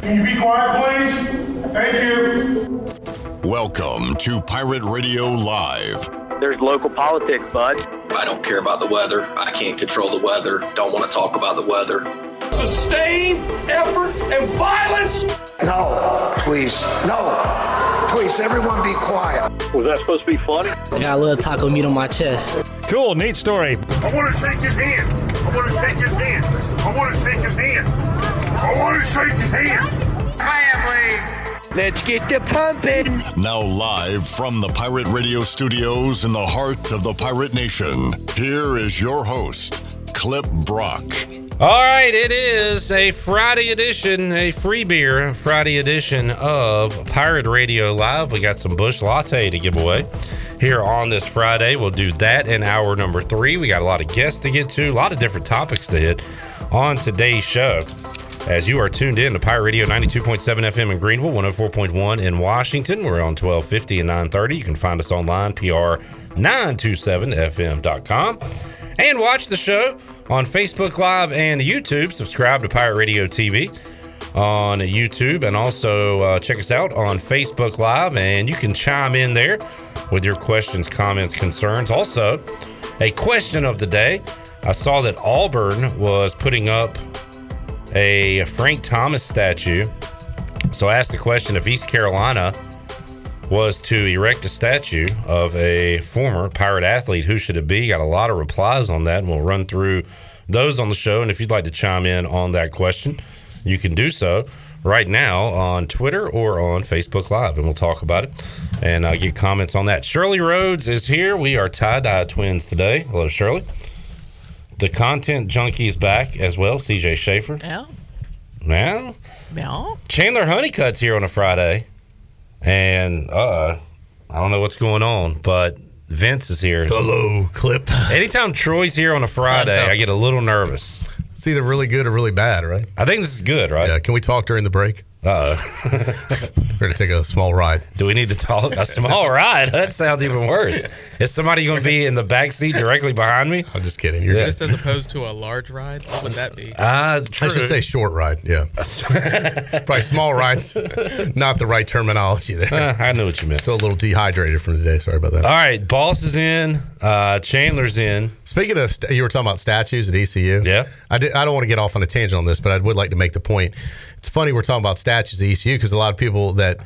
Can you be quiet, please? Thank you. Welcome to Pirate Radio Live. There's local politics, bud. I don't care about the weather. I can't control the weather. Don't want to talk about the weather. Sustained effort and violence. No, please, no. Please, everyone be quiet. Was that supposed to be funny? I got a little taco meat on my chest. Cool, neat story. I want to shake his hand. I want to shake his hand. I want to shake his hand. I want to shake his hand. Family. Let's get the pumping. Now, live from the Pirate Radio studios in the heart of the Pirate Nation, here is your host, Clip Brock. All right, it is a Friday edition, a free beer Friday edition of Pirate Radio Live. We got some Busch Latte to give away here on this Friday. We'll do that in hour number three. We got a lot of guests to get to, a lot of different topics to hit on today's show. As you are tuned in to Pirate Radio 92.7 FM in Greenville, 104.1 in Washington. We're on 1250 and 930. You can find us online, pr927fm.com. And watch the show on Facebook Live and YouTube. Subscribe to Pirate Radio TV on YouTube and also uh, check us out on Facebook Live. And you can chime in there with your questions, comments, concerns. Also, a question of the day. I saw that Auburn was putting up a Frank Thomas statue. So I asked the question if East Carolina was to erect a statue of a former pirate athlete, who should it be? Got a lot of replies on that, and we'll run through those on the show. And if you'd like to chime in on that question, you can do so right now on Twitter or on Facebook Live, and we'll talk about it and uh, get comments on that. Shirley Rhodes is here. We are tie dye twins today. Hello, Shirley. The content junkie's back as well. CJ Schaefer. Yeah. Now, Yeah. Chandler Honeycutt's here on a Friday, and uh, I don't know what's going on, but Vince is here. Hello, Clip. Anytime Troy's here on a Friday, I get a little nervous. It's either really good or really bad, right? I think this is good, right? Yeah. Can we talk during the break? Uh, We're going to take a small ride. do we need to talk a small ride? That sounds even worse. Is somebody going to be in the back seat directly behind me? I'm just kidding. You're Yeah. This as opposed to a large ride? What would that be? Uh, I should say short ride. Yeah. Probably small rides. Not the right terminology there. Uh, I know what you meant. Still a little dehydrated from today. Sorry about that. All right, Boss is in. Uh, Chandler's in. Speaking of, st- you were talking about statues at ECU. Yeah. I, did, I don't want to get off on a tangent on this, but I would like to make the point. It's funny we're talking about statues at ECU because a lot of people that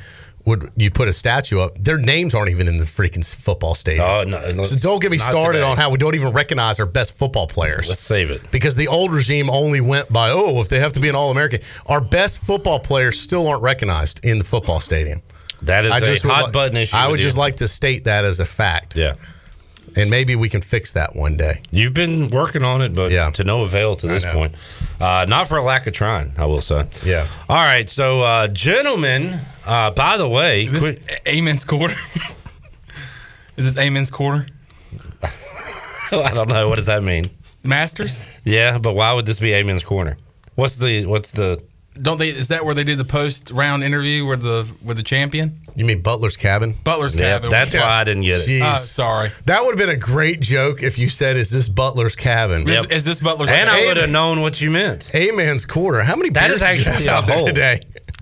would you put a statue up, their names aren't even in the freaking football stadium. Oh, no, so don't get me started today. on how we don't even recognize our best football players. Let's save it. because the old regime only went by oh if they have to be an all-american our best football players still aren't recognized in the football stadium That is a would hot li- button issue. i would you. just like to state that as a fact Yeah. and maybe we can fix that one day You've been working on it, but Yeah. to no avail to this point. Uh, not for a lack of trying, I will say. Yeah. All right, so uh, gentlemen, uh, by the way, Is this Amen's quarter? Is this Amen's quarter? I don't know what does that mean. Masters? Yeah, but why would this be Amen's corner? What's the what's the? Don't they? Is that where they did the post round interview with the with the champion? you mean butler's cabin Butler's Yeah, cabin. that's why I didn't get it. Jeez. Uh, sorry. that would have been a great joke if you said is this butler's cabin Is, is this Butler's cabin? And I would have known what you meant. a man's quarter how many That beers is actually have a out there hole. today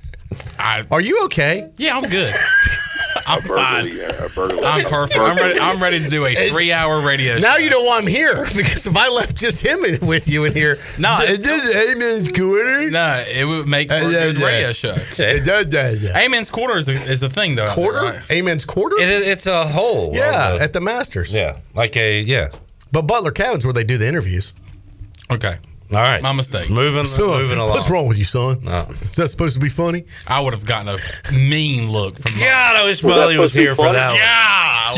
I- are you okay yeah, I'm good. I'm fine. uh, burglary. I'm perfect. I'm ready. I'm ready to do a three-hour radio. now show. you know why I'm here because if I left just him in, with you in here, No, is it's- this Amen's quarter? No, it would make for a Uh, yeah, good radio show. It does, does, yeah. Amen's quarter is a, is a thing though. quarter? right? Amen's quarter? It, it's a hole. yeah, the- at the Masters. yeah, like a yeah. But Butler Cabin's where they do the interviews. Okay, All right, My mistake. Moving, Son, moving along. what's wrong with you, son? Oh. Is that supposed to be funny? I would have gotten a mean look from. God, I wish Was that Molly was supposed to be here for funny? that. one.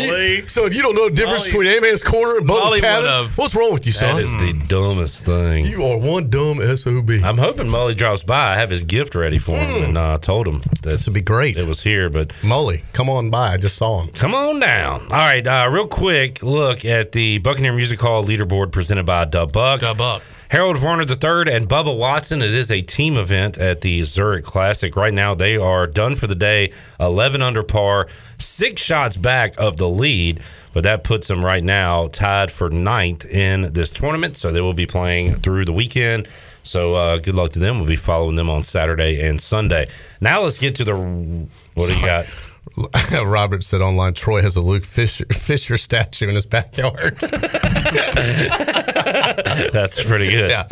Golly. So if you don't know the difference Molly- between man's corner and Butler's Molly Cabin, would've- what's wrong with you, son? That is the dumbest thing. you are one dumb SOB. I'm hoping Molly drops by. I have his gift ready for him, and uh, told him that this would be great. it was here. But Molly, come on by. I just saw him. come on down. All right, uh, real quick look at the Buccaneer Music Hall leaderboard presented by Dub Buck. Dub up. Harold Varner III and Bubba Watson. It is a team event at the Zurich Classic. Right now, they are done for the day, 11 under par, six shots back of the lead, but that puts them right now tied for ninth in this tournament. So they will be playing through the weekend So uh, good luck to them. We'll be following them on Saturday and Sunday. Now let's get to the what do you got? Robert said online, Troy has a Luke Fisher, Fisher statue in his backyard. That's pretty good. yeah,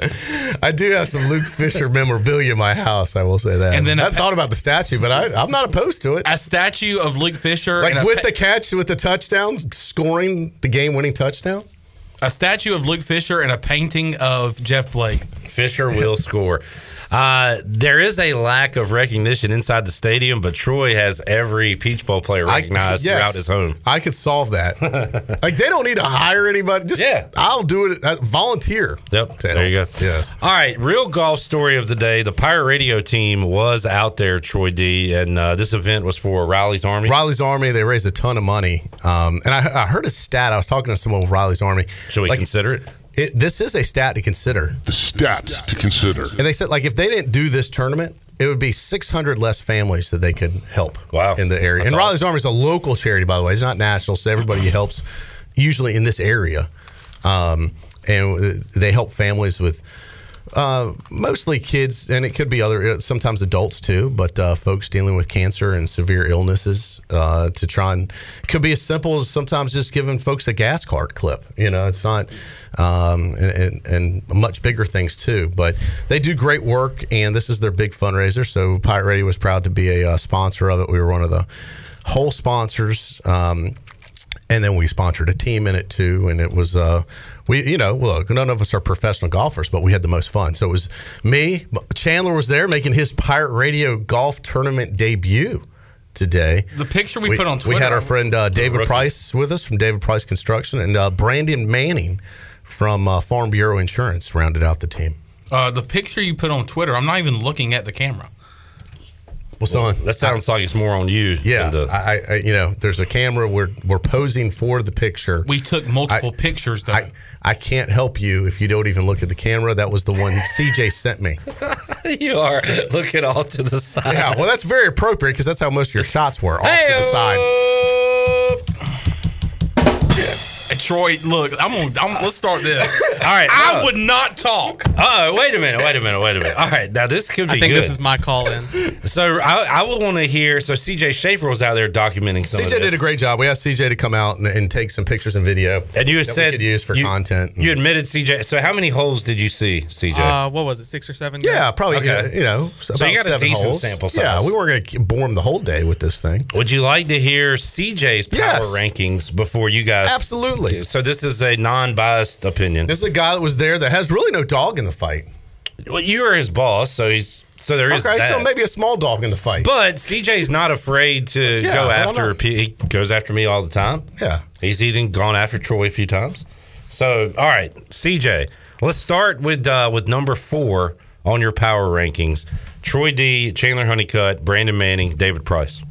I do have some Luke Fisher memorabilia in my house. I will say that. And then I a- thought about the statue, but I, I'm not opposed to it. A statue of Luke Fisher, Like and with pa- the catch, with the touchdown, scoring the game-winning touchdown. a statue of Luke Fisher and a painting of Jeff Blake. Fisher will score. Uh, there is a lack of recognition inside the stadium, but Troy has every Peach Bowl player I- recognized yes, throughout his home. I could solve that. like they don't need to hire anybody. Just Yeah. I'll do it. Uh, volunteer. Yep. There you go. Yes. All right. Real golf story of the day. The Pirate Radio team was out there, Troy D, and uh, this event was for Riley's Army. Riley's Army, they raised a ton of money. Um, and I, I heard a stat. I was talking to someone with Riley's Army. Should we Like, consider it? It, this is a stat to consider. The stat to consider. And they said, like, if they didn't do this tournament, it would be 600 less families that they could help Wow. in the area. That's and Riley's Army is a local charity, by the way. It's not national, so everybody helps usually in this area. Um, and they help families with uh, mostly kids, and it could be other, uh, sometimes adults too, but uh, folks dealing with cancer and severe illnesses uh, to try and, could be as simple as sometimes just giving folks a gas card clip. You know, it's not, um, and, and, much bigger things too. But they do great work, and this is their big fundraiser. So Pirate Radio was proud to be a uh, sponsor of it. We were one of the whole sponsors. Um, and then we sponsored a team in it too and it was uh we you know look none of us are professional golfers but we had the most fun so it was me chandler was there making his pirate radio golf tournament debut today The picture we, we, put on Twitter. we had our friend uh, david price with us from david price construction and uh, brandon manning from uh, farm bureau insurance rounded out the team uh, the picture you put on Twitter. I'm not even looking at the camera. What's on That sounds like it's more on you. yeah than the- I, I you know there's a camera we're we're posing for the picture We took multiple I- pictures though. I, I can't help you if you don't even look at the camera. That was the one CJ sent me. you are looking off to the side. Yeah, well, that's very appropriate because that's how most of your shots were off to the side. Hey, Troy, look, I'm gonna. I'm, let's start this. All right. I no. would not talk. Oh, wait a minute. Wait a minute. Wait a minute. All right. Now, this could be I think good. this is my call in. so, I, I would want to hear. So, CJ Schaefer was out there documenting some of CJ this. did a great job. We asked CJ to come out and, and take some pictures and video. And you that said we could use for you- content. You admitted CJ. So, how many holes did you see, CJ? Uh, what was it, six or seven? guys? yeah, probably. Okay. You know, about you got a seven decent holes. sample size. Yeah, we weren't going to bore him the whole day with this thing. Would you like to hear CJ's power Yes. rankings before you guys? Absolutely. So, this is a non-biased opinion. This is a guy that was there that has really no dog in the fight. well, you are his boss, so he's so there is Okay, that. so maybe a small dog in the fight. But CJ's not afraid to Yeah, go after. not? He goes after me all the time. yeah. He's even gone after Troy a few times. So, all right, CJ, let's start with uh, with number four on your power rankings. Troy D, Chandler Honeycutt, Brandon Manning, David Price.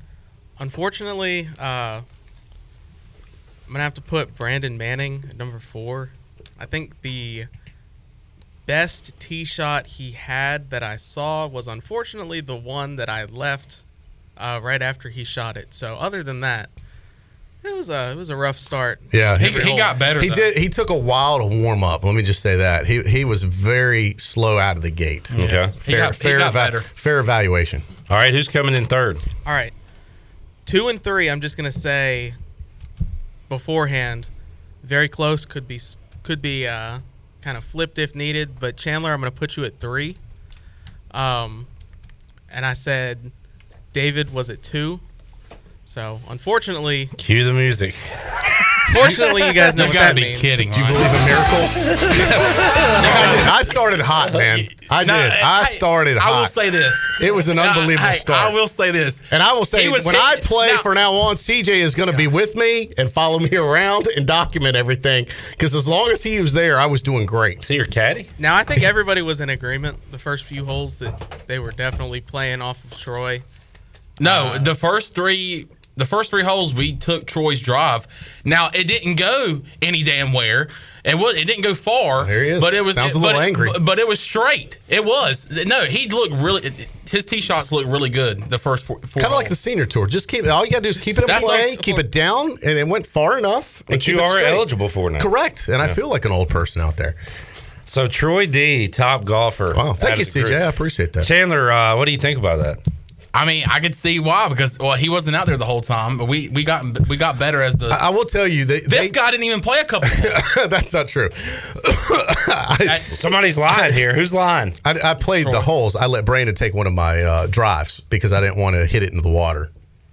Unfortunately, uh, I'm gonna have to put Brandon Manning at number four. I think the best tee shot he had that I saw was unfortunately the one that I left uh, right after he shot it. So other than that, it was a it was a rough start. Yeah, He, he got better. He though. did. He took a while to warm up. Let me just say that he he was very slow out of the gate. Okay. He got- he got better. fair evaluation. All right, who's coming in third? All right, two and three. I'm just gonna say beforehand, very close. Could be could be uh, kind of flipped if needed. But Chandler, I'm gonna put you at three. Um, and I said David was at two. So unfortunately, Cue the music. fortunately, you guys know You what gotta that be means. kidding. Do you believe in miracles? I. I started hot, man. I No, did. I hey, started I will hot. say this. It was an unbelievable Hey, start. I will say this. and I will say, He when hitting- I play now- for now on, CJ is going to be with me and follow me around and document everything. Because as long as he was there, I was doing great. To your caddy? Now I think everybody was in agreement the first few holes that they were definitely playing off of Troy. No, uh, the first three the first three holes we took Troy's drive. Now it didn't go any damn where. It was it didn't go far. There he is. But it was Sounds a but little it- angry. But, it was straight. It was. No, he looked really his tee shots looked really good the first four, four Kind of like the senior tour. Just keep all you got to do is keep it in That's play, like- keep it down, and it went far enough. But you are eligible for now. Correct. And I feel like an old person out there. So Troy D, top golfer. Wow, thank you, of the CJ. group. I appreciate that. Chandler, uh, what do you think about that? I mean, I could see why because well, he wasn't out there the whole time, but we we got we got better as the. I, I will tell you, they, this they- guy didn't even play a couple. that's not true. I, Somebody's lying here. Who's lying? I, I played the holes. I let Brandon take one of my uh, drives because I didn't want to hit it into the water.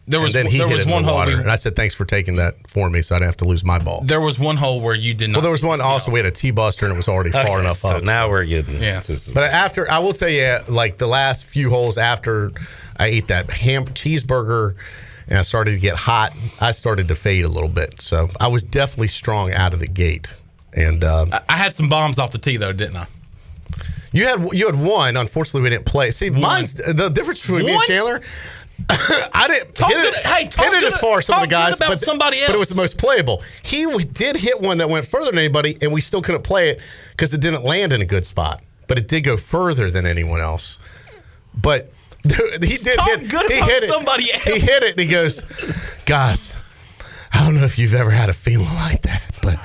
There was and then he there hit was it in one the hole. water, We, and I said thanks for taking that for me, so I didn't have to lose my ball. there was one hole where you did not. Well, there was one also. We had a T buster, and it was already far Okay, enough so up. now we're getting. Yeah. But after, I will tell you, like the last few holes after I ate that ham cheeseburger and I started to get hot, I started to fade a little bit. So I was definitely strong out of the gate. And uh, I, had some bombs off the tee though, didn't I? you had you had one. Unfortunately, we didn't play. See, mine's the difference between me and One? Chandler. I didn't Talk hit it, good- hey, talk hit it good- as far as some of the guys, but, somebody but it was the most playable. He did hit one that went further than anybody, and we still couldn't play it because it didn't land in a good spot. But it did go further than anyone else. But he did Talk hit. good he about hit it. somebody He hit it, and he goes, "Guys, I don't know if you've ever had a feeling like that, but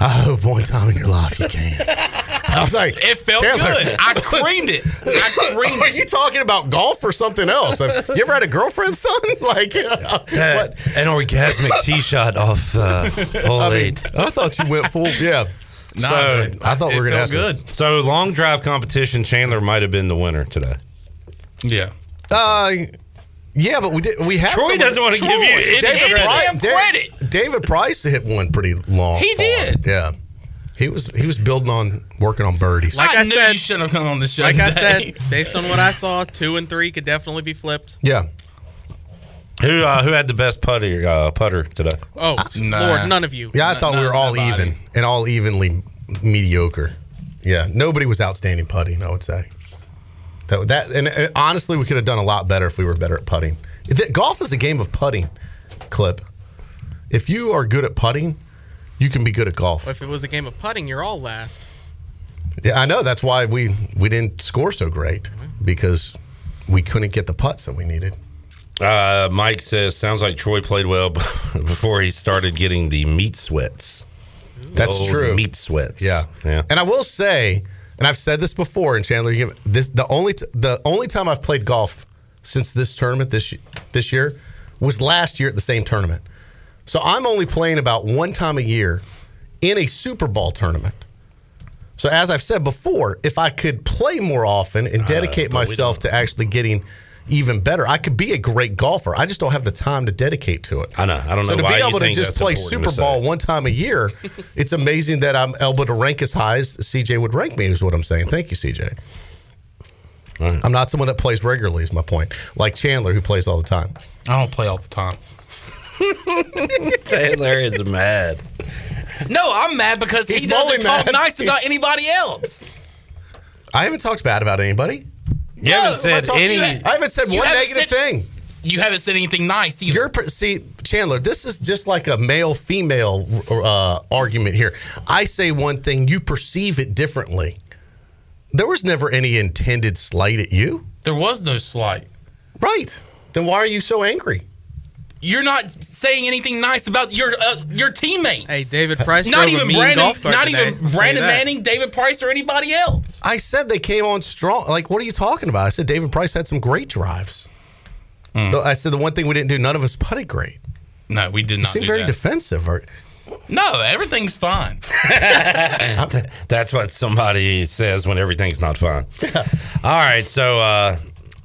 I hope one time in your life you can." I was like, It felt Chandler, good. I creamed it. I creamed Are you talking about golf or something else? Have you ever had a girlfriend, son? Like, uh, what? an orgasmic tee shot off uh, hole I mean, eight. I thought you went full. Yeah. No, So, I thought we it were gonna felt have to- good. So long drive competition, Chandler might have been the winner today. Yeah. Uh, yeah, but we did. We had. Troy someone- doesn't want to give you any David any Price- damn credit. David Price hit one pretty long. He far. did. Yeah. He was he was building on working on birdies. Like I, I knew said- you shouldn't have come on this show. Like I said, based on what I saw, two and three could definitely be flipped. yeah. Who uh, who had the best putter uh, putter today? Oh, Nah. Lord, none of you. Yeah, I N- thought we were all nobody. even and all evenly mediocre. Yeah, nobody was outstanding putting. I would say that that and uh, honestly, we could have done a lot better if we were better at putting. Is it- golf is a game of putting. Clip. If you are good at putting, you can be good at golf. If it was a game of putting, you're all last. Yeah, I know. That's why we we didn't score so great because we couldn't get the putts that we needed. Uh, Mike says sounds like Troy played well before he started getting the meat sweats. That's Old true. Meat sweats. Yeah, yeah. And I will say, and I've said this before, in Chandler, this the only t- the only time I've played golf since this tournament this this year was last year at the same tournament. So I'm only playing about one time a year in a Super Bowl tournament. So as I've said before, if I could play more often and uh, dedicate but we myself to actually getting even better, I could be a great golfer. I just don't have the time to dedicate to it. I know. I don't So know So to why be able to just play Super to say. Bowl one time a year, it's amazing that I'm able to rank as high as CJ would rank me. Is what I'm saying. Thank you, CJ. Right. I'm not someone that plays regularly. Is my point. Like Chandler, who plays all the time. I don't play all the time. Chandler is mad. No, I'm mad because He's he doesn't talk mad. nice about He's- anybody else. I haven't talked bad about anybody. You No, haven't I'm said any. I haven't said one haven't negative said- thing. You haven't said anything nice either. You're see Chandler. This is just like a male female uh, argument here. I say one thing, you perceive it differently. There was never any intended slight at you, there was no slight. right? Then why are you so angry? You're not saying anything nice about your uh, your teammates. Hey, David Price not drove a even mean Brandon, golf cart not today. even I'll tell you Brandon. Manning, David Price, or anybody else. I said they came on strong. Like, what are you talking about? I said David Price had some great drives. Though I said the one thing we didn't do, none of us putted great. No, we did not. seem do very that. defensive. Or, no, everything's fine. That's what somebody says when everything's not fine. All right, so uh,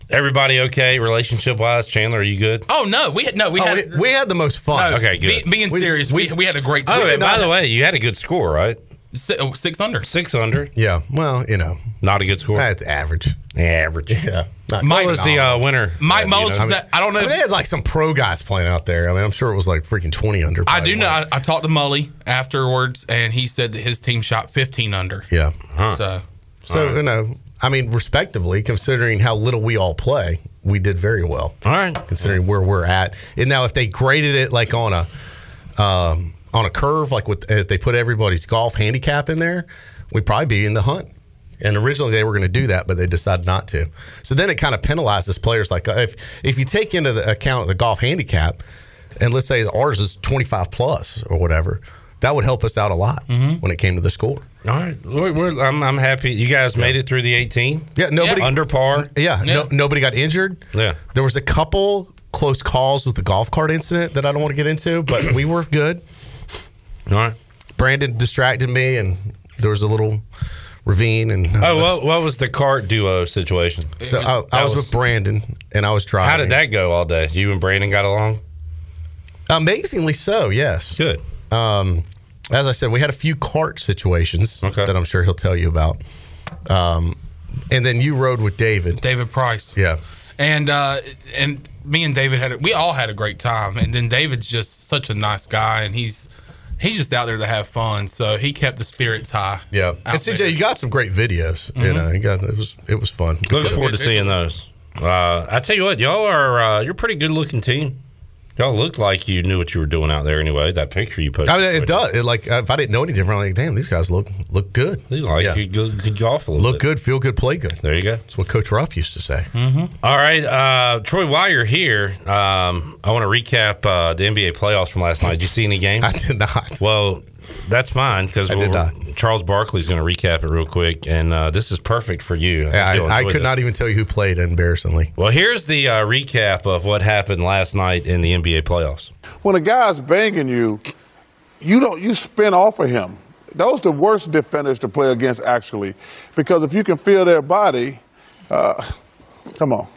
everybody okay relationship wise? Chandler, are you good? Oh no, we had no, we oh, had we, we had the most fun. no, okay, good. be- being We- serious, we, we, had a great Oh, time. and by the way, you had a good score, right? Six, oh, six under. Six under, Yeah. Well, you know, not a good score. that's average. Average. Yeah. Not, Mike was the uh, winner? Mike Uh, do you know? was at, I don't know. I mean, if- they had like some pro guys playing out there. I mean, I'm sure it was like freaking 20 under. I do know. I, I talked to Mully afterwards, and he said that his team shot 15 under. Yeah. So So, you know, I mean, respectively, considering how little we all play, we did very well. All right. considering where we're at. And now, if they graded it like on a um, on a curve, like with if they put everybody's golf handicap in there, we'd probably be in the hunt. And originally they were going to do that, but they decided not to. So then it kind of penalizes players. Like if if you take into the account the golf handicap, and let's say ours is twenty five plus or whatever, that would help us out a lot when it came to the score. All right, I'm, I'm happy. You guys made it through the 18. Yeah, nobody under par. Yeah, Yeah. No, nobody got injured. Yeah. There was a couple close calls with the golf cart incident that I don't want to get into, but we were good. All right. Brandon distracted me, and there was a little ravine. And uh, Oh, what, what was the cart duo situation? so I, I was, was- with Brandon, and I was driving. How did that go all day? You and Brandon got along? Amazingly so. Yes. Good. Um, as I said, we had a few cart situations Okay. that I'm sure he'll tell you about. Um, and then you rode with David. David Price. Yeah. And uh, and me and David had a, we all had a great time. And then David's just such a nice guy, and he's he's just out there to have fun. So he kept the spirits high. Yeah. And CJ, there. you got some great videos. You know, you got it was it was fun. Looking forward to seeing those. Uh, I tell you what, y'all are uh, you're a pretty good looking team. Y'all looked like you knew what you were doing out there anyway. That picture you put. I mean, it does. It, like if I didn't know any different, I'm like, damn, these guys look look good. They like Yeah. good, good golf Look bit. good, feel good, play good. There you go. That's what Coach Ruff used to say. All right, uh, Troy, while you're here, um, I want to recap uh, the NBA playoffs from last night. Did you see any games? I did not. Well, that's fine because I did not. Charles Barkley's going to recap it real quick, and uh, this is perfect for you. Yeah, I, I could this. not even tell you who played embarrassingly. Well, here's the uh, recap of what happened last night in the NBA playoffs. when a guy's banging you, you don't you spin off of him. Those are the worst defenders to play against actually, because if you can feel their body, uh, come on.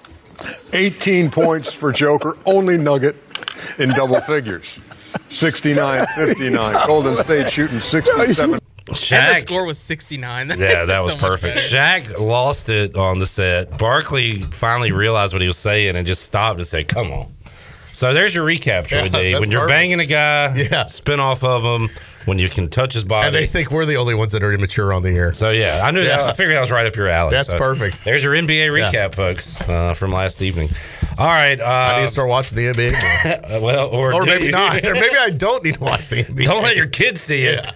18 points for Joker, only Nugget in double figures. 69 59. Golden State shooting 67. And the score was 69. That yeah, that was so perfect. better. Shaq lost it on the set. Barkley finally realized what he was saying and just stopped and said, "Come on." So there's your recap, Troy Yeah, D. When you're perfect. banging a guy, Yeah. spin off of him. When you can touch his body, And they think we're the only ones that are immature on the air. So yeah, I knew Yeah. I figured that was right up your alley. That's So perfect. There's your NBA recap, Yeah. folks, uh, from last evening. All right, uh, I need to start watching the NBA. well, or, or maybe you? not. Or maybe I don't need to watch the NBA. Don't let your kids see it.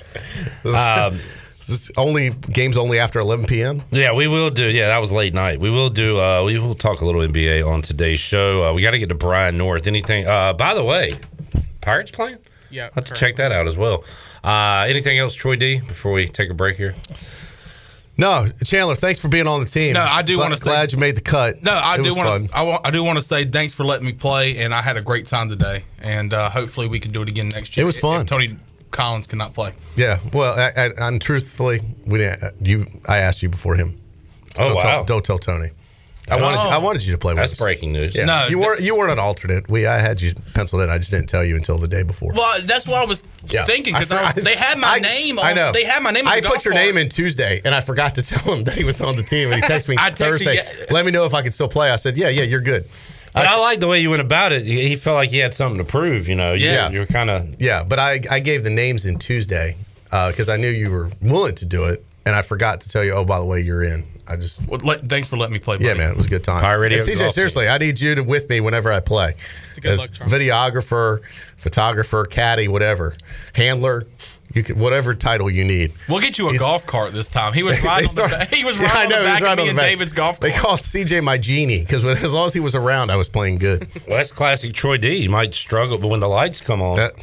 Um, This is only games only after 11 p.m. yeah, we will do. Yeah, that was late night. We will do. Uh, we will talk a little NBA on today's show. Uh, we got to get to Brian North. Anything? Uh, by the way, Pirates playing. Yeah, I have to correct. check that out as well. Uh, anything else, Troy D? Before we take a break here. No, Chandler, thanks for being on the team. No, I do wanna say- glad you made the cut. No, I It do want to. I, I do want to say thanks for letting me play, and I had a great time today. And uh, hopefully we can do it again next year. It was fun. If Tony Collins cannot play. Yeah, well, I, I, and truthfully, we didn't. You, I asked you before him. Oh don't wow, Tell, don't tell Tony. I wanted, Oh. I wanted you to play with that's us. breaking news. Yeah. No, you th- weren't. You weren't an alternate. We, I had you penciled in. I just didn't tell you until the day before. Well, that's what I was Yeah. thinking because I for- they had my I- name. On, I know. They had my name. On I the put golf your cart. name in Tuesday, and I forgot to tell him that he was on the team. And he texted me I texted Thursday. you- Let me know if I could still play. I said, Yeah, yeah, you're good. But I, like the way you went about it. He he felt like he had something to prove. You know, You- Yeah. you're kind of Yeah, but I, I gave the names in Tuesday uh, because I knew you were willing to do it, and I forgot to tell you. Oh, by the way, you're in. I just Well, let, thanks for letting me play. Buddy. yeah, man, it was a good time. Pirate Radio And CJ, golf seriously, I need you to with me whenever I play. a good As luck charm. videographer, photographer, caddy, whatever, handler, you can whatever title you need. We'll get you a He's- golf cart this time. He was riding. on the he was Yeah, riding I on know, the he was back of me and back. David's golf cart. They called CJ my genie because as long as he was around, I was playing good. Well, that's classic Troy D. You might struggle, but when the lights come on, That-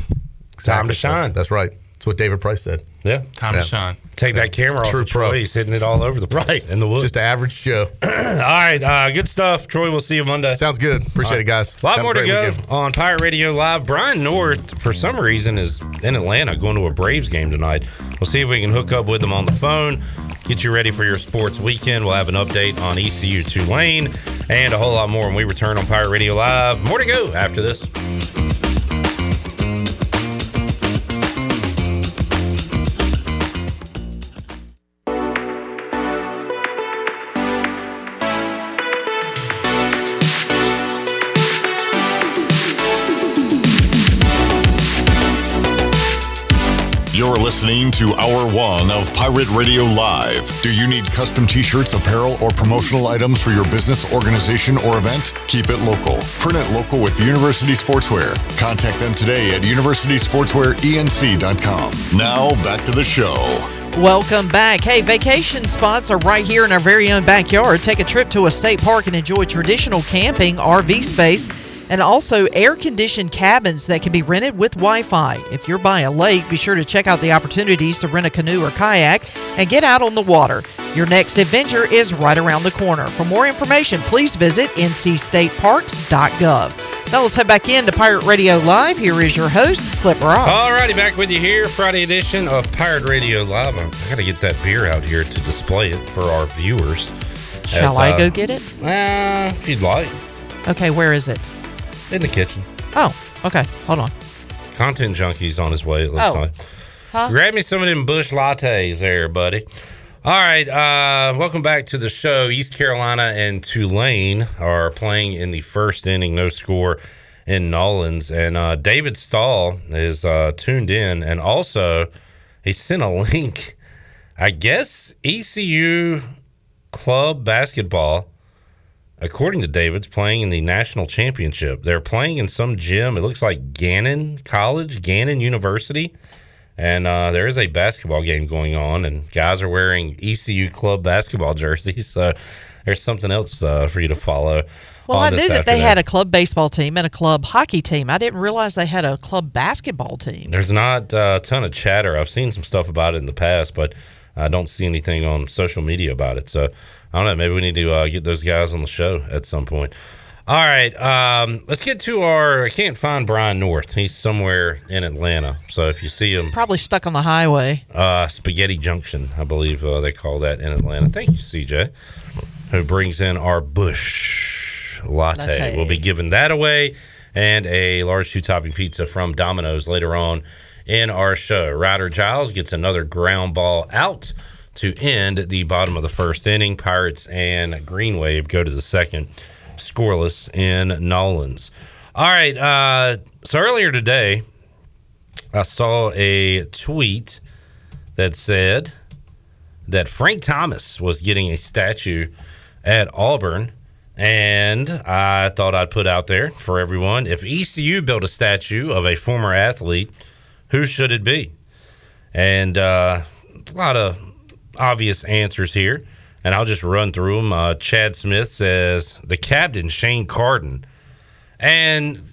time to shine. That's right. That's what David Price said. Yeah, Time Yeah. to shine. take that camera True off. of pro. Troy. He's hitting it all over the place Right in the woods. Just an average Joe. all right, uh, good stuff, Troy. We'll see you Monday. Sounds good. Appreciate it, guys. A lot Have more to go weekend. on Pirate Radio Live. Brian North, for some reason, is in Atlanta going to a Braves game tonight. We'll see if we can hook up with him on the phone, get you ready for your sports weekend. We'll have an update on ECU Tulane and a whole lot more when we return on Pirate Radio Live. More to go after this. Listening to Hour One of Pirate Radio Live. Do you need custom t shirts, apparel, or promotional items for your business, organization, or event? Keep it local. Print it local with University Sportswear. Contact them today at universitysportswearenc.com. Now, back to the show. Welcome back. Hey, vacation spots are right here in our very own backyard. Take a trip to a state park and enjoy traditional camping, RV space, and also air conditioned cabins that can be rented with Wi Fi. If you're by a lake, be sure to check out the opportunities to rent a canoe or kayak and get out on the water. Your next adventure is right around the corner. For more information, please visit ncstateparks.gov. Now let's head back in to Pirate Radio Live. Here is your host, Clip Ross. Alrighty, back with you here, Friday edition of Pirate Radio Live. I got to get that beer out here to display it for our viewers. Shall As, I uh, go get it? Uh, if you'd like. Okay, where is it? In the kitchen. Oh, okay. Hold on. Content Junkie's on his way, it looks Oh. like. Huh? Grab me some of them Busch lattes there, buddy. All right, uh, welcome back to the show. East Carolina and Tulane are playing in the first inning, no score in Nolans. And uh, David Stahl is uh, tuned in. And also, he sent a link. I guess ECU club basketball, according to David's, playing in the national championship. They're playing in some gym. It looks like Gannon College, Gannon University. And uh, there is a basketball game going on, and guys are wearing ECU club basketball jerseys. So there's something else uh, for you to follow. Well, I knew that they had a club baseball team and a club hockey team. I didn't realize they had a club basketball team. There's not uh, a ton of chatter. I've seen some stuff about it in the past, but I don't see anything on social media about it. So I don't know. Maybe we need to uh, get those guys on the show at some point. All right, um, let's get to our. I can't find Brian North. He's somewhere in Atlanta. So if you see him, Probably stuck on the highway. uh, Spaghetti Junction, I believe uh, they call that in Atlanta. Thank you, CJ, who brings in our Busch latte. Latte. We'll be giving that away and a large two topping pizza from Domino's later on in our show. Ryder Giles gets another ground ball out to end the bottom of the first inning. Pirates and Green Wave go to the second, scoreless in Nolans. All right. Uh, so earlier today, I saw a tweet that said that Frank Thomas was getting a statue at Auburn. And I thought I'd put out there for everyone if ECU built a statue of a former athlete, who should it be? And uh, a lot of obvious answers here. And I'll just run through them. Uh, Chad Smith says the captain, Shane Carden. And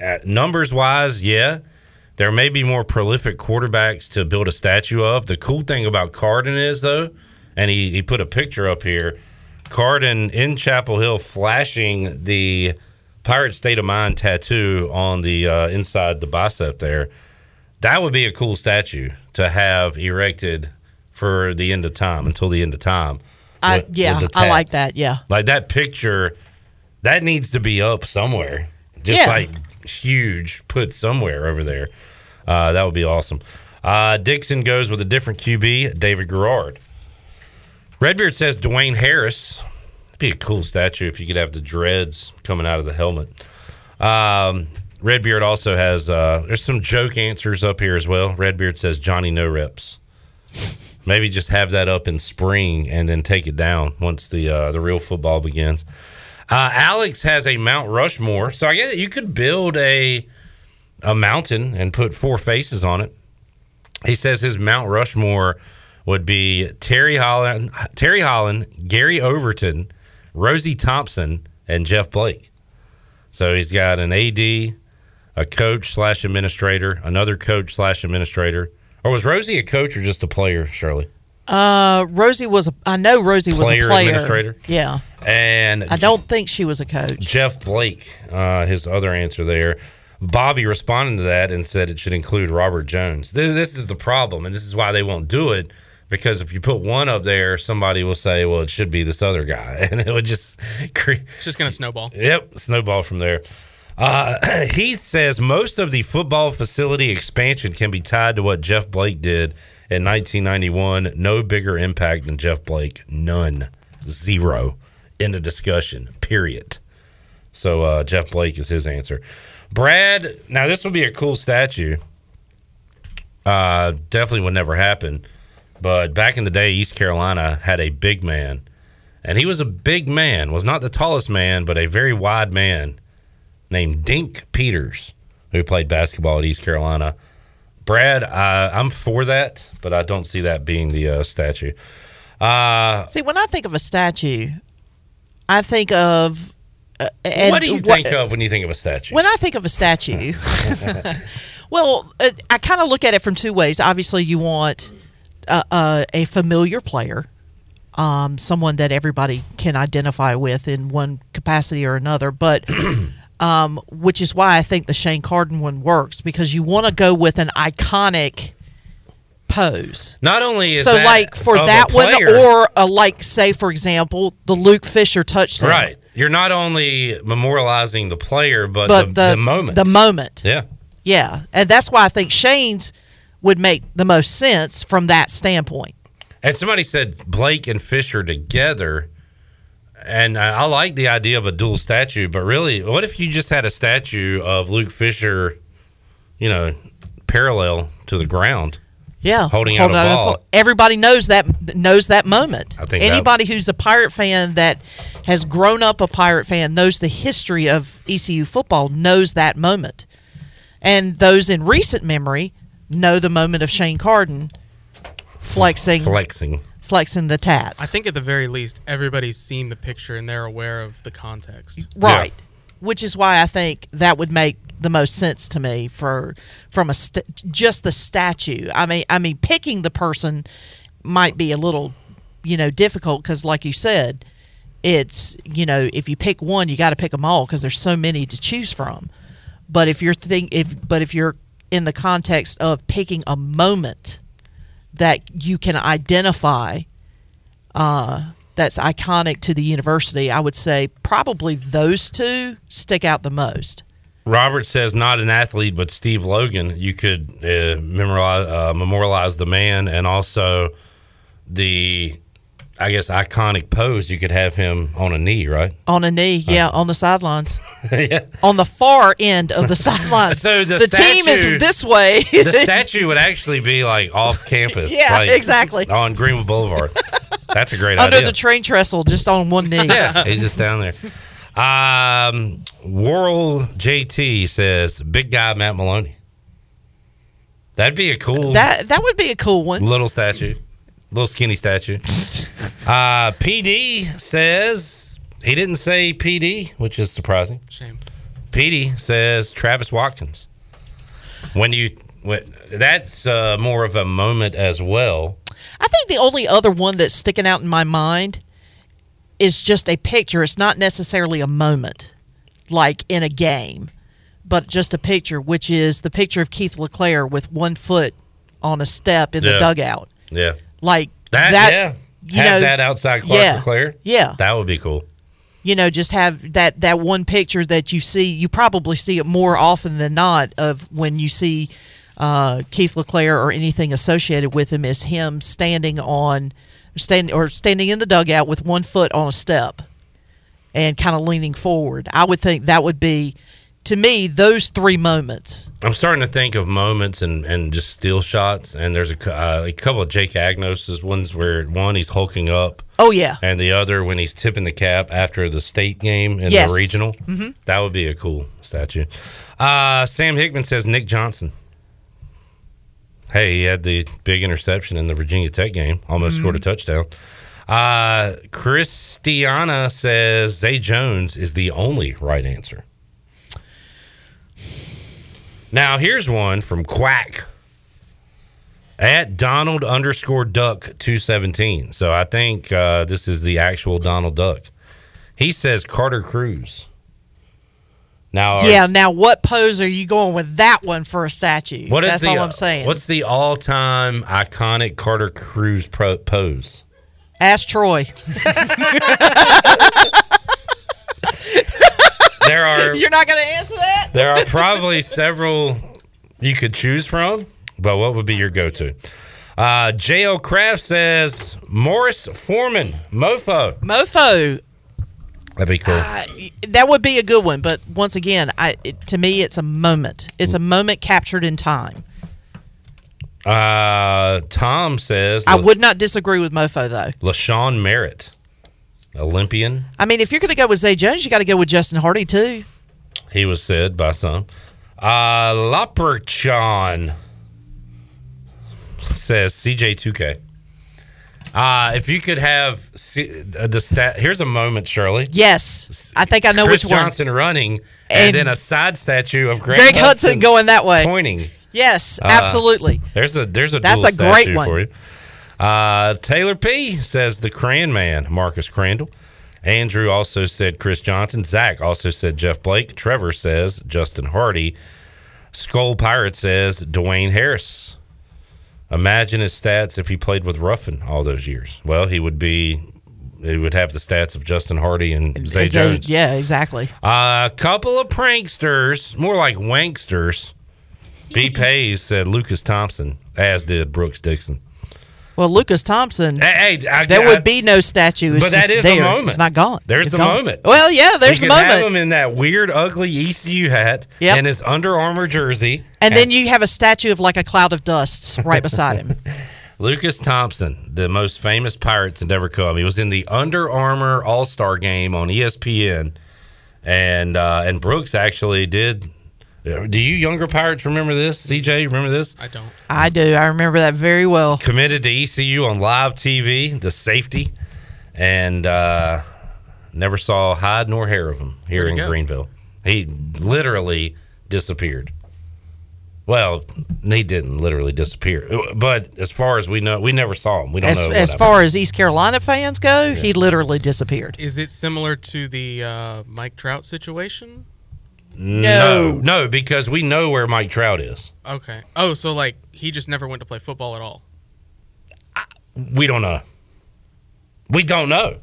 uh, numbers wise, yeah, there may be more prolific quarterbacks to build a statue of. The cool thing about Carden is, though, and he, he put a picture up here Carden in Chapel Hill flashing the Pirate State of Mind tattoo on the uh, inside the bicep there. That would be a cool statue to have erected for the end of time until the end of time. I, with- yeah, with I like that. Yeah. Like that picture, that needs to be up somewhere. Just Yeah. like huge, put somewhere over there. Uh, that would be awesome. Uh, Dixon goes with a different QB, David Garrard. Redbeard says Dwayne Harris. It'd be a cool statue if you could have the dreads coming out of the helmet. Um, Redbeard also has uh, there's some joke answers up here as well. Redbeard says Johnny No Reps. Maybe just have that up in spring and then take it down once the uh, the real football begins. Uh, Alex has a Mount Rushmore, so I guess you could build a a mountain and put four faces on it. He says his Mount Rushmore would be Terry Holland, Terry Holland, Gary Overton, Rosie Thompson, and Jeff Blake. So he's got an AD, a coach slash administrator, another coach slash administrator. Or was Rosie a coach or just a player, Shirley? Uh, Rosie was a. I know Rosie was a player. administrator? Yeah. And I don't think she was a coach. Jeff Blake, uh, his other answer there. Bobby responded to that and said it should include Robert Jones. This, this is the problem, and this is why they won't do it. Because if you put one up there, somebody will say, "Well, it should be this other guy," and it would just create. It's just gonna snowball. Yep, snowball from there. Uh, Heath says most of the football facility expansion can be tied to what Jeff Blake did in 1991. No bigger impact than Jeff Blake. None. Zero. In the discussion. Period. So uh, Jeff Blake is his answer. Brad, now this would be a cool statue. Uh, definitely would never happen. But back in the day, East Carolina had a big man. And he was a big man, was not the tallest man, but a very wide man named Dink Peters, who played basketball at East Carolina. Brad, uh, I'm for that, but I don't see that being the uh, statue. Uh, See, when I think of a statue, I think of Uh, what do you what- think of when you think of a statue? When I think of a statue, well, uh, I kind of look at it from two ways. Obviously, you want uh, uh, a familiar player, um, someone that everybody can identify with in one capacity or another, but. Um, which is why I think the Shane Carden one works because you want to go with an iconic pose. Not only is so like for that one or a, like say for example the Luke Fisher touchdown. right, you're not only memorializing the player, but, But the, the, the moment. The moment. yeah. Yeah. And that's why I think Shane's would make the most sense from that standpoint. And somebody said Blake and Fisher together, and I, like the idea of a dual statue. But really, what if you just had a statue of Luke Fisher, you know, parallel to the ground? Yeah. Holding out a ball. Everybody knows that knows that moment. I think that- Anybody who's a Pirate fan that has grown up a Pirate fan knows the history of ECU football knows that moment. And those in recent memory know the moment of Shane Carden flexing Flexing. Flexing the tat. I think at the very least, everybody's seen the picture and they're aware of the context. Right. Which is why I think that would make the most sense to me for from a st- just the statue. I mean, I mean, picking the person might be a little, you know, difficult because, like you said, it's you know, if you pick one, you got to pick them all because there's so many to choose from. But if you're think if but if you're in the context of picking a moment that you can identify uh, that's iconic to the university, I would say probably those two stick out the most. Robert says not an athlete, but Steve Logan. You could uh, memorialize, uh, memorialize the man and also the, I guess, iconic pose. You could have him on a knee, right? On a knee, yeah, on the sidelines. yeah. On the far end of the sidelines. So the, team statue- is this way. the statue would actually be like off campus. Yeah, like, exactly. On Greenwood Boulevard. That's a great idea. Under idea. the train trestle, just on one knee. yeah, he's just down there. Um, Worrell JT says, "Big guy Matt Maloney." That'd be a cool That that would be a cool one. little statue, little skinny statue. Uh, PD says he didn't say PD, which is surprising. Shame. PD says Travis Watkins. When you when, that's uh, more of a moment as well. I think the only other one that's sticking out in my mind is just a picture. It's not necessarily a moment, like in a game, but just a picture, which is the picture of Keith LeClair with one foot on a step in the dugout. Yeah, Like that. that yeah, you have know, that outside Clark yeah. Yeah. that would be cool. you know just have that that one picture that you see you probably see it more often than not of when you see uh, Keith LeClair or anything associated with him is him standing on standing or standing in the dugout with one foot on a step and kind of leaning forward. I would think that would be to me those three moments. I'm starting to think of moments and, and just steal shots. And there's a, uh, a couple of Jake Agnos's ones where one he's hulking up. Oh yeah. And the other when he's tipping the cap after the state game in Yes. the regional. Mhm. That would be a cool statue. Uh, Sam Hickman says Nick Johnson. Hey, he had the big interception in the Virginia Tech game, almost Mhm. scored a touchdown. Uh, Christiana says Zay Jones is the only right answer. Now, here's one from Quack at Donald underscore Duck 217. So I think uh, this is the actual Donald Duck. He says Carter Cruz. Now, are- Yeah. Now, what pose are you going with that one for a statue? what is That's the, all I'm saying. What's the all time iconic Carter Cruz pro- pose? Ask Troy. There are You're not going to answer that? there are probably several you could choose from, but what would be your go to? Uh, J.O. Kraft says Morris Foreman, Mofo. Mofo. That'd be cool. that would be a good one but once again I, it, to me it's a moment it's a moment captured in time Uh, Tom says i would not disagree with mofo though LaShawn Merritt, Olympian. i mean if you're going to go with zay jones you got to go with justin hardy too He was said by some. Uh, Leprechaun says CJ2K. Uh, if you could have see, uh, the stat, here's a moment, Shirley. Yes, I think I know Chris which one. Johnson running, and, And then a side statue of Greg, Greg Hudson going that way. pointing. Yes, Uh, absolutely. There's a there's a That's a great one. for you. Uh, Taylor P says the Cran Man, Marcus Crandall. Andrew also said Chris Johnson. Zach also said Jeff Blake. Trevor says Justin Hardy. Skull Pirate says Dwayne Harris. Imagine his stats if he played with Ruffin all those years. Well, he would be. He would have the stats of Justin Hardy and Zay And so- Jones. Yeah, exactly. A couple of pranksters, more like wanksters. B. Pays said Lucas Thompson, as did Brooks Dixon. Well, Lucas Thompson, Hey, hey, I- there I- would be no statue. It's but that is there. a moment. It's not gone. There's It's the gone. moment. Well, yeah, there's the could have moment. him in that weird, ugly ECU hat Yep. and his Under Armour jersey. And then you have a statue of like a cloud of dust right beside him. Lucas Thompson, the most famous pirate to never come. He was in the Under Armour All Star game on ESPN, and uh, and Brooks actually did. Do you younger pirates remember this? CJ, remember this? I don't. I do. I remember that very well. Committed to ECU on live TV, the safety, and uh, never saw hide nor hair of him here Where'd in he go? Greenville. He literally disappeared. Well, he didn't literally disappear, but as far as we know, we never saw him. We don't As, know. what as happened. far as East Carolina fans go, he literally disappeared. Is it similar to the uh, Mike Trout situation? No, no, because we know where Mike Trout is. Okay. Oh, so like he just never went to play football at all. We don't know. We don't know.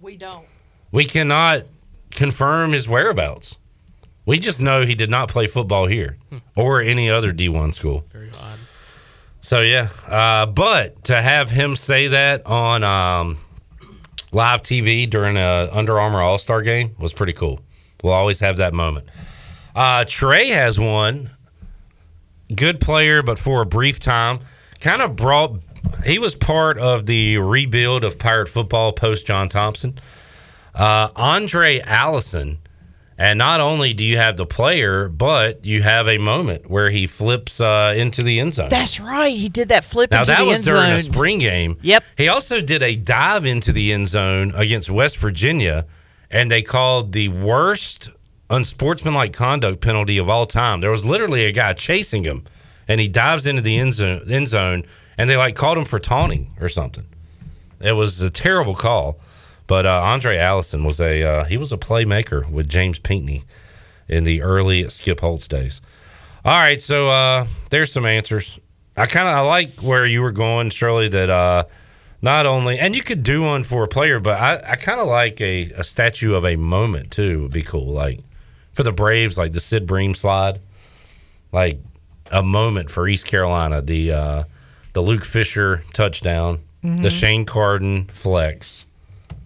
We don't. We cannot confirm his whereabouts. We just know he did not play football here or any other D1 school. Very odd. So yeah, uh, but to have him say that on um, live TV during a Under Armour All Star game was pretty cool. We'll always have that moment. Uh, Trey has one. Good player, but for a brief time, kind of brought. He was part of the rebuild of Pirate football post John Thompson. Uh, Andre Allison. And not only do you have the player, but you have a moment where he flips uh, into the end zone. That's right. He did that flip Now into that the was during a spring game. Yep. He also did a dive into the end zone against West Virginia, and they called the worst unsportsmanlike conduct penalty of all time. There was literally a guy chasing him, and he dives into the end zone, end zone and they like called him for taunting or something. It was a terrible call. But uh, Andre Allison was a uh, he was a playmaker with James Pinkney in the early Skip Holtz days. All right, so uh, there's some answers. I kind of I like where you were going, Shirley. That uh, not only and you could do one for a player, but I, I kind of like a, a statue of a moment too. Would be cool, like for the Braves, like the Sid Bream slide, like a moment for East Carolina, the uh, the Luke Fisher touchdown, the Mhm. Shane Carden flex.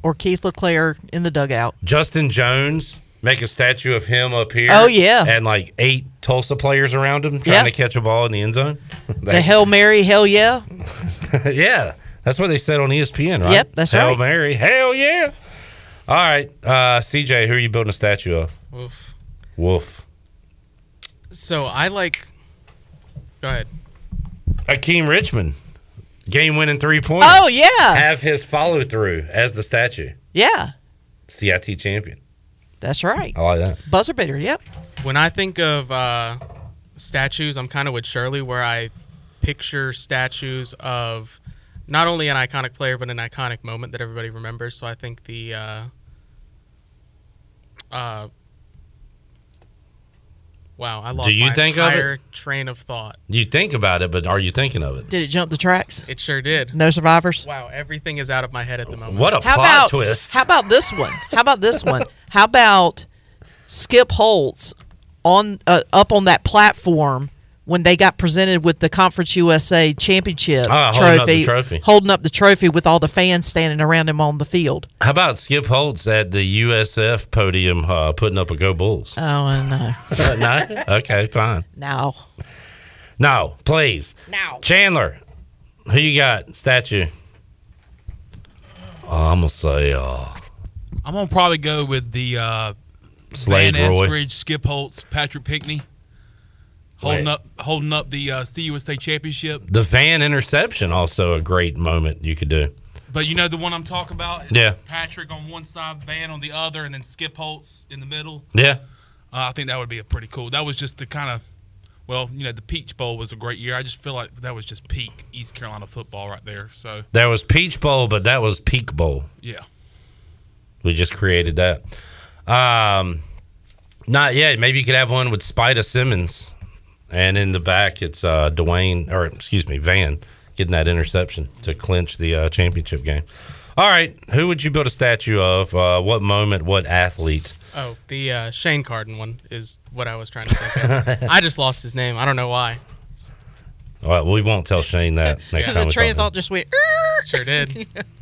Or Keith LeClair in the dugout. Justin Jones, make a statue of him up here. Oh, yeah. And like eight Tulsa players around him trying Yeah. to catch a ball in the end zone. The Hail Mary, hell yeah. yeah. That's what they said on ESPN, right? Yep, that's Hail right. Hail Mary. Hell yeah. All right. Uh, CJ, who are you building a statue of? Woof. Wolf. So I like. Go ahead. Akeem Richmond. Game winning three pointer. Oh, yeah. Have his follow through as the statue. Yeah, CIT champion. that's right. I like that. Buzzer beater, yep. When I think of uh, statues, I'm kind of with Shirley, where I picture statues of not only an iconic player but an iconic moment that everybody remembers. So I think the uh, uh, wow, I lost Do you my think of it? entire train of thought. You think about it, but are you thinking of it? Did it jump the tracks? It sure did. No survivors? Wow, everything is out of my head at the moment. What a How plot about twist. How about this one? How about this one? How about Skip Holtz on uh, up on that platform when they got presented with the Conference USA championship Ah, holding up trophy, the trophy. holding up the trophy with all the fans standing around him on the field. How about Skip Holtz at the USF podium uh, putting up a Go Bulls? Oh no, no? Okay, fine. no. No, please. No. Chandler, who you got? Statue. Oh, I'm going to say uh, I'm gonna probably go with the uh, Slade Van Roy. Eskridge, Skip Holtz, Patrick Pinkney, holding up holding up the uh, CUSA championship. The van interception, also a great moment you could do. But you know the one I'm talking about? Yeah. Patrick on one side, Van on the other, and then Skip Holtz in the middle. Yeah. Uh, I think that would be a pretty cool. That was just the kind of, well, you know, the Peach Bowl was a great year. I just feel like that was just peak East Carolina football right there. So There was Peach Bowl, but that was Peak Bowl. yeah, We just created that. Um, not yet. Maybe you could have one with Spida Simmons, and in the back it's uh, Dwayne, or excuse me, Van getting that interception to clinch the uh, championship game. All right, who would you build a statue of? Uh, what moment? What athlete? Oh, the uh, Shane Carden one is what I was trying to think of. I just lost his name. I don't know why. All right, we won't tell Shane that next time. the train of thought just went. Sure did.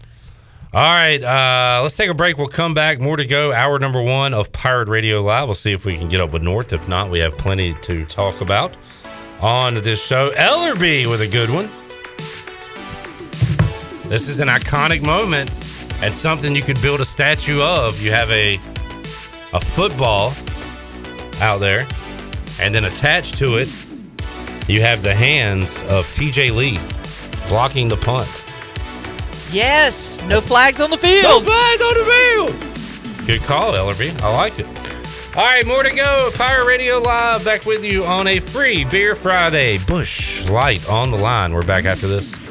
All right, uh, let's take a break. We'll come back. More to go. Hour number one of Pirate Radio Live. We'll see if we can get up with North. If not, we have plenty to talk about on this show. Ellerby with a good one. This is an iconic moment and something you could build a statue of. You have a a football out there, and then attached to it, you have the hands of TJ Lee blocking the punt. Yes, no flags on the field. No flags on the field. Good call, Ellerby. I like it. All right, more to go. Pirate Radio Live back with you on a free Beer Friday. Busch Light on the line. We're back after this.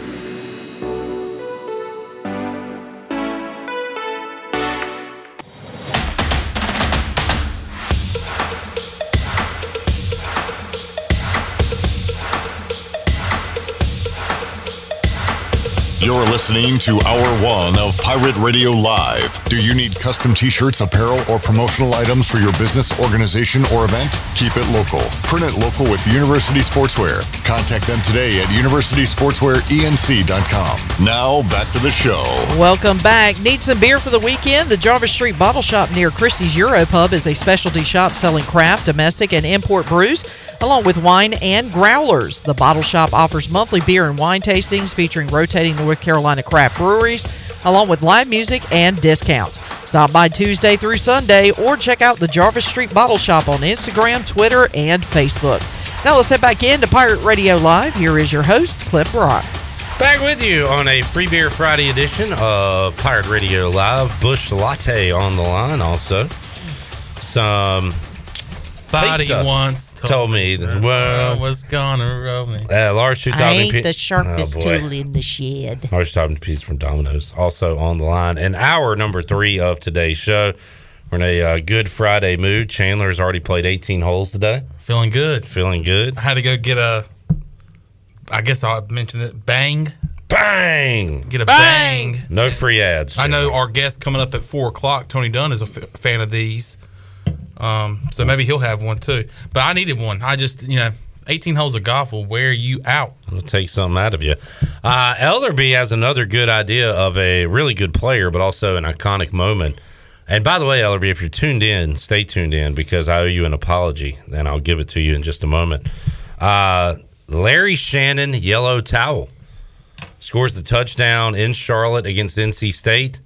Listening to Hour One of Pirate Radio Live. Do you need custom t shirts, apparel, or promotional items for your business, organization, or event? Keep it local. Print it local with University Sportswear. Contact them today at universitysportswearenc.com. Now, back to the show. Welcome back. Need some beer for the weekend? The Jarvis Street Bottle Shop near Christie's Euro Pub is a specialty shop selling craft, domestic, and import brews, along with wine and growlers. The bottle shop offers monthly beer and wine tastings featuring rotating North Carolina craft breweries, along with live music and discounts. Stop by Tuesday through Sunday or check out the Jarvis Street Bottle Shop on Instagram, Twitter, and Facebook. Now let's head back into Pirate Radio Live. Here is your host, Clip Rock. Back with you on a Free Beer Friday edition of Pirate Radio Live. Busch Latte on the line also. Some Body pizza once told, me that, well, I was gonna roll me. uh, large two topping pi- Oh, boy. in the shed. Large topping pizza from Domino's also on the line. And hour number three of today's show. We're in a uh, good Friday mood. Chandler has already played 18 holes today. Feeling good. Feeling good. I had to go get a. I guess I mentioned it. Bang. Bang. Get a bang. No free ads. I know our guest coming up at four o'clock. Tony Dunn is a f- fan of these, um, so maybe he'll have one too. But I needed one. I just, you know, eighteen holes of golf will wear you out. It'll take something out of you. Uh, Ellerby has another good idea of a really good player, but also an iconic moment. And by the way, Ellerby, if you're tuned in, stay tuned in because I owe you an apology, and I'll give it to you in just a moment. Uh, Larry Shannon, yellow towel, scores the touchdown in Charlotte against NC State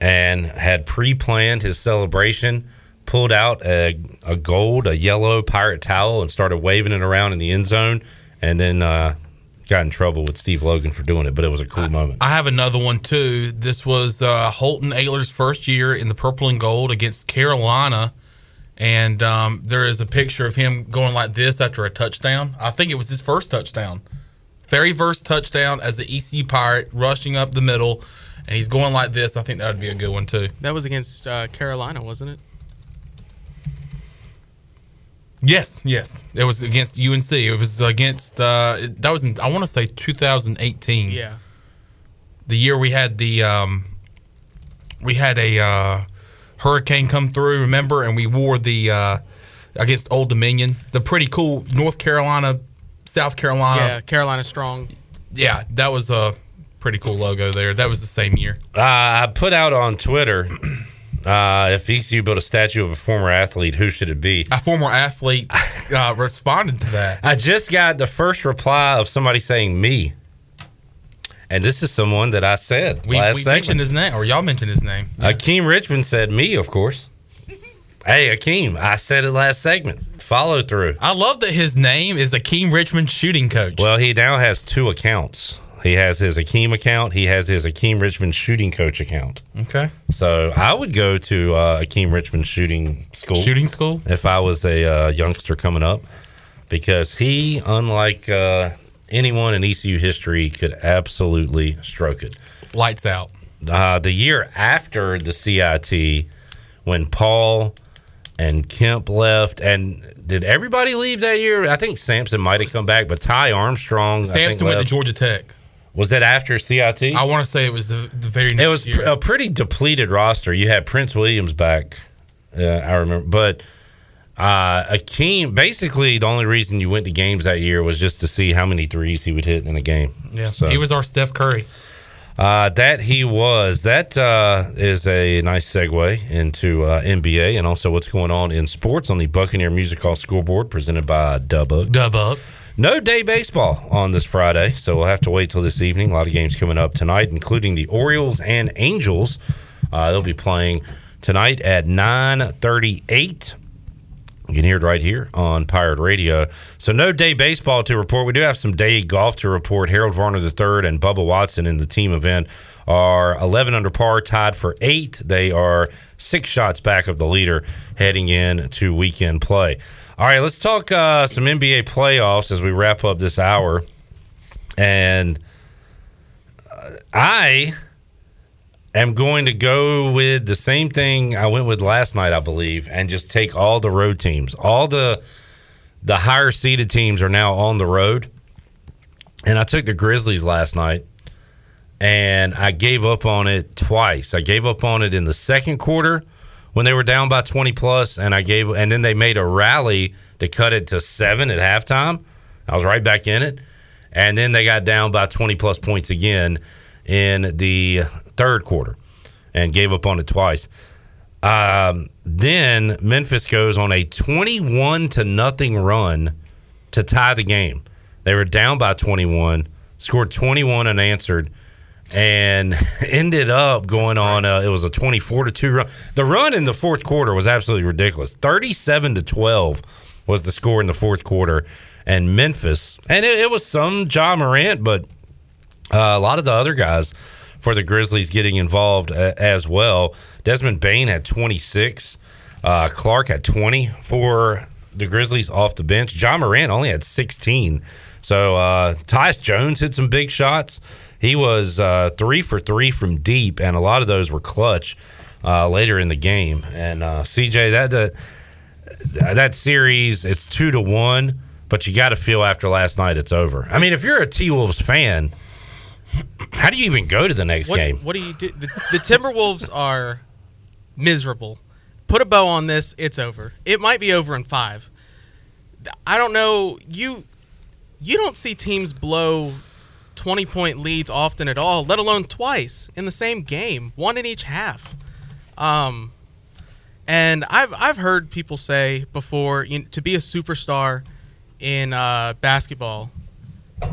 and had pre planned his celebration, pulled out a, a gold, a yellow pirate towel, and started waving it around in the end zone, and then uh, got in trouble with Steve Logan for doing it. But it was a cool moment. I have another one too. This was uh, Holton Ahlers' first year in the purple and gold against Carolina. And um, there is a picture of him going like this after a touchdown. I think it was his first touchdown. Very first touchdown as the ECU Pirate, rushing up the middle. And he's going like this. I think that would be a good one too. That was against uh, Carolina, wasn't it? Yes, yes. It was against UNC. It was against, uh, that was in, I want to say 2018. Yeah. the year we had the um, we had a uh, hurricane come through, remember, and we wore the uh, against Old Dominion, the pretty cool North Carolina, South Carolina. yeah, Carolina strong. Yeah, that was a pretty cool logo there. That was the same year. Uh, I put out on Twitter uh, if ECU built a statue of a former athlete, who should it be? A former athlete uh, responded to that. I just got the first reply of somebody saying me. And this is someone that I said We, last we segment. mentioned his name, or y'all mentioned his name. Akeem Richmond said me, of course. hey, Akeem, I said it last segment. Follow through. I love that his name is Akeem Richmond shooting coach. Well, he now has two accounts He has his Akeem account. He has his Akeem Richmond shooting coach account. Okay. So I would go to uh, Akeem Richmond shooting school. Shooting school? If I was a uh, youngster coming up, because he, unlike uh, anyone in ECU history, could absolutely stroke it. Lights out. Uh, the year after the CIT, when Paul and Kemp left, and did everybody leave that year? I think Sampson might have come back, but Ty Armstrong. I think, Sampson went to. Georgia Tech. Was that after CIT? I want to say it was the, the very next It was year. pr- a pretty depleted roster. You had Prince Williams back, uh, I remember, but uh, Akeem. Basically, the only reason you went to games that year was just to see how many threes he would hit in a game. yeah, So- he was our Steph Curry. Uh, that he was. That uh, is a nice segue into uh, NBA and also what's going on in sports on the Buccaneer Music Hall scoreboard presented by Dubug. Dubug. No day baseball on this Friday, so we'll have to wait till this evening. A lot of games coming up tonight, including the Orioles and Angels. Uh, they'll be playing tonight at nine thirty-eight. You can hear it right here on Pirate Radio. So no day baseball to report. We do have some day golf to report. Harold Varner III and Bubba Watson in the team event are 11 under par, tied for eight. They are six shots back of the leader heading in to weekend play. All right, let's talk uh, some NBA playoffs as we wrap up this hour. And uh, I am going to go with the same thing I went with last night, I believe, and just take all the road teams. All the the higher seeded teams are now on the road. And I took the Grizzlies last night and I gave up on it twice. I gave up on it in the second quarter when they were down by 20 plus and I gave and then they made a rally to cut it to 7 at halftime. I was right back in it. And then they got down by 20 plus points again in the third quarter and gave up on it twice. Um, then Memphis goes on a 21 to nothing run to tie the game. They were down by 21, scored 21 unanswered, and ended up going on. It was a 24 to two run. The run in the fourth quarter was absolutely ridiculous. 37 to 12 was the score in the fourth quarter, and Memphis, and it, it was some Ja Morant, but uh, a lot of the other guys for the Grizzlies getting involved uh, as well. Desmond Bane had 26. Uh, Clarke had 20 for the Grizzlies off the bench. Ja Morant only had 16. So uh, Tyus Jones hit some big shots. He was uh, three for three from deep, and a lot of those were clutch uh, later in the game. And uh, CJ, that uh, that series, it's two to one, but you got to feel after last night it's over. I mean, if you're a T Wolves fan, how do you even go to the next what, game? What do you do? The, the Timberwolves are miserable. Put a bow on this. It's over. It might be over in five. I don't know. You you don't see teams blow twenty point leads often at all, let alone twice in the same game, one in each half. Um, and I've I've heard people say before you know, to be a superstar in uh, basketball,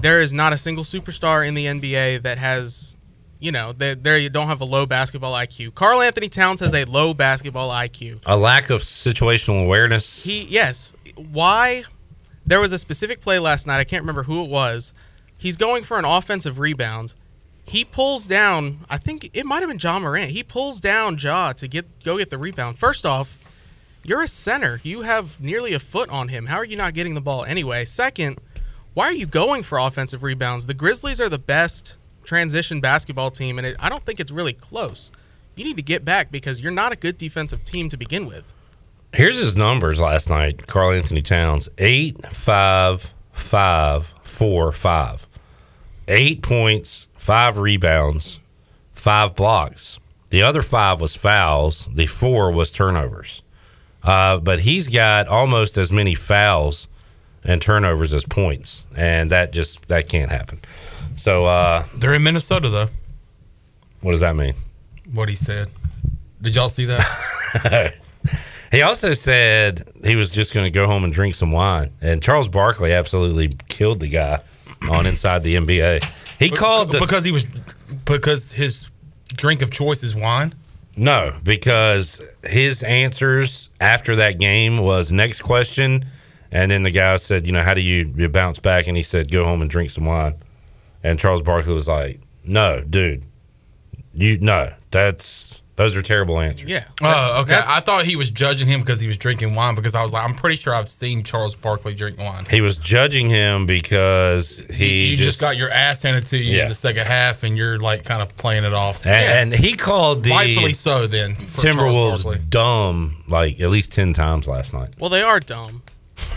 there is not a single superstar in the NBA that has, you know, they there you don't have a low basketball IQ. Karl-Anthony Towns has a low basketball IQ. A lack of situational awareness. He yes. Why? There was a specific play last night. I can't remember who it was. He's going for an offensive rebound. He pulls down. I think it might have been Ja Morant. He pulls down Ja to get go get the rebound. First off, you're a center. You have nearly a foot on him. How are you not getting the ball anyway? Second, why are you going for offensive rebounds? The Grizzlies are the best transition basketball team, and it, I don't think it's really close. You need to get back because you're not a good defensive team to begin with. Here's his numbers last night. Karl-Anthony Towns eight five five four five, eight points, five rebounds, five blocks. The other five was fouls. The four was turnovers. Uh, but he's got almost as many fouls and turnovers as points, and that just that can't happen. So uh, they're in Minnesota, though. What does that mean? What he said. Did y'all see that? He also said he was just going to go home and drink some wine. And Charles Barkley absolutely killed the guy on Inside the NBA. He Be- called the, because he was because his drink of choice is wine. no because his answers after that game was next question, and then the guy said, you know, how do you, you bounce back? And he said, go home and drink some wine. And Charles Barkley was like, "No, dude, you no, that's those are terrible answers." Yeah. Oh, okay. I thought he was judging him because he was drinking wine. Because I was like, I'm pretty sure I've seen Charles Barkley drink wine. He was judging him because he you just, got your ass handed to you Yeah. in the second half, and you're like kind of playing it off. and, and he called the rightfully so. Then Timberwolves dumb like at least ten times last night. Well, they are dumb.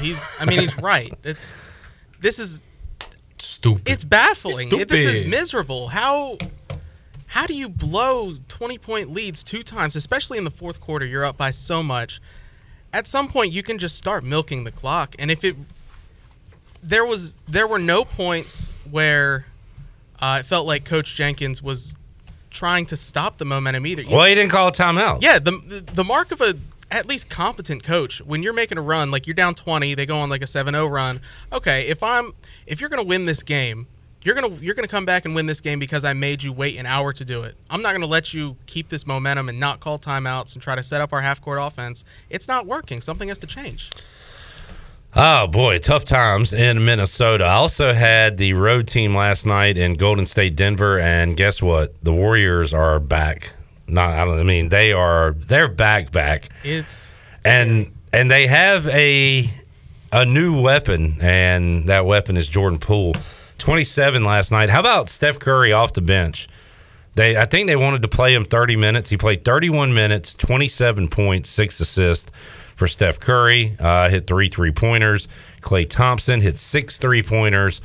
He's. I mean, he's right. It's. This is stupid. It's baffling. It- This is miserable. How. How do you blow 20 point leads two times, especially in the fourth quarter? You're up by so much. At some point, you can just start milking the clock. And if it. There was there were no points where uh, it felt like Coach Jenkins was trying to stop the momentum either. You- Well, he didn't call a timeout. yeah, the the- the mark of a at least competent coach when you're making a run like you're down 20, they go on like a 7-0 run. Okay, if I'm if you're going to win this game, you're going to you're to come back and win this game because I made you wait an hour to do it. I'm not going to let you keep this momentum and not call timeouts and try to set up our half-court offense. It's not working. Something has to change. Oh boy, tough times in Minnesota. I also had the road team last night in Golden State, Denver, and guess what? The Warriors are back. Not, I don't. I mean, they are. They're back, back, It's and and they have a a new weapon, and that weapon is Jordan Poole. Twenty seven last night. How about Steph Curry off the bench? They, I think they wanted to play him 30 minutes. He played 31 minutes, 27 points, six assists for Steph Curry. Uh, hit three three pointers. Klay Thompson hit six three pointers.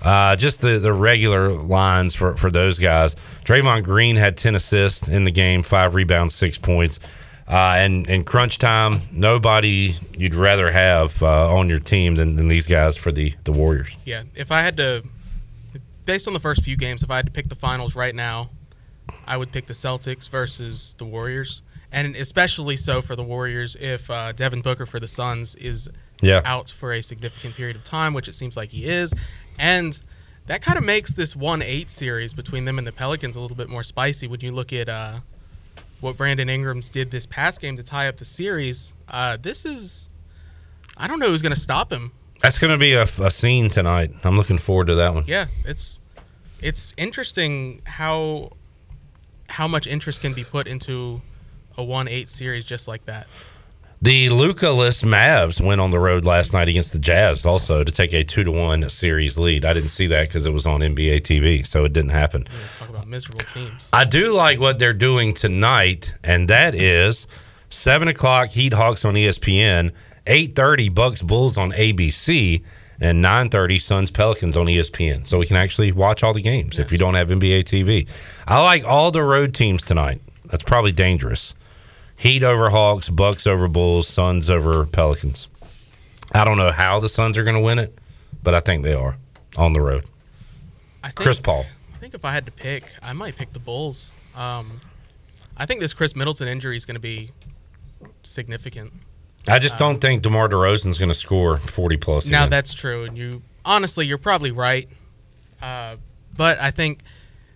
Uh, just the, the regular lines for, for those guys. Draymond Green had 10 assists in the game, five rebounds, six points. Uh, and in crunch time, nobody you'd rather have uh, on your team than, than these guys for the, the Warriors. Yeah, if I had to, based on the first few games, if I had to pick the finals right now, I would pick the Celtics versus the Warriors, and especially so for the Warriors if uh, Devin Booker for the Suns is Yeah. out for a significant period of time, which it seems like he is, and that kind of makes this one eight series between them and the Pelicans a little bit more spicy when you look at uh, what Brandon Ingram's did this past game to tie up the series. Uh, this is, I don't know who's going to stop him. That's going to be a, a scene tonight. I'm looking forward to that one. Yeah, it's it's interesting how how much interest can be put into a one eight series just like that. The Luka-less Mavs went on the road last night against the Jazz also to take a two to one series lead. I didn't see that because it was on NBA TV, so it didn't happen. Talk about miserable teams. I do like what they're doing tonight, and that is seven o'clock Heat Hawks on ESPN, eight thirty Bucks Bulls on ABC, and nine thirty Suns Pelicans on ESPN. So we can actually watch all the games if you don't have NBA TV. I like all the road teams tonight. That's probably dangerous. Heat over Hawks, Bucks over Bulls, Suns over Pelicans. I don't know how the Suns are going to win it, but I think they are on the road. I think, Chris Paul. I think if I had to pick, I might pick the Bulls. Um, I think this Khris Middleton injury is going to be significant. I just don't think DeMar DeRozan's going to score 40 plus. Now again. that's true, and you honestly, you're probably right. Uh, but I think,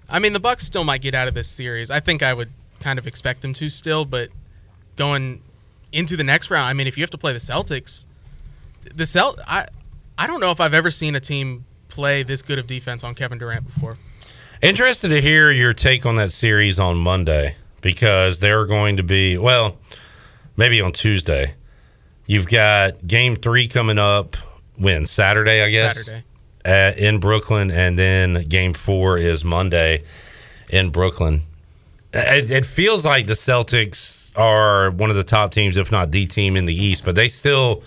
I mean, the Bucks still might get out of this series. I think I would kind of expect them to still, but going into the next round, I mean, if you have to play the Celtics, the Celt, I, I don't know if I've ever seen a team play this good of defense on Kevin Durant before. Interested to hear your take on that series on Monday because they're going to be, well, maybe on Tuesday. You've got game three coming up when? Saturday, I guess? Saturday. At, in Brooklyn. And then game four is Monday in Brooklyn. It, it feels like the Celtics are one of the top teams, if not the team in the East, but they still.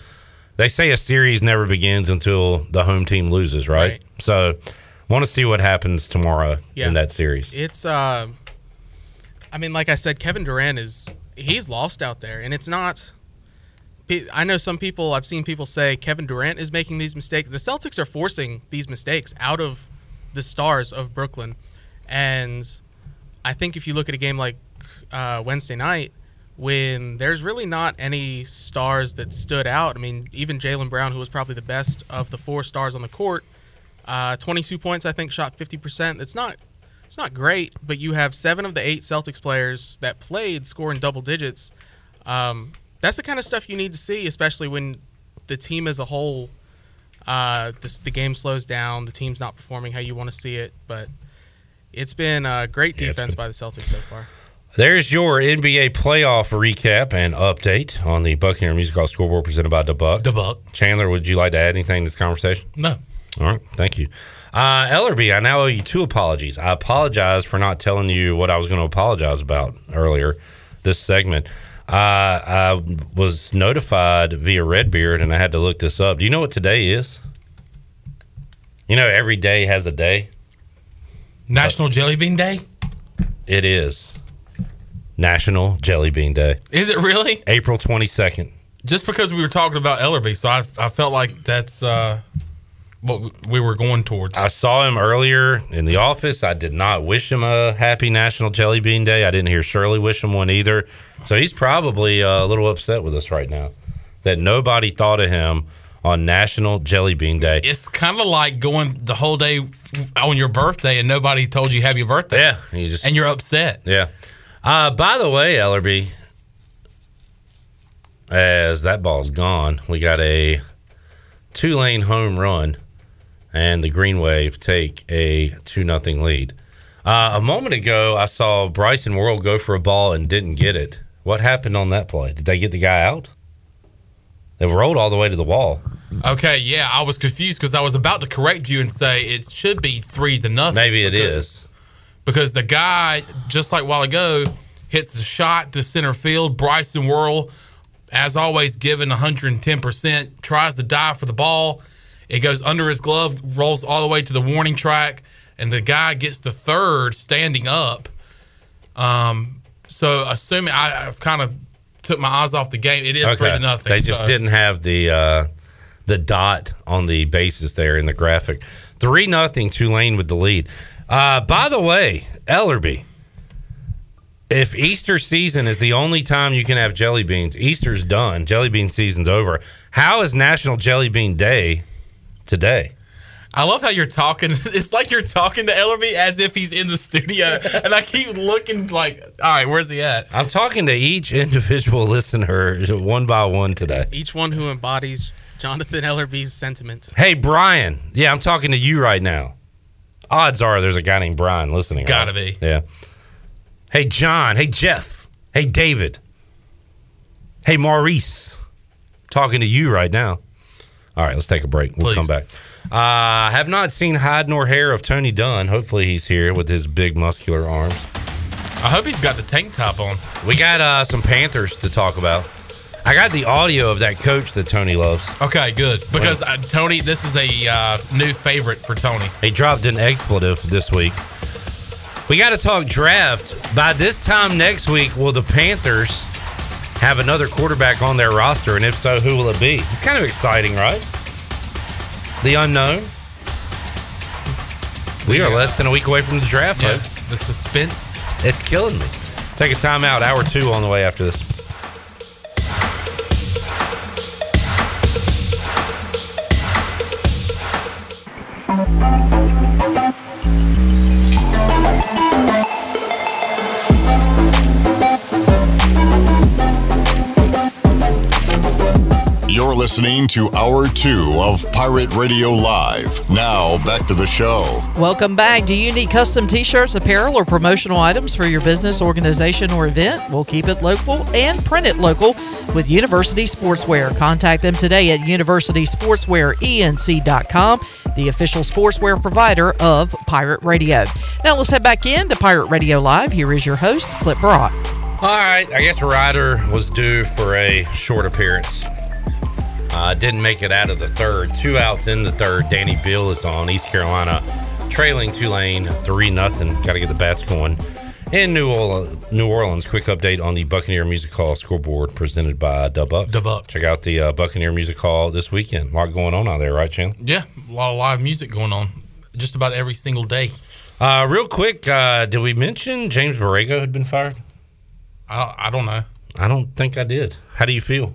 They say a series never begins until the home team loses, right? Right. So, want to see what happens tomorrow Yeah. in that series. It's uh I mean like I said Kevin Durant is he's lost out there and it's not I know some people I've seen people say Kevin Durant is making these mistakes. The Celtics are forcing these mistakes out of the stars of Brooklyn. And I think if you look at a game like uh, Wednesday night when there's really not any stars that stood out. I mean, even Jaylen Brown, who was probably the best of the four stars on the court, uh, 22 points, I think, shot 50%. It's not it's not great, but you have seven of the eight Celtics players that played scoring double digits. Um, that's the kind of stuff you need to see, especially when the team as a whole Uh, this, the game slows down. The team's not performing how you want to see it, but it's been a great Yeah, defense been- by the Celtics so far. There's your NBA playoff recap and update on the Buccaneer Music Hall scoreboard presented by DeBuck. DeBuck. Chandler, would you like to add anything to this conversation? No. All right, thank you. Uh, Ellerby, I now owe you two apologies. I apologize for not telling you what I was going to apologize about earlier this segment. Uh, I was notified via Redbeard, and I had to look this up. Do you know what today is? You know, every day has a day. National Jelly Bean Day? It is National Jelly Bean Day, Is it really? April 22nd. Just because we were talking about Ellerby, so I, I felt like that's uh, what we were going towards. I saw him earlier in the office. I did not wish him a happy National Jelly Bean Day. I didn't hear Shirley wish him one either. So he's probably uh, a little upset with us right now that nobody thought of him on National Jelly Bean Day. It's kind of like going the whole day on your birthday and nobody told you happy birthday. Yeah, you just and you're upset. Yeah. Uh, by the way, Ellerby, as that ball's gone, we got a two lane home run and the Green Wave take a 2 nothing lead. Uh, a moment ago, I saw Bryson Worrell go for a ball and didn't get it. What happened on that play? Did they get the guy out? They rolled all the way to the wall. Okay, yeah, I was confused because I was about to correct you and say it should be three to nothing. Maybe it because, is. because the guy, just like a while ago, hits the shot to center field. Bryson Worrell, as always, given 110 percent, tries to dive for the ball. It goes under his glove, rolls all the way to the warning track, and the guy gets the third standing up. Um, so assuming I, I've kind of took my eyes off the game, it is three to nothing. They just so- didn't have the uh, the dot on the bases there in the graphic. Three nothing Tulane with the lead. Uh, by the way, Ellerby, if Easter season is the only time you can have jelly beans, Easter's done. Jelly bean season's over. How is National Jelly Bean Day today? I love how you're talking. It's like you're talking to Ellerby as if he's in the studio, and I keep looking like, all right, where's he at? I'm talking to each individual listener one by one today. Each one who embodies Jonathan Ellerby's sentiment. Hey, Brian. Yeah, I'm talking to you right now. Odds are there's a guy named Brian listening. right? Gotta be. Yeah. Hey, John. Hey, Jeff. Hey, David. Hey, Maurice. Talking to you right now. All right, let's take a break. We'll Please. come back. Uh, have not seen hide nor hair of Tony Dunn. Hopefully, he's here with his big muscular arms. I hope he's got the tank top on. We got uh, some Panthers to talk about. I got the audio of that coach that Tony loves. Okay, good. Because uh, Tony, this is a uh, new favorite for Tony. He dropped an expletive this week. We got to talk draft. By this time next week, will the Panthers have another quarterback on their roster? And if so, who will it be? It's kind of exciting, right? The unknown. We are less than a week away from the draft, Yeah, folks. the suspense. It's killing me. Take a time out. Hour two on the way after this. You're listening to Hour 2 of Pirate Radio Live. Now, back to the show. Welcome back. Do you need custom t shirts, apparel, or promotional items for your business, organization, or event? We'll keep it local and print it local with University Sportswear. Contact them today at universitysportswearenc.com, the official sportswear provider of Pirate Radio. Now let's head back in to Pirate Radio Live. Here is your host, Clip Brock. All right, I guess Ryder was due for a short appearance. Uh, didn't make it out of the third. Two outs in the third. Danny Beal is on East Carolina, trailing Tulane three nothing. Got to get the bats going. In New Orleans, New Orleans, quick update on the Buccaneer Music Hall scoreboard presented by Dubuck. Dubuck. Check out the uh, Buccaneer Music Hall this weekend. A lot going on out there, right, Chandler? Yeah, a lot of live music going on just about every single day. Uh, real quick, uh, did we mention James Borrego had been fired? I, I don't know. I don't think I did. How do you feel?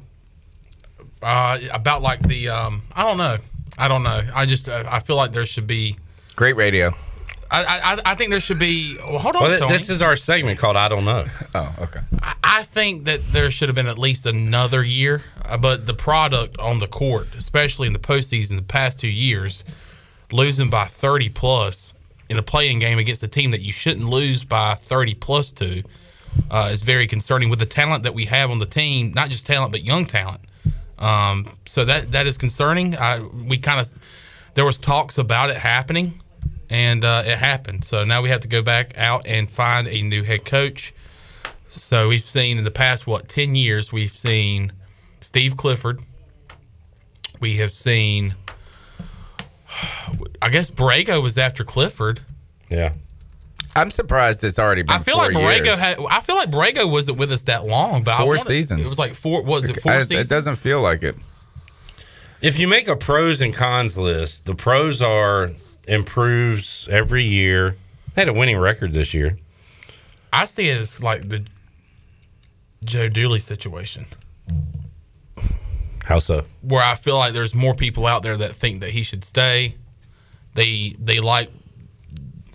Uh, about like the, um, I don't know. I don't know. I just, uh, I feel like there should be. Great radio. I, I I think there should be. Well, hold on, Well, th- this is our segment called I Don't Know. Oh, okay. I- I think that there should have been at least another year, uh, but the product on the court, especially in the postseason, the past two years, losing by 30 plus in a playing game against a team that you shouldn't lose by 30 plus to, uh, is very concerning with the talent that we have on the team, not just talent, but young talent. Um, so that that is concerning. I, we kind of there was talks about it happening, and uh, it happened. So now we have to go back out and find a new head coach. So we've seen in the past what ten years we've seen Steve Clifford. We have seen. I guess Borrego was after Clifford. Yeah. I'm surprised it's already been I feel four like Borrego years. had. I feel like Borrego wasn't with us that long, but four wanna- seasons. It was like four. Was it four I- seasons? It doesn't feel like it. If you make a pros and cons list, the pros are improves every year. They had a winning record this year. I see it as like the Joe Dooley situation. How so? where I feel like there's more people out there that think that he should stay. They they like,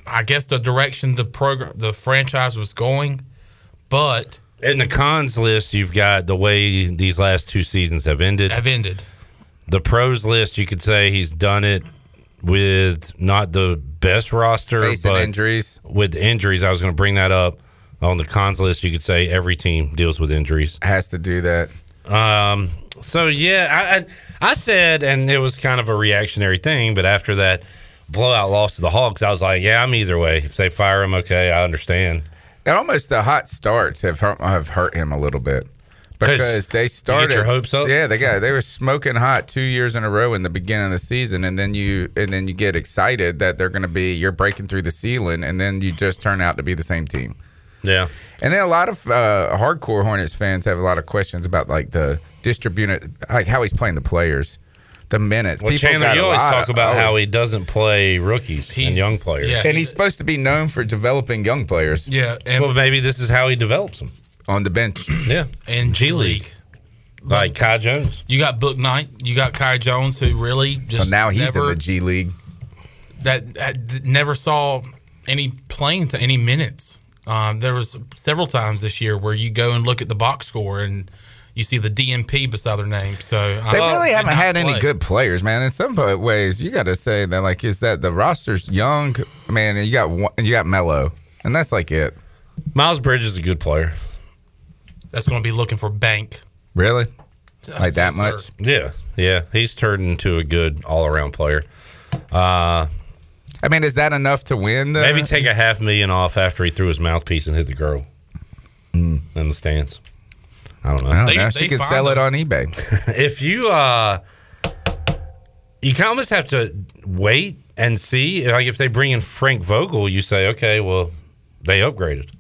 I guess the direction the program the franchise was going, but In the cons list, you've got the way these last two seasons have ended. have ended. The pros list, you could say he's done it with not the best roster, Facing but injuries. With injuries, I was going to bring that up. On the cons list, you could say every team deals with injuries. Has to do that. Um. So yeah, I, I I said, and it was kind of a reactionary thing, but after that blowout loss to the Hawks, I was like, yeah, I'm either way. If they fire him, okay, I understand. And almost the hot starts have hurt, have hurt him a little bit because they you started get your hopes up? Yeah, they got they were smoking hot two years in a row in the beginning of the season, and then you and then you get excited that they're going to be you're breaking through the ceiling, and then you just turn out to be the same team. Yeah. And then a lot of uh, hardcore Hornets fans have a lot of questions about like the distributed, like how he's playing the players, the minutes. Well, People Chandler, got you always talk of- about oh. how he doesn't play rookies and young players. yeah. and he's supposed to be known for developing young players. Yeah, and well, maybe this is how he develops them. on the bench. Yeah. and G League. Like Kai Jones. You got Bouknight. You got Kai Jones, who really just Well, now he's never, in the G League. that, that never saw any playing to any minutes. Um, there was several times this year where you go and look at the box score and you see the DNP beside their name. So They um, really did haven't not had any good players, man. In some ways, you got to say that like is that the roster's young, man. And you got one, you got Melo, and that's like it. Miles Bridges is a good player. That's going to be looking for bank. Really, like that Yes, sir. much? Yeah. Yeah. He's turned into a good all around player. Uh, I mean, is that enough to win? The, maybe take a half million off after he threw his mouthpiece and hit the girl in the stands. I don't know. They- know. they She could sell it on eBay. if you uh you kind of almost have to wait and see like if they bring in frank vogel you say okay well they upgraded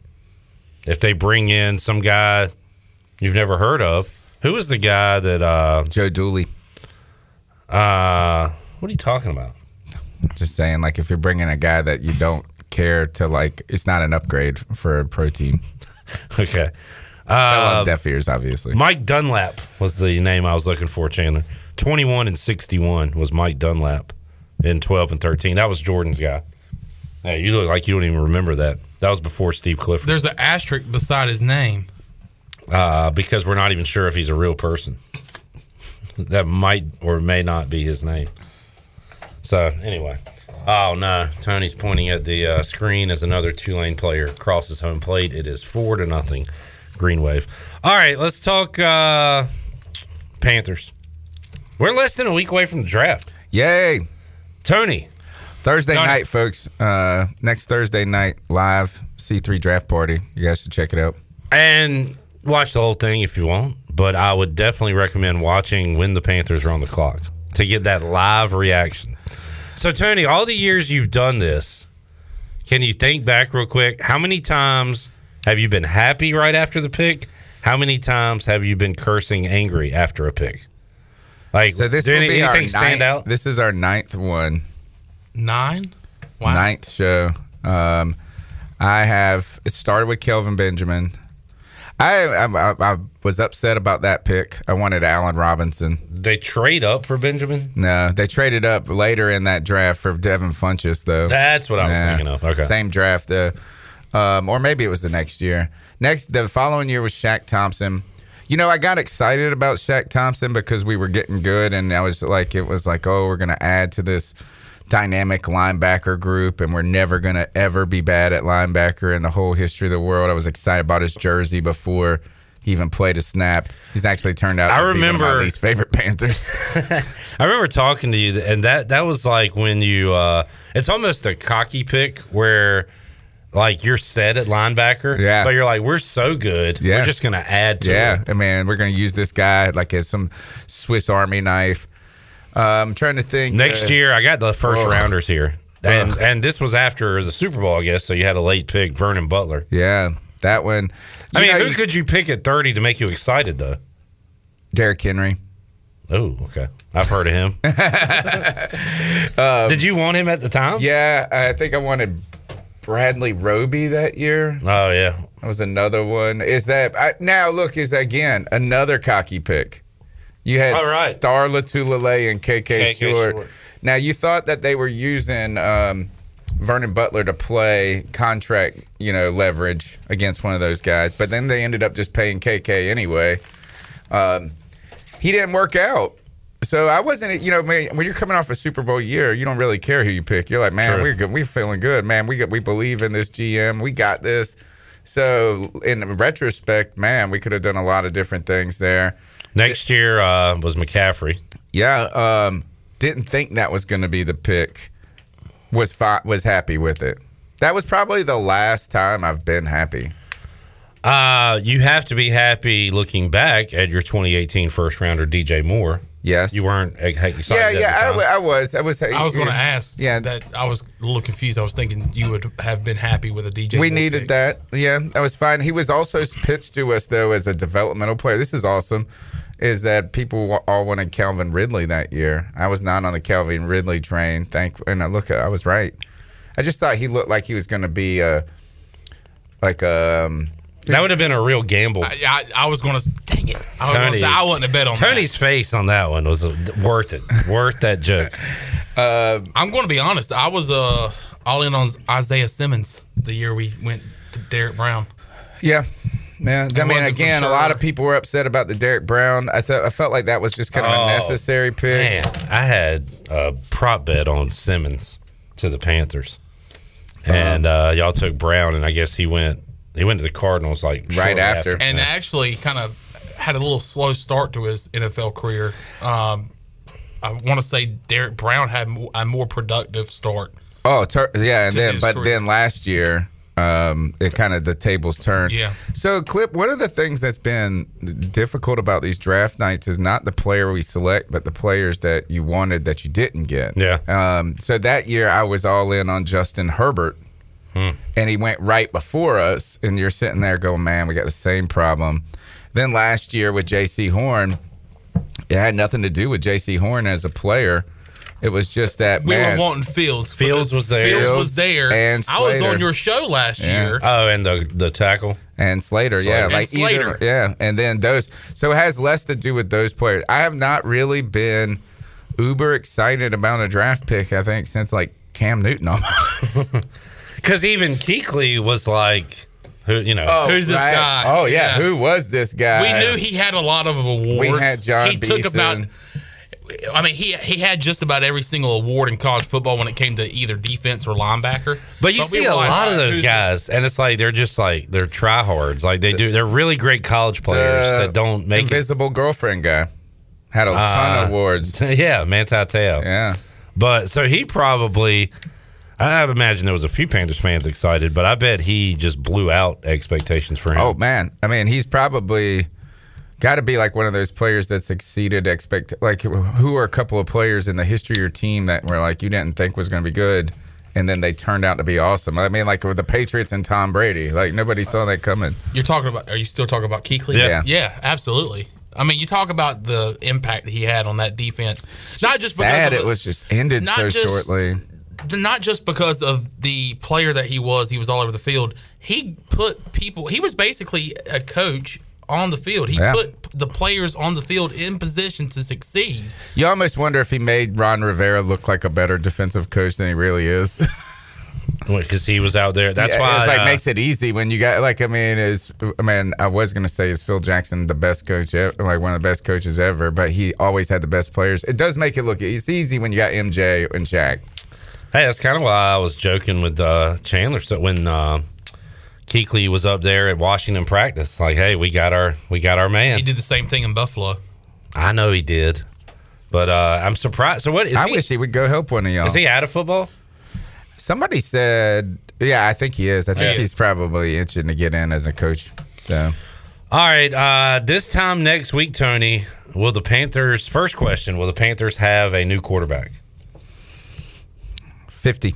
if they bring in some guy you've never heard of who was the guy that uh Joe Dooley. uh what are you talking about Just saying, like if you're bringing a guy that you don't care to like, it's not an upgrade for a pro team. okay uh on deaf ears, obviously. mike dunlap was the name i was looking for chandler 21 and 61 was mike dunlap in 12 and 13 that was jordan's guy hey you look like you don't even remember that that was before steve clifford There's an asterisk beside his name. uh, because we're not even sure if he's a real person. that might or may not be his name. So anyway, oh no, Tony's pointing at the uh, screen as another Tulane player crosses home plate. It is four to nothing, Green Wave. All right, let's talk uh, Panthers. We're less than a week away from the draft. Yay! Tony, Thursday Tony. night, folks. Uh, next Thursday night, live C3 draft party. You guys should check it out. and watch the whole thing if you want, but I would definitely recommend watching when the Panthers are on the clock to get that live reaction. So, Tony, all the years you've done this, can you think back real quick? How many times have you been happy right after the pick? How many times have you been cursing angry after a pick? Like, So this did will any- be our anything stand ninth, out? This is our ninth one. Nine? Wow. Ninth show. Um, I have. It started with Kelvin Benjamin. I, I I I was upset about that pick. I wanted Allen Robinson. They trade up for Benjamin. No, they traded up later in that draft for Devin Funchess, though. That's what I was thinking of. Okay. same draft, uh, um, or maybe it was the next year. Next, the following year was Shaq Thompson. You know, I got excited about Shaq Thompson because we were getting good, and I was like, it was like, oh, we're going to add to this dynamic linebacker group, and we're never going to ever be bad at linebacker in the whole history of the world. I was excited about his jersey before he even played a snap. He's actually turned out. I to be one of my remember- least favorite Panthers. I remember talking to you, and that that was like when you. uh It's almost a cocky pick where. Like you're set at linebacker, Yeah. But you're like, we're so good, Yeah. we're just gonna add to yeah, it. I mean, we're going to use this guy like as some Swiss Army knife. Uh, I'm trying to think. Next uh, year, I got the first rounders here, and Ugh. and this was after the Super Bowl, I guess. So you had a late pick, Vernon Butler. Yeah, that one. I mean, know, who could you pick at 30 to make you excited though? Derrick Henry. Oh, okay. I've heard of him. Did you want him at the time? Um, Yeah, I think I wanted Bradley Roby that year. Oh yeah, that was another one. Is that I, now? Look, is again another cocky pick. You had All right. Star Lotulelei and KK, KK. Short. Now you thought that they were using um, Vernon Butler to play contract, you know, leverage against one of those guys, but then they ended up just paying KK anyway. Um, he didn't work out. So I wasn't, you know, man, when you're coming off a Super Bowl year, you don't really care who you pick. You're like, man, True. we're good. We're feeling good, man. We got, we believe in this GM. We got this. So in retrospect, man, we could have done a lot of different things there. Next year uh, was McCaffrey. Yeah, um, didn't think that was going to be the pick. Was fi- was happy with it. That was probably the last time I've been happy. Uh, you have to be happy looking back at your 2018 first rounder, DJ Moore. Yes, you weren't excited. yeah, yeah, I, w- I was. I was. I was going to ask. Yeah, that I was a little confused. I was thinking you would have been happy with a DJ. we needed pick. that. Yeah, that was fine. He was also pitched to us though as a developmental player. This is awesome. Is that people all wanted Calvin Ridley that year? I was not on the Calvin Ridley train. Thank and I look, I was right. I just thought he looked like he was going to be a like um. That would have been a real gamble. I, I, I was going to. Dang it! I was going to say I wouldn't have bet on Tony's face on that one was uh, worth it. worth that joke. Uh, I'm going to be honest. I was uh, all in on Isaiah Simmons the year we went to Derrick Brown. Yeah. Yeah, I mean, wasn't for again, a lot of people were upset about the Derrick Brown. I thought I felt like that was just kind of Oh, a necessary pick. Man, I had a prop bet on Simmons to the Panthers, and uh, y'all took Brown, and I guess he went. He went to the Cardinals like right after, and actually kind of had a little slow start to his NFL career. Um, I want to say Derrick Brown had a more productive start. Oh, tur- yeah, and then but career. then last year, um, it kind of the tables turned. Yeah. So, Clip, one of the things that's been difficult about these draft nights is not the player we select, but the players that you wanted that you didn't get. Yeah. Um, so that year, I was all in on Justin Herbert, Hmm. and he went right before us. And you're sitting there going, "Man, we got the same problem." Then last year with Jaycee Horn, it had nothing to do with Jaycee Horn as a player. It was just that We man, were wanting Fields. Fields was there. Fields was there. and I was on your show last Yeah. year. Oh, and the the tackle and Slater, yeah, Slater. like And either, Slater. yeah, and then those. So it has less to do with those players. I have not really been uber excited about a draft pick. I think since like Cam Newton almost. because even Kuechly was like, who you know, Who's this right. guy? Oh yeah. Yeah. who was this guy? we knew he had a lot of awards. We had John He took about. I mean, he he had just about every single award in college football when it came to either defense or linebacker. But you we see a like, lot of "Who's those this guys, and it's like they're just like they're tryhards. Like they do, they're really great college players that don't make it. invisible girlfriend guy had a ton Uh, of awards. yeah, Manti Te'o. Yeah, but so he probably. I imagine there was a few Panthers fans excited, but I bet he just blew out expectations for him. Oh man, I mean, he's probably got to be like one of those players that's exceeded expect. Like, who are a couple of players in the history of your team that were like you didn't think was going to be good, and then they turned out to be awesome. I mean, like with the Patriots and Tom Brady, like nobody saw that coming. You're talking about? Are you still talking about Kuechly? Yeah. yeah, absolutely. I mean, you talk about the impact he had on that defense. Not just because Sad of it was just ended not so just shortly. Not just because of the player that he was, he was all over the field. He put people. He was basically a coach on the field. He Yeah. put the players on the field in position to succeed. You almost wonder if he made Ron Rivera look like a better defensive coach than he really is. because he was out there. That's Yeah, why it's like uh, makes it easy when you got like I mean is I mean I was gonna say is Phil Jackson the best coach ever, like one of the best coaches ever, but he always had the best players. It does make it look it's easy when you got MJ and Shaq. Hey, that's kind of why I was joking with uh, Chandler. So when uh, Kuechly was up there at Washington practice, like, hey, we got our we got our man. He did the same thing in Buffalo. I know he did, but uh, I'm surprised. So what is I he? wish he would go help one of y'all. Is he out of football? Somebody said, yeah, I think he is. I think Yeah. he's probably itching to get in as a coach. So All right. Uh, this time next week, Tony, will the Panthers? First question: Will the Panthers have a new quarterback? 50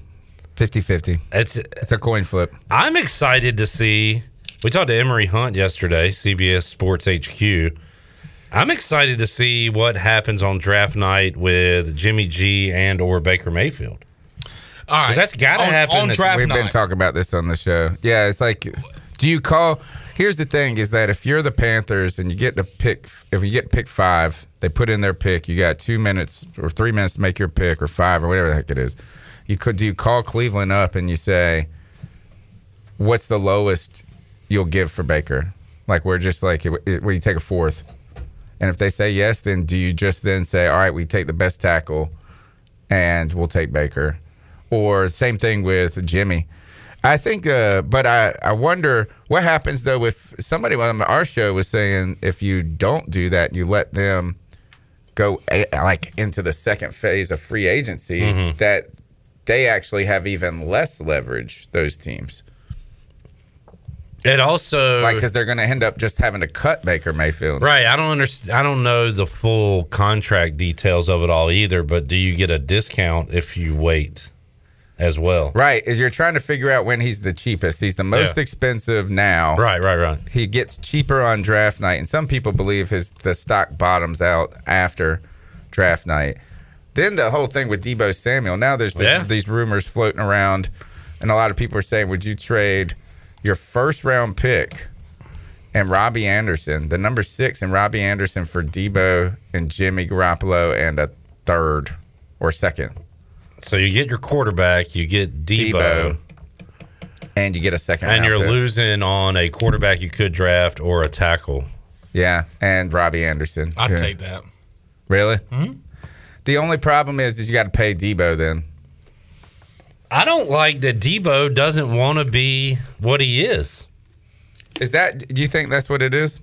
50 50. It's it's a coin flip. I'm excited to see. We talked to Emory Hunt yesterday, CBS Sports HQ. I'm excited to see what happens on draft night with Jimmy G and or Baker Mayfield. All right, 'Cause that's gotta happen. That's- We've been talking about this on the show. Yeah, it's like, do you call? Here's the thing: is that if you're the Panthers and you get to pick, if you get pick five, they put in their pick. You got two minutes or three minutes to make your pick, or five, or whatever the heck it is. You could do you call Cleveland up and you say, "What's the lowest you'll give for Baker?" Like we're just like, where you take a fourth, and if they say yes, then do you just then say, "All right, we take the best tackle, and we'll take Baker," or same thing with Jimmy. I think, uh, but I, I wonder what happens though if somebody on our show was saying if you don't do that, you let them go a, like into the second phase of free agency, Mhm. that they actually have even less leverage. Those teams, It also like, because they're going to end up just having to cut Baker Mayfield. Right. I don't understand. I don't know the full contract details of it all either. But do you get a discount if you wait as well? Right, is you're trying to figure out when he's the cheapest. He's the most Yeah. expensive now. Right, right, right. He gets cheaper on draft night, and some people believe his the stock bottoms out after draft night. Then the whole thing with Deebo Samuel. Now there's this, Yeah. these rumors floating around, and a lot of people are saying, "Would you trade your first round pick and Robbie Anderson, the number six, and Robbie Anderson for Deebo and Jimmy Garoppolo and a third or second? So you get your quarterback, you get Deebo, Deebo, and you get a second, and round you're pick. losing on a quarterback you could draft or a tackle. Yeah, and Robbie Anderson. I'd Yeah. take that. Really? Mm-hmm. The only problem is, is you got to pay Deebo then. I don't like that Deebo doesn't want to be what he is. Is that? Do you think that's what it is?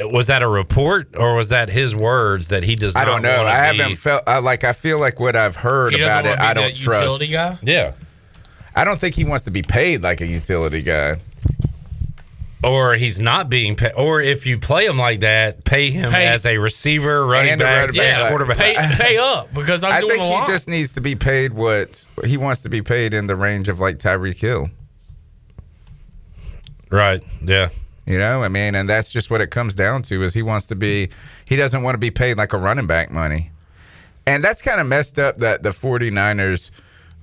Uh, was that a report or was that his words that he does? I don't know. I haven't felt I, like I feel like what I've heard He doesn't about it. wanna be I don't trust. utility guy? Yeah. I don't think he wants to be paid like a utility guy. Or he's not being paid. Or if you play him like that, pay him Pay- as a receiver, running And back, running back. and quarterback. Pay, pay up because I'm I doing think a he lot. just needs to be paid what he wants to be paid in the range of like Tyreek Hill. Right. Yeah. You know, I mean, and that's just what it comes down to is he wants to be he doesn't want to be paid like a running back money. And that's kind of messed up that the 49ers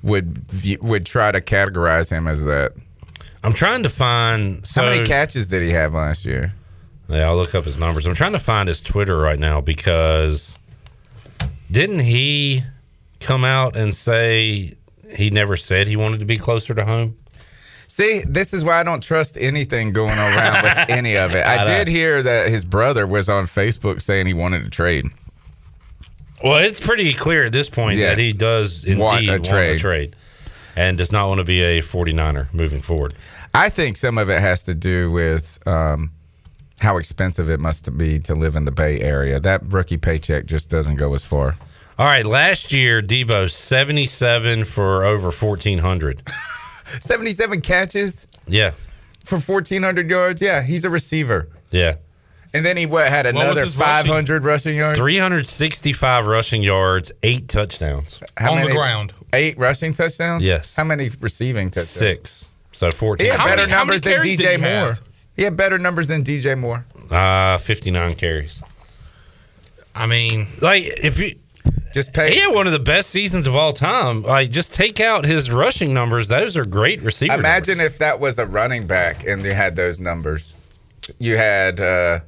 would view, would try to categorize him as that. I'm trying to find. So, How many catches did he have last year? Yeah, I'll look up his numbers. I'm trying to find his Twitter right now because didn't he come out and say he never said he wanted to be closer to home? See, this is why I don't trust anything going around with any of it. I I did hear that his brother was on Facebook saying he wanted to trade. Well, it's pretty clear at this point Yeah. that he does indeed Want want a a, trade. Trade. and does not want to be a 49er moving forward. I think some of it has to do with um, how expensive it must be to live in the Bay Area. That rookie paycheck just doesn't go as far. All right, last year Deebo 77 for over 1400. 77 catches Yeah. for 1,400 yards. Yeah, he's a receiver. Yeah. And then he what, had another his rushing? 500 rushing, yards. 365 rushing yards, 8 touchdowns. How on the ground. Eight rushing touchdowns? Yes. How many receiving touchdowns? 6. So 14. He had How better many- numbers than DJ he Moore. have? He had better numbers than DJ Moore. Uh 59 carries. I mean, Like if you Just pay. He had one of the best seasons of all time. Like, just take out his rushing numbers; those are great receiver. Imagine if that was a running back and you had those numbers. You had, uh,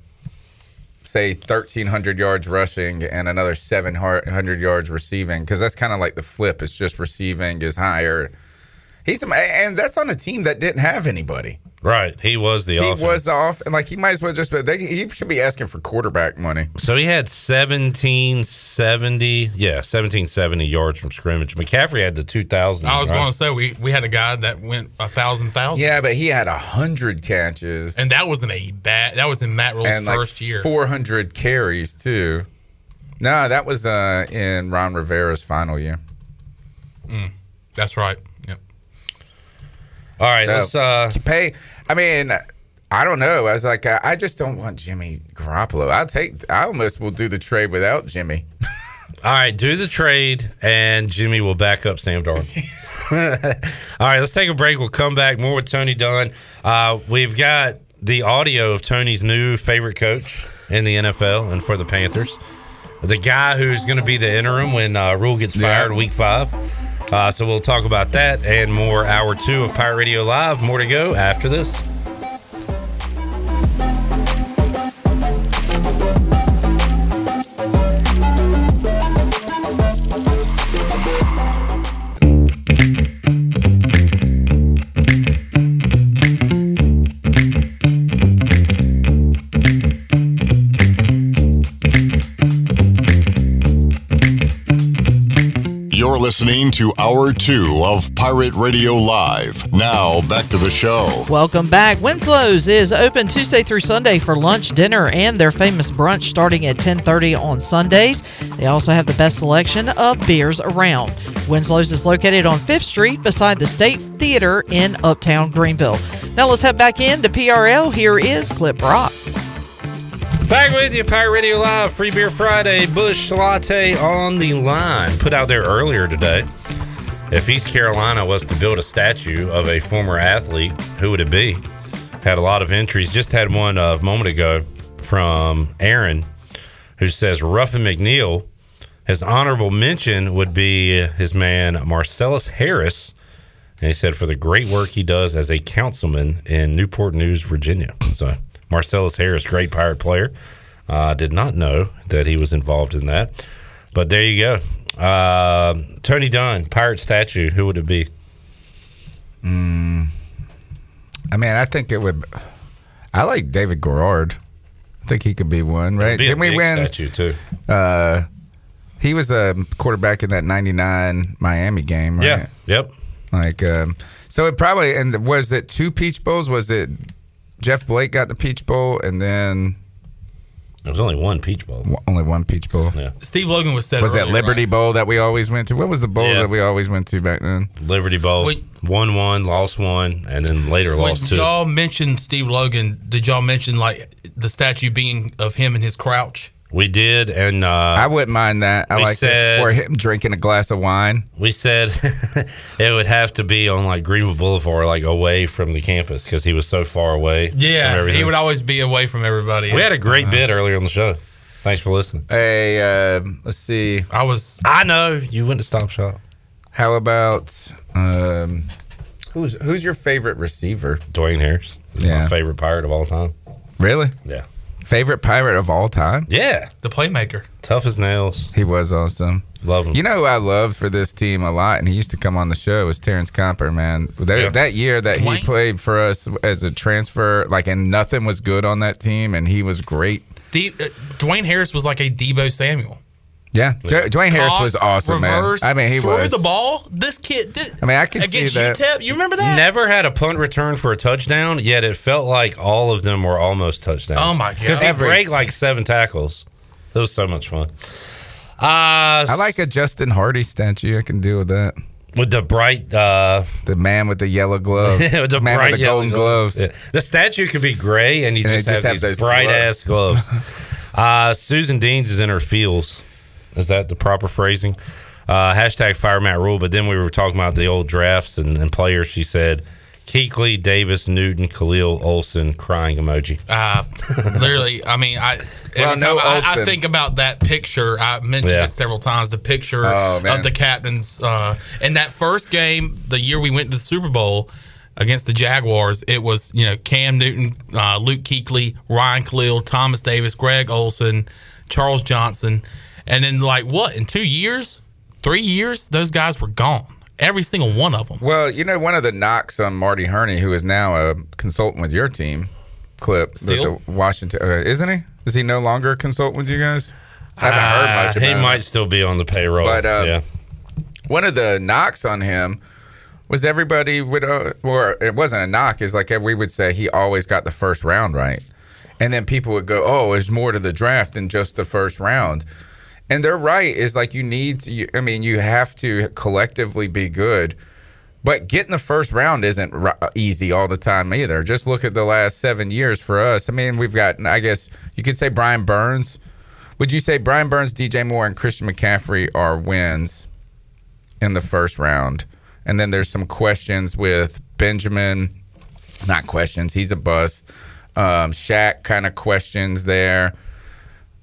say, 1,300 yards rushing and another 700 yards receiving, because that's kind of like the flip. It's just receiving is higher. He's and that's on a team that didn't have anybody. Right, he was the He offense. was the off, and like he might as well just. But they, he should be asking for quarterback money. So he had 1770, yeah, 1770 yards from scrimmage. McCaffrey had the 2000. I was right? going to say we we had a guy that went a thousand thousand. Yeah, but he had a hundred catches, and that wasn't a bad. That was in Matt Rhule's and like first year. 400 carries too. No, that was uh, in Ron Rivera's final year. Mm, that's right. All right, So, let's uh, pay. I mean, I don't know. I was like, I I just don't want Jimmy Garoppolo. I'll take. I almost will do the trade without Jimmy. All right, do the trade, and Jimmy will back up Sam Darnold. All right, let's take a break. We'll come back more with Tony Dunn. Uh, we've got the audio of Tony's new favorite coach in the NFL and for the Panthers, the guy who's going to be the interim when uh, Rhule gets fired week five. Uh, so we'll talk about that and more. Hour two of Pirate Radio Live. More to go after this. Listening to Hour 2 of Pirate Radio Live. Now, back to the show. Welcome back. Winslow's is open Tuesday through Sunday for lunch, dinner, and their famous brunch starting at 10:30 on Sundays. They also have the best selection of beers around. Winslow's is located on 5th Street beside the State Theater in Uptown Greenville. Now let's head back into PRL. Here is Clip Rock. Back with you, Pirate Radio Live, Free Beer Friday, Busch Latte on the line. Put out there earlier today. If East Carolina was to build a statue of a former athlete, who would it be? Had a lot of entries. Just had one uh, a moment ago from Aaron, who says Ruffin McNeill. His honorable mention would be his man Marcellus Harris. And he said for the great work he does as a councilman in Newport News, Virginia. So Marcellus Harris, great pirate player. Uh, did not know that he was involved in that. But there you go. Uh, Tony Dunn, pirate statue. Who would it be? Mm, I mean, I think it would. I like David Garrard. I think he could be one, right? Be Didn't we win? statue too. Uh, he was a quarterback in that '99 Miami game, right? Yeah. Yep. Like, um, so it probably and was it two Peach Bowls? Was it Jeff Blake got the Peach Bowl and then there was only one Peach Bowl? Only one Peach Bowl. Yeah. Steve Logan was said Was that earlier, Liberty Bowl that we always went to? What was the bowl Yeah. that we always went to back then? Liberty Bowl. Wait. Won one, lost one, and then later When lost two. y'all mentioned Steve Logan, did y'all mention like the statue being of him and his crouch? We did, and uh, I wouldn't mind that. I like said- it. Or him drinking a glass of wine. We said it would have to be on like Greenville Boulevard, like away from the campus, because he was so far away. Yeah, everything. he would always be away from everybody. We had a great bit earlier on the show. Thanks for listening. Hey, uh, let's see. I was. I know you went to Stop Shop. How about um, who's who's your favorite receiver? Dwayne Harris. He's Yeah. my favorite pirate of all time. Really? Yeah. Favorite pirate of all time? Yeah. The playmaker. Tough as nails. He was awesome. Love him. You know who I loved for this team a lot, and he used to come on the show was Terrence Comper, man. That, Yeah. that year that Dwayne? he played for us as a transfer, like, and nothing was good on that team, and he was great. D- uh, Dwayne Harris was like a Deebo Samuel. Yeah, D- Dwayne Harris Caught, was awesome, reverse, man. I mean, he threw was. the ball. This kid. Did, I mean, I can see against that. UTEP. You remember that? Never had a punt return for a touchdown, yet it felt like all of them were almost touchdowns. Oh, my God. Because he Every- break like seven tackles. It was so much fun. Uh, I like a Justin Hardy statue. I can deal with that. with the bright, uh, The man with the yellow gloves, with the man bright with the golden gloves. Yeah. The statue could be gray, and you And just, it just have, have these those bright ass gloves. uh, Susan Deans is in her feels. Is that the proper phrasing? Uh, hashtag fire Matt Rhule. But then we were talking about the old drafts and, and players. She said Kuechly, Davis, Newton, Kalil, Olsen, crying emoji. Uh, literally, I mean, I every Well, time no I, I think about that picture. I mentioned Yeah. it several times. The picture Oh, of the captains uh, in that first game, the year we went to the Super Bowl against the Jaguars. It was you know Cam Newton, uh, Luke Kuechly, Ryan Kalil, Thomas Davis, Greg Olsen, Charles Johnson, and then like what in two years, three years, those guys were gone. Every single one of them. Well, you know, one of the knocks on Marty Hurney, who is now a consultant with your team, Clip, the- Still? the Washington, uh, isn't he? Is he no longer a consultant with you guys? I haven't heard much Uh, about He him. might still be on the payroll. But uh, yeah. one of the knocks on him was everybody would, uh, or it wasn't a knock. It's like we would say he always got the first round right, and then people would go, "Oh, there's more to the draft than just the first round." And they're right. Is like you need. To, you, I mean, you have to collectively be good. But getting the first round isn't ri- easy all the time either. Just look at the last seven years for us. I mean, we've got, I guess you could say Brian Burns. Would you say Brian Burns, DJ Moore, and Christian McCaffrey are wins in the first round? And then there's some questions with Benjamin. Not questions. He's a bust. Um, Shaq kind of questions there.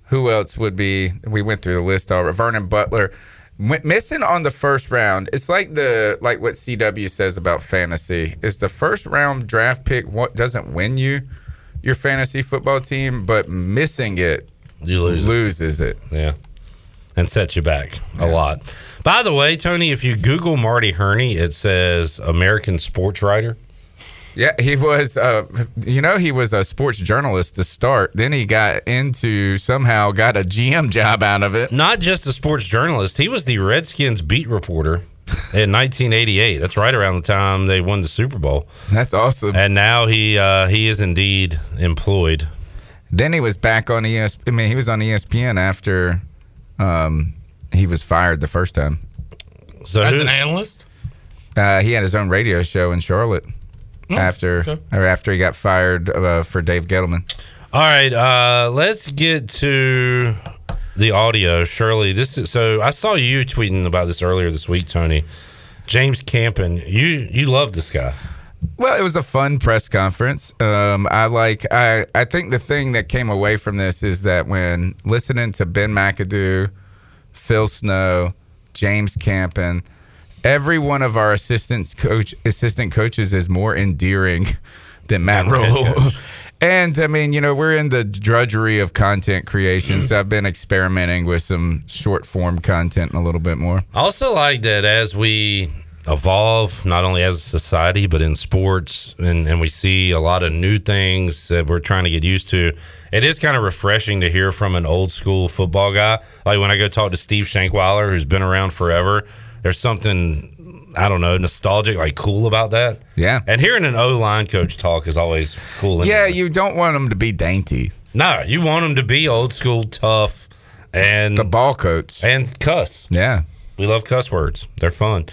Who else would be? We went through the list already. Vernon Butler. M- missing on the first round. It's like the like what CW says about fantasy. Is the first round draft pick what doesn't win you your fantasy football team, but missing it you lose it. loses it. Yeah. And sets you back a lot. By the way, Tony, if you Google Marty Hurney, it says American sports writer. Yeah, he was. Uh, you know, he was a sports journalist to start. Then he got into somehow got a GM job out of it. Not just a sports journalist, he was the Redskins beat reporter in 1988. That's right around the time they won the Super Bowl. That's awesome. And now he uh, he is indeed employed. Then he was back on ESPN. I mean, he was on ESPN after um, he was fired the first time. So As who- an analyst, Uh, he had his own radio show in Charlotte after okay. or after he got fired uh, for Dave Gettleman. All right, uh, let's get to the audio. Shirley, this is so. I saw you tweeting about this earlier this week, Tony. James Campen, you you love this guy. Well, it was a fun press conference. Um, I like. I I think the thing that came away from this is that when listening to Ben McAdoo, Phil Snow, James Campen, every one of our assistant coach assistant coaches is more endearing than Matt Rhule. And I mean, you know, we're in the drudgery of content creation, so I've been experimenting with some short form content a little bit more. I also like that as we evolve, not only as a society, but in sports, and, and we see a lot of new things that we're trying to get used to. It is kind of refreshing to hear from an old school football guy. Like when I go talk to Steve Shankweiler, who's been around forever, there's something, I don't know, nostalgic, like cool about that. Yeah. And hearing an O line coach talk is always cool. Yeah, you don't want them to be dainty. No, you want them to be old school, tough, and the ball coach and cuss. Yeah, we love cuss words. They're fun.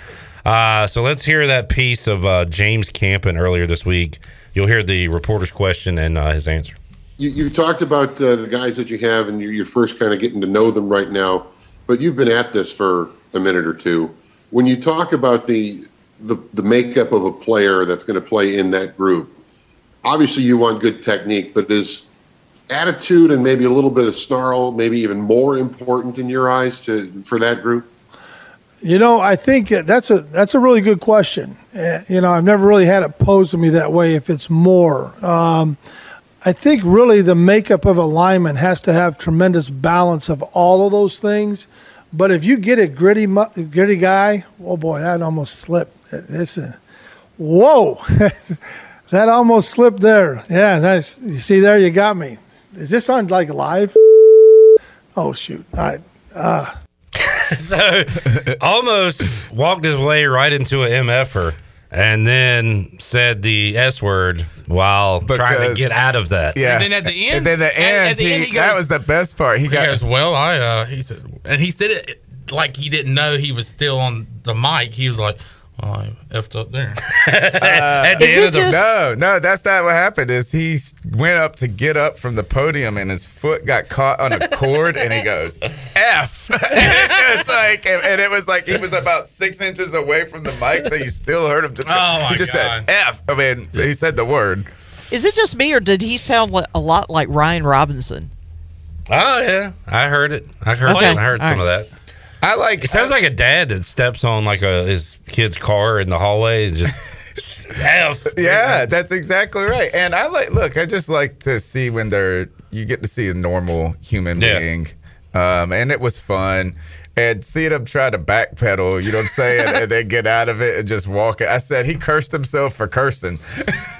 Uh, so let's hear that piece of uh, James Campen earlier this week. You'll hear the reporter's question and uh, his answer. You, you talked about uh, the guys that you have, and you, you're first kind of getting to know them right now. But you've been at this for a minute or two. When you talk about the the, the makeup of a player that's going to play in that group, obviously you want good technique, but is attitude and maybe a little bit of snarl maybe even more important in your eyes to for that group? You know, I think uh, that's a that's a really good question. Uh, you know, I've never really had it posed to me that way. If it's more, um, I think really the makeup of a lineman has to have tremendous balance of all of those things. But if you get a gritty, gritty guy, oh boy, that almost slipped. It's a, whoa, that almost slipped there. Yeah, that's you see there, you got me. Is this on like live? Oh shoot! All right. Uh, so almost walked his way right into an MFer and then said the S word while trying to get out of that. Yeah. And then at the end, And then the at- end, at the end, he- he that was the best part. He He got goes, "Well, I," uh, he said, and he said it like he didn't know he was still on the mic. He was like, Well, I effed up there. Uh, the end of the- no, no, that's not what happened. Is he went up to get up from the podium and his foot got caught on a cord and he goes F. and it just like and, and it was like he was about six inches away from the mic, so you still heard him just. go- Oh, my he just God. said F. I mean, he said the word. Is it just me, or did he sound li- a lot like Ryan Robinson? Oh yeah, I heard it. I heard. Okay, I heard all some of that. I like. It sounds like a dad that steps on like a his kid's car in the hallway and just F. Yeah, that's exactly right. And I like look, I just like to see when they're you get to see a normal human Yeah. being. Um, and it was fun. And seeing him try to backpedal, you know what I'm saying, and then get out of it and just walk it. I said he cursed himself for cursing.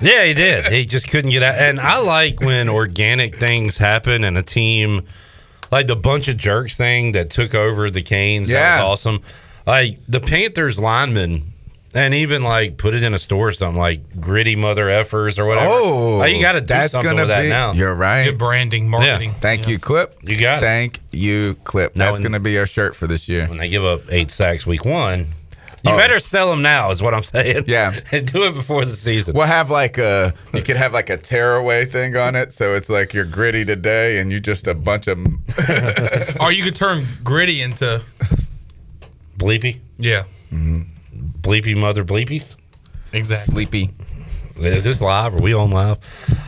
Yeah, he did. He just couldn't get out. And I like when organic things happen and a team, like the bunch of jerks thing that took over the Canes. Yeah. That was awesome. Like the Panthers linemen, and even like put it in a store or something like gritty mother effers or whatever. Oh, like, you got to do that's something gonna with that be- now. You're right. Good branding, marketing. Thank you, Clip. You got it. Thank you, Clip. That's going to be our shirt for this year. When they give up eight sacks week one, you Oh. better sell them now, is what I'm saying. Yeah. and do it before the season. We'll have like a you could have like a tearaway thing on it, so it's like you're gritty today, and you just a bunch of or you could turn gritty into Bleepy. yeah, mm-hmm. Bleepy mother bleepies. exactly. sleepy. Is this live? Are we on live?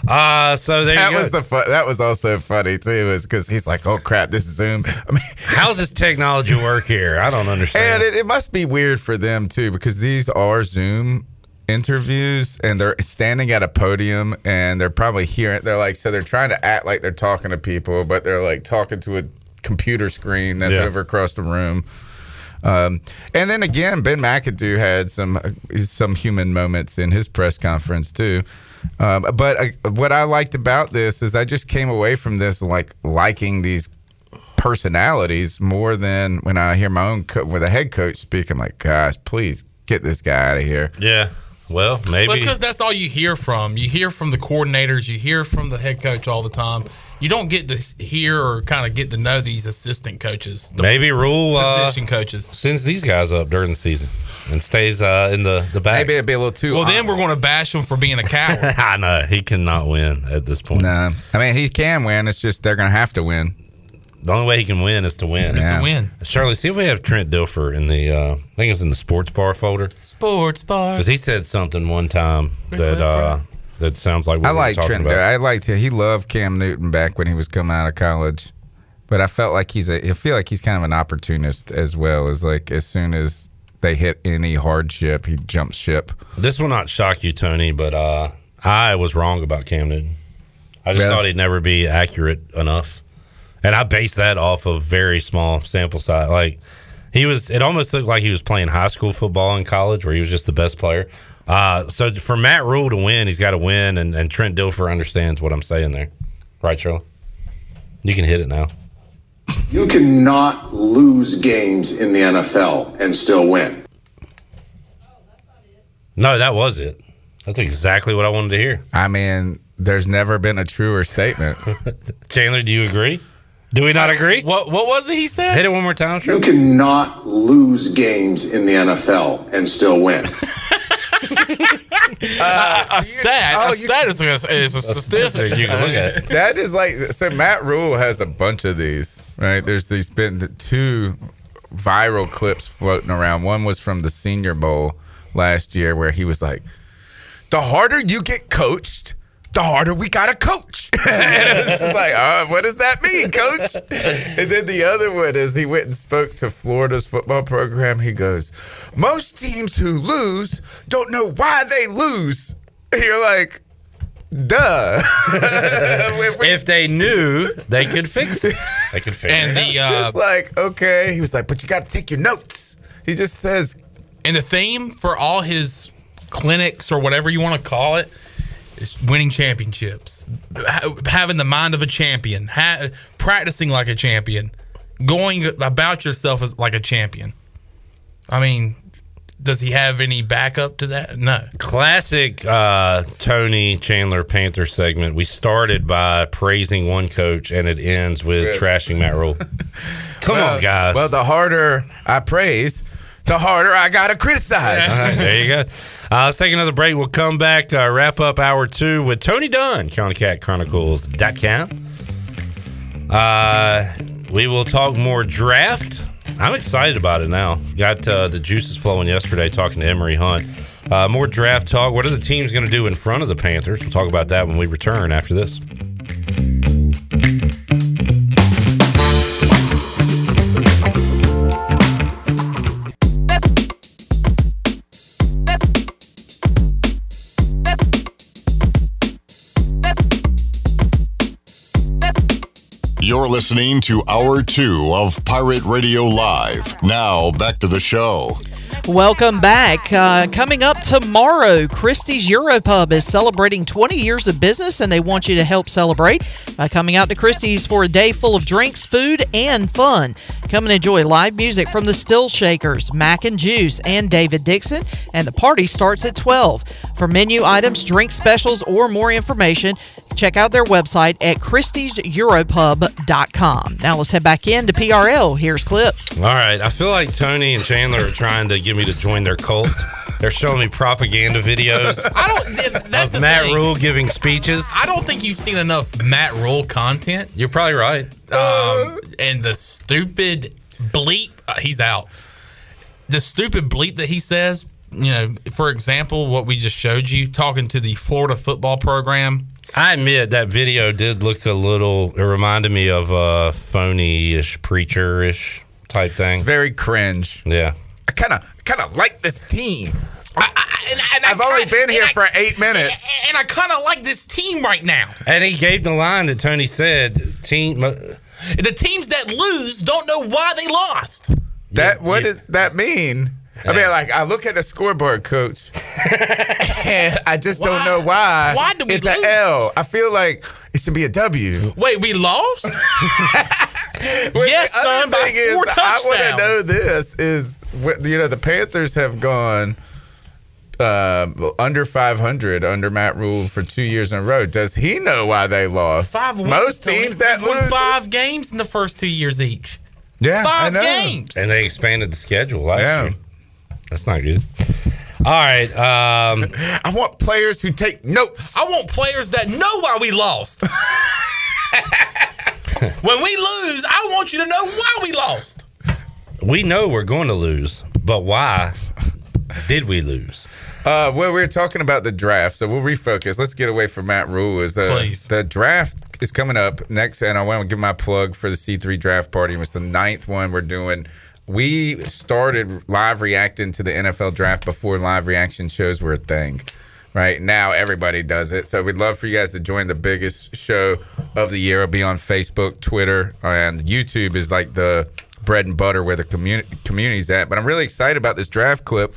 Uh so there that you go. was the fu- that was also funny too, is because he's like, "Oh crap, this is Zoom." I mean, How's this technology work here? I don't understand. and it, it must be weird for them too, because these are Zoom interviews, and they're standing at a podium, and they're probably hearing. They're like, so they're trying to act like they're talking to people, but they're like talking to a computer screen that's Yeah. over across the room. Um, and then again, Ben McAdoo had some some human moments in his press conference too. Um, but I, what I liked about this is I just came away from this like liking these personalities more than when I hear my own co- with a head coach speak. I'm like, gosh, please get this guy out of here. yeah. Well, maybe. Well, it's because that's all you hear from. You hear from the coordinators. You hear from the head coach all the time. You don't get to hear or kind of get to know these assistant coaches. the maybe Rhule uh, position coaches. sends these guys up during the season and stays uh, in the the back. Maybe it'd be a little too. Well, then we're going to bash him for being a coward. I know he cannot win at this point. Nah, I mean he can win. It's just they're gonna have to win. The only way he can win is to win. Is to win. Charlie, see if we have Trent Dilfer in the. Uh, I think it was in the sports bar folder Sports bar. because he said something one time that uh, that sounds like what I like Trent. about. I liked him. He loved Cam Newton back when he was coming out of college, but I felt like he's a. I feel like he's kind of an opportunist as well. As like as soon as they hit any hardship, he jumps ship. This will not shock you, Tony, but uh, I was wrong about Cam Newton. I just Really? thought he'd never be accurate enough, and I based that off of very small sample size. Like he was, it almost looked like he was playing high school football in college, where he was just the best player. Uh, so for Matt Rhule to win, he's got to win, and, and Trent Dilfer understands what I'm saying there, right, Charlie? You can hit it now. You cannot lose games in the NFL and still win. No, that was it. That's exactly what I wanted to hear. I mean, there's never been a truer statement. Chandler, do you agree? Do we not agree? What What was it he said? Hit it one more time, You cannot lose games in the NFL and still win. Uh, a stat. oh, a stat is a, is a statistic. You can look at it. that is like so. Matt Rhule has a bunch of these, right? There's these been two viral clips floating around. One was from the Senior Bowl last year, where he was like, "The harder you get coached." The harder we gotta coach, and it was just like, uh, what does that mean, coach? And then the other one is he went and spoke to Florida's football program. He goes, most teams who lose don't know why they lose. And you're like, duh. if they knew, they could fix it. They could fix And it. the uh, just like okay he was like but you got to take your notes he just says and the theme for all his clinics or whatever you want to call it is winning championships, Ha- having the mind of a champion, ha- practicing like a champion, going about yourself as like a champion. I mean, does he have any backup to that? No. Classic uh, Tony Chandler Panther segment. We started by praising one coach, and it ends with Yeah. trashing Matt Rhule. Come well, on, guys. well the harder i praise the harder I gotta criticize. All right, there you go. Uh, let's take another break. We'll come back, uh, wrap up hour two with Tony Dunn, CountyCatChronicles.com. Uh, we will talk more draft. I'm excited about it now. Got uh, the juices flowing yesterday talking to Emory Hunt. Uh, more draft talk. What are the teams going to do in front of the Panthers? We'll talk about that when we return after this. You're listening to Hour 2 of Pirate Radio Live. Now, back to the show. Welcome back. Uh, coming up tomorrow, Christie's Europub is celebrating 20 years of business, and they want you to help celebrate by coming out to Christie's for a day full of drinks, food, and fun. Come and enjoy live music from the Still Shakers, Mac and Juice, and David Dixon, and the party starts at 12. For menu items, drink specials, or more information, check out their website at christieseuropub.com. Now let's head back in to PRL. Here's Clip. All right. I feel like Tony and Chandler are trying to get me to join their cult. They're showing me propaganda videos I don't. That's of the Matt thing. Rhule giving speeches. I don't think you've seen enough Matt Rhule content. You're probably right. Um, and the stupid bleep, uh, he's out. The stupid bleep that he says, you know, for example, what we just showed you, talking to the Florida football program. I admit that video did look a little. It reminded me of a phony-ish, preacher-ish type thing. It's very cringe. Yeah. I kind of kind of like this team. I've only been here for eight minutes. And I kind of like this team right now. And he gave the line that Tony said. Team. The teams that lose don't know why they lost. That what does that mean? I mean, like I look at the scoreboard, coach, and I just don't know why. why do we it's an L? I feel like it should be a W. Wait, we lost? Well, yes, the other son, by is, four I want to know this is you know the Panthers have gone uh, under 500 under Matt Rhule for two years in a row. Does he know why they lost? Five wins, Most Tony. teams that won lose. five games in the first two years each. Yeah, five I know. games. And they expanded the schedule last year. That's not good. All right. Um, I want players who take notes. I want players that know why we lost. when we lose, I want you to know why we lost. we know we're going to lose, but why did we lose? Uh, well, we are talking about the draft, so we'll refocus. Let's get away from Matt Rhule. Is the Please. the draft is coming up next, and I want to give my plug for the C3 draft party. It's the ninth one we're doing. We started live reacting to the NFL draft before live reaction shows were a thing. Right now, everybody does it. So we'd love for you guys to join the biggest show of the year. It'll be on Facebook, Twitter, and YouTube is like the bread and butter where the community community's at. But I'm really excited about this draft clip.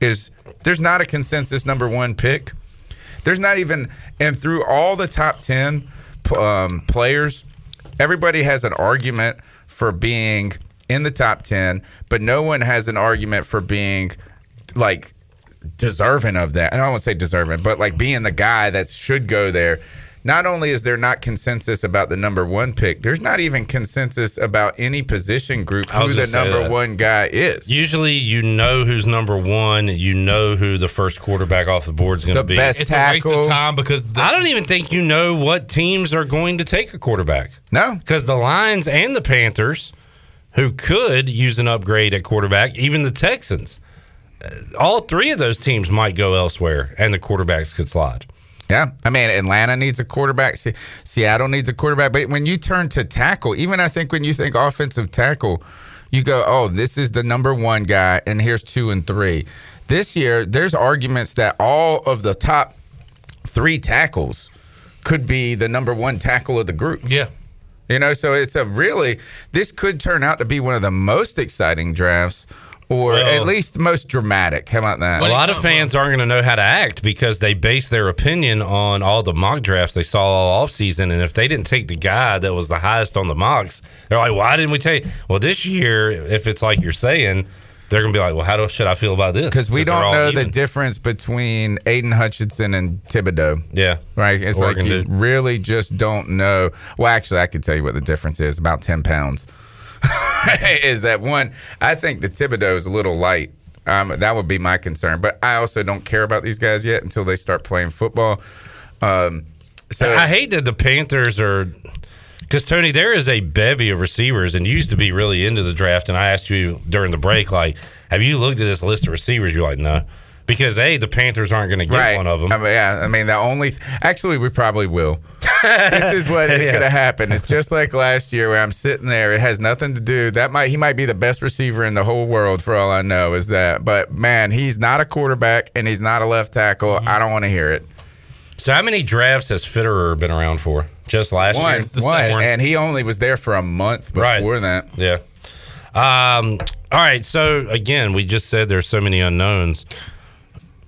Is there's not a consensus number one pick. There's not even, and through all the top 10 um, players, everybody has an argument for being in the top 10, but no one has an argument for being like deserving of that. And I don't want to say deserving, but like being the guy that should go there. Not only is there not consensus about the number one pick, there's not even consensus about any position group who the number that. one guy is. Usually, you know who's number one. You know who the first quarterback off the board is going to The be. best It's a waste of time because the, I don't even think you know what teams are going to take a quarterback. No, because the Lions and the Panthers, who could use an upgrade at quarterback, even the Texans, uh, all three of those teams might go elsewhere, and the quarterbacks could slide. Yeah, I mean Atlanta needs a quarterback. Se- Seattle needs a quarterback. But when you turn to tackle, even I think when you think offensive tackle, you go, "Oh, this is the number one guy, and here's two and three. This year, there's arguments that all of the top three tackles could be the number one tackle of the group. Yeah. You know, so it's a really this could turn out to be one of the most exciting drafts, or Well- at least the most dramatic. How about that? a lot of fans aren't going to know how to act because they base their opinion on all the mock drafts they saw all offseason. And if they didn't take the guy that was the highest on the mocks, they're like, why didn't we take? Well, this year, if it's like you're saying, they're going to be like, well, how do, should I feel about this? Because we don't know the difference between Aidan Hutchinson and Thibodeaux. Yeah. Right? It's Oregon like you dude. really just don't know. Well, actually, I could tell you what the difference is about 10 pounds. is that one? I think the Thibodeaux is a little light. Um, that would be my concern. But I also don't care about these guys yet until they start playing football. Um, so I hate that the Panthers are because Tony, there is a bevy of receivers, and you used to be really into the draft. And I asked you during the break, like, have you looked at this list of receivers? You're like, no, because a the Panthers aren't going to get right. one of them. I mean, yeah, I mean the only actually we probably will. this is what is Yeah. going to happen. It's just like last year where I'm sitting there. It has nothing to do. That might he might be the best receiver in the whole world for all I know. Is that? But man, he's not a quarterback and he's not a left tackle. Mm-hmm. I don't want to hear it. So how many drafts has Fitterer been around for? Just last one, year, one, and he only was there for a month before that. Yeah. Um. All right. So again, we just said there's so many unknowns.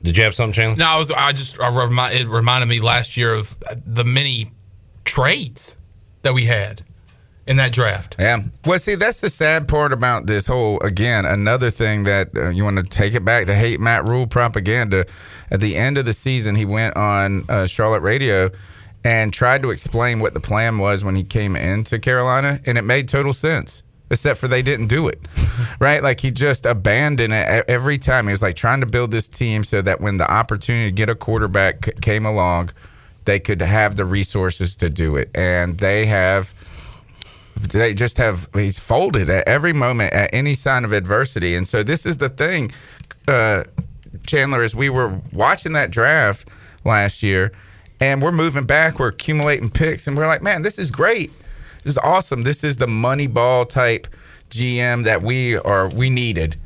Did you have something, Chandler? No, I was. I just. I remi- it reminded me last year of the many trades that we had in that draft. Yeah. Well, see, that's the sad part about this whole. Again, another thing that uh, you want to take it back to hate Matt Rhule propaganda. At the end of the season, he went on uh, Charlotte radio and tried to explain what the plan was when he came into Carolina, and it made total sense. Except for they didn't do it, right? Like he just abandoned it every time. He was like trying to build this team so that when the opportunity to get a quarterback c- came along, they could have the resources to do it, and they have they just have he's folded at every moment at any sign of adversity and so this is the thing uh chandler as we were watching that draft last year and we're moving back we're accumulating picks and we're like man this is great. This is awesome. This is the money ball type gm that we are we needed.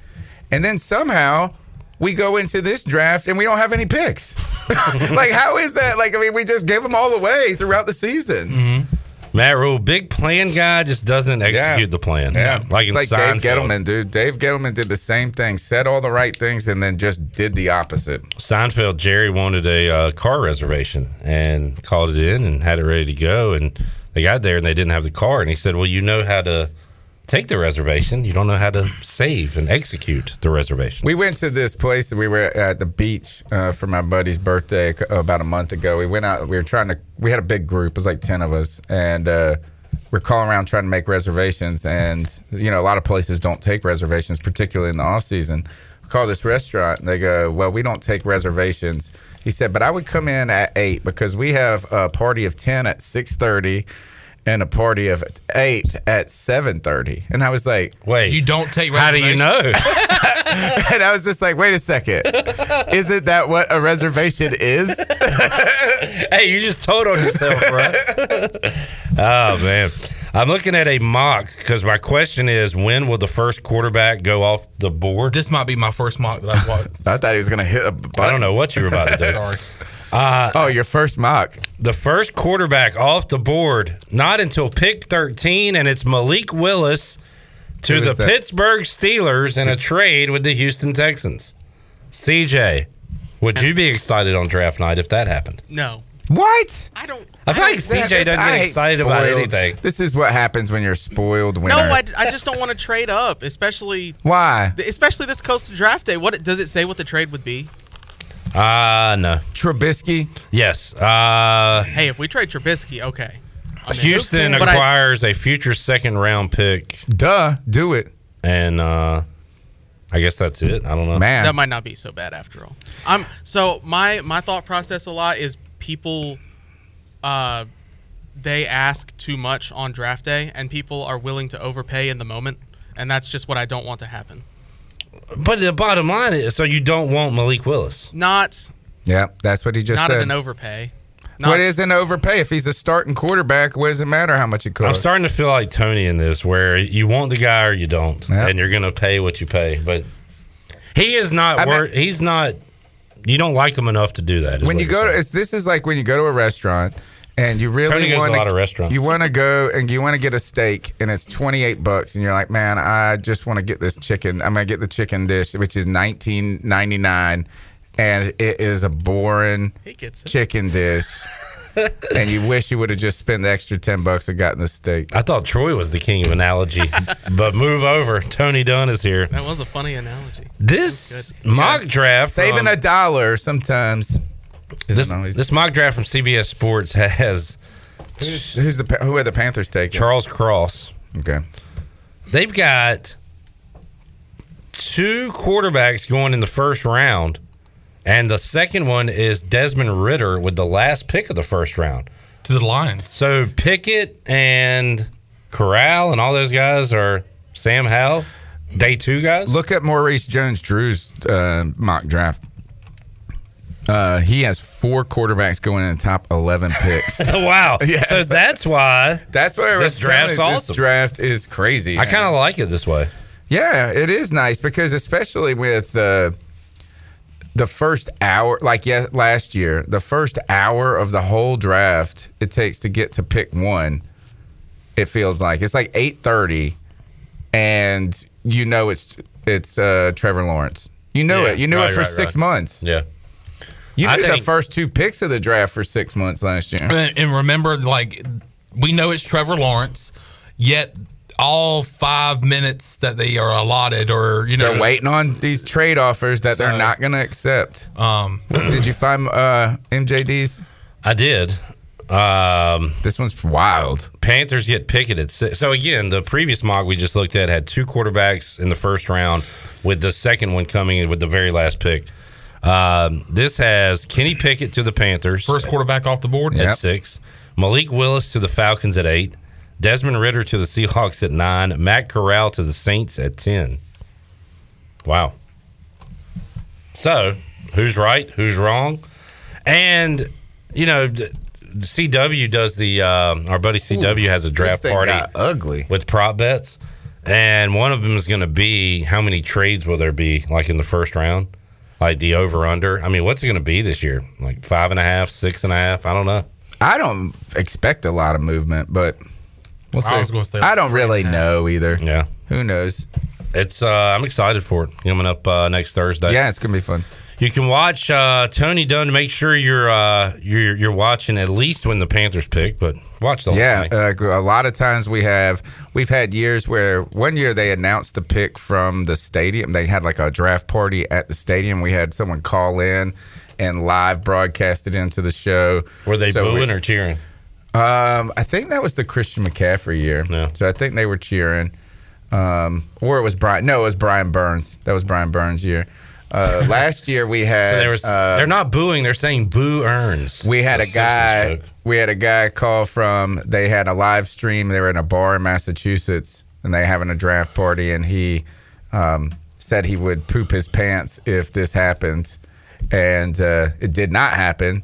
And then somehow we go into this draft and we don't have any picks. Like how is that? Like i mean we just gave them all away throughout the season mm-hmm. Matt Rhule, big plan guy, just doesn't execute the plan. Yeah, like it's in like Dave. Gettleman, dude. Dave Gettleman did the same thing, said all the right things, and then just did the opposite. Seinfeld, Jerry wanted a uh, car reservation and called it in and had it ready to go. And they got there and they didn't have the car. And he said, Well, you know how to take the reservation. You don't know how to save and execute the reservation. We went to this place that we were at the beach uh, for my buddy's birthday about a month ago. We went out. We were trying to. We had a big group. It was like ten of us, and uh, we're calling around trying to make reservations. And you know, a lot of places don't take reservations, particularly in the off season. Call this restaurant. And they go, "Well, we don't take reservations." He said, "But I would come in at eight because we have a party of ten at six thirty. And a party of eight at seven thirty, and I was like, "Wait, you don't take How do you know? and I was just like, wait a second. Isn't that what a reservation is? hey, you just told on yourself, bro. oh man, I'm looking at a mock because my question is, when will the first quarterback go off the board? This might be my first mock that I've watched. I thought he was going to hit a button. I don't know what you were about to do. Sorry. Uh, oh, your first mock. The first quarterback off the board, not until pick 13, and it's Malik Willis to the that? Pittsburgh Steelers in a trade with the Houston Texans. CJ, would you be excited on draft night if that happened? No. What? I don't. I feel like CJ doesn't get hate excited about anything. This is what happens when you're spoiled winner. No, I, I just don't want to trade up, especially Why? especially this close to draft day. What does it say? What the trade would be? Uh no. Trubisky? Yes. Uh Hey, if we trade Trubisky, okay. I'm in. Houston But I- acquires a future second round pick. Duh, do it. And uh I guess that's it. I don't know. Man. That might not be so bad after all. I'm so my my thought process a lot is people uh they ask too much on draft day and people are willing to overpay in the moment and that's just what I don't want to happen. But the bottom line is so you don't want Malik Willis. Not Yeah, that's what he just not said. at an overpay. Not, what is an overpay? If he's a starting quarterback, what does it matter how much it costs? I'm starting to feel like Tony in this, where you want the guy or you don't, and you're going to pay what you pay. But he is not. worth. he's not. You don't like him enough to do that. when you you're go to saying. it's, this is like when you go to a restaurant and you really Tony goes to a lot. You want to go and you want to get a steak and it's 28 bucks and you're like, "Man, I just want to get this chicken. I'm going to get the chicken dish which is 19.99 and it is a boring gets chicken dish." and you wish you would have just spent the extra 10 bucks and gotten the steak. I thought Troy was the king of analogy, but move over. Tony Dunn is here. That was a funny analogy. This mock draft, Saving from- a dollar sometimes. This, this mock draft from CBS Sports has Who's, who's the who are the Panthers taking? Charles Cross. Okay. they've got two quarterbacks going in the first round, and the second one is Desmond Ridder with the last pick of the first round to the Lions. So Pickett and Corral and all those guys are Sam Howell, day two guys. Look at Maurice Jones-Drew's uh, mock draft. Uh, he has four quarterbacks going in the top eleven picks. wow! Yeah, so that's why that's why this draft's you, awesome. This draft is crazy. I kind of like it this way. Yeah, it is nice because especially with uh, the first hour, like yeah, last year, the first hour of the whole draft it takes to get to pick one. It feels like it's like eight thirty, and you know it's it's uh, Trevor Lawrence. You know Yeah, it. You knew right, it for right, six right. months. Yeah. You I knew the first two picks of the draft for six months last year. And, and remember, like we know it's Trevor Lawrence, yet all five minutes that they are allotted, or you know, they're waiting on these trade offers that they're not going to accept. Um, did you find uh, MJD's? I did. Um, this one's wild. Panthers get Pickett at six. So again, the previous mock we just looked at had two quarterbacks in the first round, with the second one coming in with the very last pick. Um, this has Kenny Pickett to the Panthers, first quarterback off the board at Yep. six. Malik Willis to the Falcons at eight. Desmond Ridder to the Seahawks at nine. Matt Corral to the Saints at ten. Wow. So, who's right? Who's wrong? And you know, CW does the uh, our buddy CW has a draft party ugly with prop bets, and one of them is going to be how many trades will there be like in the first round, like the over under. I mean, what's it going to be this year? Like five and a half, six and a half? I don't know. I don't expect a lot of movement, but we'll see. I was gonna say I don't really and a half. know either. Yeah, who knows? It's uh, I'm excited for it coming up uh, next Thursday. Yeah, it's gonna be fun. You can watch uh, Tony Dunn. Make sure you're uh, you're you're watching at least when the Panthers pick, but watch the whole yeah, thing. uh, a lot of times we have we've had years where one year they announced the pick from the stadium. They had like a draft party at the stadium. We had someone call in and live broadcast it into the show. Were they So we- booing or cheering? Um, I think that was the Christian McCaffrey year. So I think they were cheering. Um, or it was Brian. No, it was Brian Burns. That was Brian Burns' year. Uh, last year we had. So they were, uh, they're not booing; they're saying "boo earns." We had It's a guy. We had a guy call from. They had a live stream. They were in a bar in Massachusetts, and they having a draft party. And he um, said he would poop his pants if this happened, and uh, it did not happen.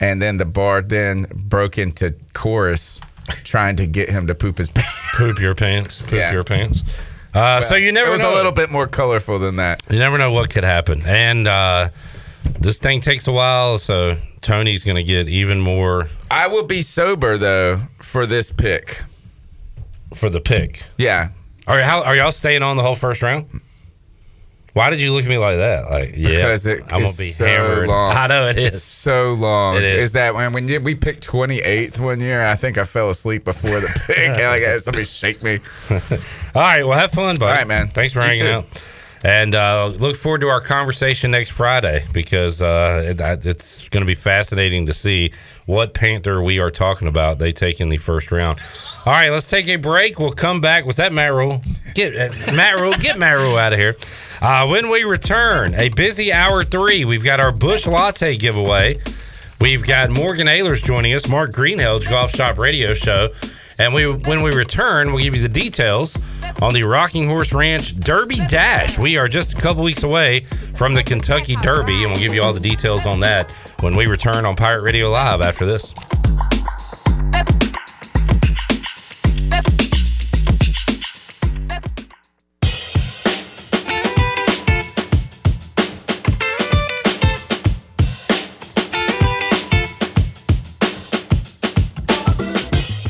And then the bar then broke into chorus, trying to get him to poop his pants. Poop your pants. Poop Yeah. your pants. Uh, so you never It was know. a little bit more colorful than that. You never know what could happen, and uh, this thing takes a while. So Tony's going to get even more I will be sober though for this pick. for the pick. Yeah. Are how are y'all staying on the whole first round? Why did you look at me like that? Like, yeah, because it I'm gonna be so hammered. long. I know it It's so long. It is. that when when you, we picked 28th one year? I think I fell asleep before the pick. and I got somebody shake me. All right, well, have fun, buddy. All right, man. Thanks for You hanging too. out. And uh, look forward to our conversation next Friday because uh, it, it's going to be fascinating to see what Panther we are talking about. They take in the first round. All right, let's take a break. We'll come back. Was that Matt Rhule? Get uh, Matt Rhule. Get Matt Rhule out of here. Uh, when we return, a busy hour three. We've got our Busch Latte giveaway. We've got Morgan Ahlers joining us, Mark Greenhill's Golf Shop Radio Show. And we, when we return, we'll give you the details on the Rocking Horse Ranch Derby Dash. We are just a couple weeks away from the Kentucky Derby, and we'll give you all the details on that when we return on Pirate Radio Live after this.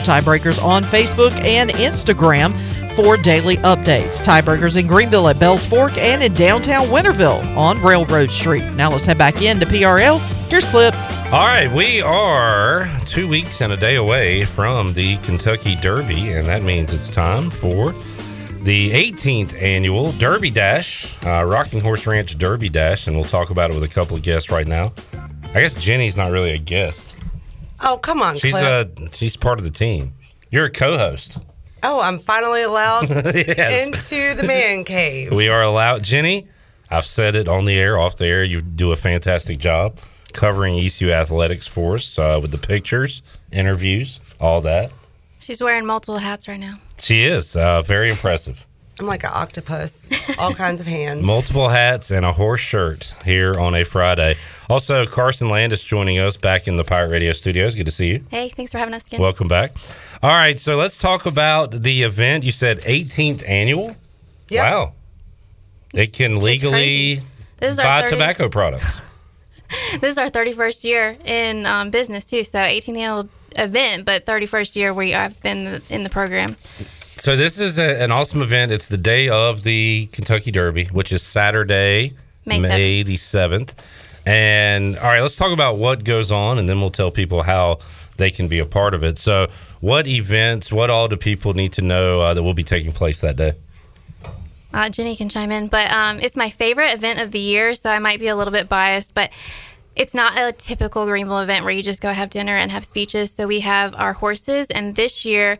Tiebreakers on Facebook and Instagram for daily updates. Tiebreakers in Greenville at Bells Fork and in downtown Winterville on Railroad Street. Now let's head back into PRL. Here's Clip. All right, we are two weeks and a day away from the Kentucky Derby, and that means it's time for the 18th annual Derby Dash, uh, Rocking Horse Ranch Derby Dash, and we'll talk about it with a couple of guests right now. I guess Jenny's not really a guest. Oh, come on, She's Clip. a she's part of the team. You're a co-host. Oh, I'm finally allowed Yes. into the man cave. We are allowed. Jenny, I've said it on the air, off the air. You do a fantastic job covering ECU athletics for us uh, with the pictures, interviews, all that. She's wearing multiple hats right now. She is uh, very impressive. I'm like an octopus, all kinds of hands. Multiple hats and a horse shirt here on a Friday. Also, Carson Landis joining us back in the Pirate Radio studios. Good to see you. Hey, thanks for having us again. Welcome back. All right, so let's talk about the event. You said 18th annual. Yep. Wow. It can legally This is buy 30 tobacco products. This is our 31st year in um, business too. So 18th annual event, but 31st year we have been in the program. So this is a, an awesome event. It's the day of the Kentucky Derby, which is Saturday, May May, the seventh. And all right, let's talk about what goes on, and then we'll tell people how they can be a part of it. So, what events, what all do people need to know uh, that will be taking place that day? Uh, Jenny can chime in, but um, it's my favorite event of the year, so I might be a little bit biased, but it's not a typical Greenville event where you just go have dinner and have speeches. So we have our horses, and this year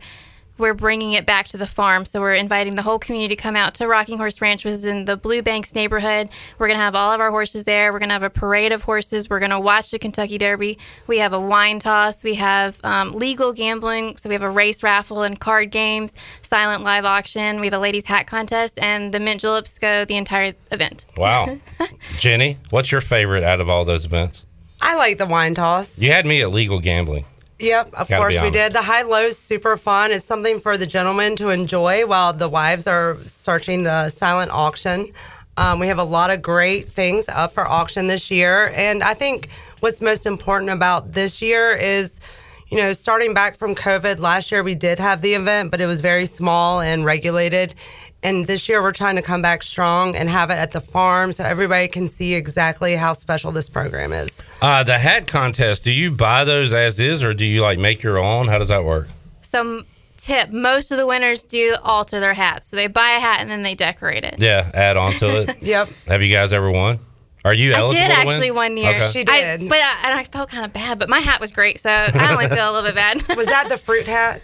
we're bringing it back to the farm. So we're inviting the whole community to come out to Rocking Horse Ranch, which is in the Blue Banks neighborhood. We're going to have all of our horses there. We're going to have a parade of horses. We're going to watch the Kentucky Derby. We have a wine toss. We have um, legal gambling. So we have a race raffle and card games, silent live auction. We have a ladies' hat contest, and the mint juleps go the entire event. Wow. Jenny, what's your favorite out of all those events? I like the wine toss. You had me at legal gambling. Yep, of Gotta course we did. The high low's super fun. It's something for the gentlemen to enjoy while the wives are searching the silent auction. Um, we have a lot of great things up for auction this year, and I think what's most important about this year is, you know, starting back from COVID. Last year we did have the event, but it was very small and regulated. And this year we're trying to come back strong and have it at the farm so everybody can see exactly how special this program is. Uh, the hat contest, do you buy those as is or do you like make your own? How does that work? Some tip most of the winners do alter their hats. So they buy a hat and then they decorate it. Yeah, add on to it. yep. Have you guys ever won? Are you I eligible did to actually win? one year. Okay. She I- did. but I, and I felt kind of bad. But my hat was great, so I only feel a little bit bad. Was that the fruit hat?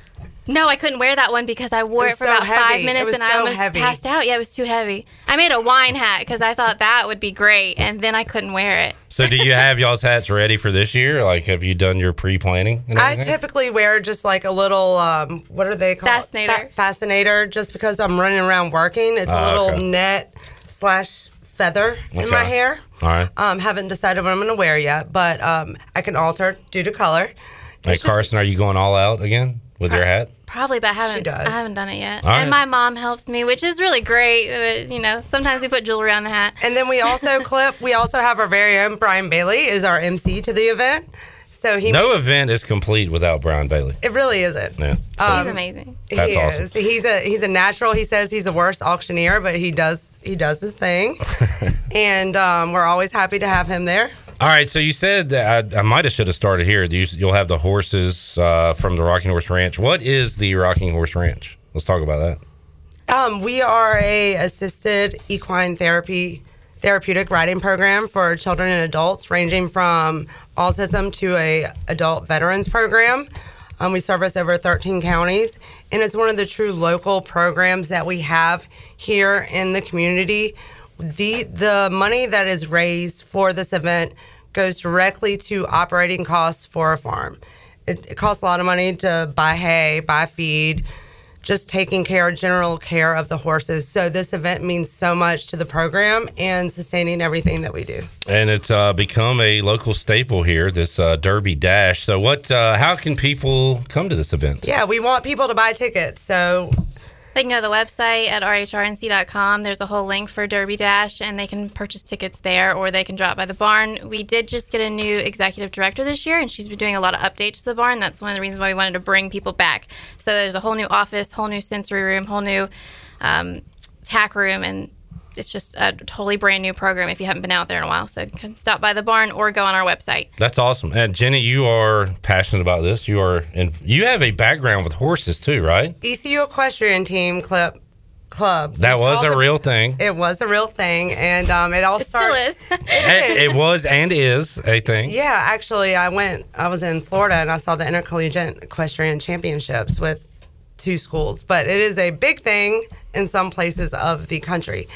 No, I couldn't wear that one because I wore It it, for so about heavy. five minutes was and I almost heavy. passed out. Yeah, it was too heavy. I made a wine hat because I thought that would be great, and then I couldn't wear it. So do you have y'all's hats ready for this year? Like, have you done your pre-planning? I typically wear just like a little, um, what are they called? Fascinator. Fa- fascinator, just because I'm running around working. It's a Ah, little okay. net slash feather in my hair. All right. Um, haven't decided what I'm going to wear yet, but um, I can alter due to color. Hey, Carson, are you going all out again with your hat? Probably, but I haven't. does. I haven't done it yet. All right. And my mom helps me, which is really great. Uh, You know, sometimes we put jewelry on the hat. And then we also clip. We also have our very own Brian Bailey is our MC to the event. So he. No event is complete without Brian Bailey. It really isn't. Yeah. Um, He's amazing. That's he awesome. Is. He's a he's a natural. He says he's the worst auctioneer, but he does he does his thing, and um, we're always happy to have him there. All right, so you said that I, I might have should have started here. You, you'll have the horses uh, from the Rocking Horse Ranch. What is the Rocking Horse Ranch? Let's talk about that. Um, we are a assisted equine therapy therapeutic riding program for children and adults, ranging from autism to a adult veterans program. Um, we service over 13 counties, and it's one of the true local programs that we have here in the community. The the money that is raised for this event goes directly to operating costs for a farm. It, it costs a lot of money to buy hay, buy feed, just taking care, general care of the horses. So this event means so much to the program and sustaining everything that we do. And it's uh, become a local staple here, this uh, Derby Dash. So, what? Uh, how can people come to this event? Yeah, we want people to buy tickets. So They can go to the website at rhrnc.com. There's a whole link for Derby Dash, and they can purchase tickets there, or they can drop by the barn. We did just get a new executive director this year, and she's been doing a lot of updates to the barn. That's one of the reasons why we wanted to bring people back. So there's a whole new office, whole new sensory room, whole new um, tack room, and it's just a totally brand new program if you haven't been out there in a while. So you can stop by the barn or go on our website. That's awesome. And Jenny, you are passionate about this. You are, and you have a background with horses too, right? ECU Equestrian Team Club. Club. That We've was a ab- real thing. It was a real thing, and um, it all It still started. is. It, it was and is a thing. Yeah, actually, I went. I was in Florida and I saw the intercollegiate equestrian championships with two schools. But it is a big thing in some places of the country.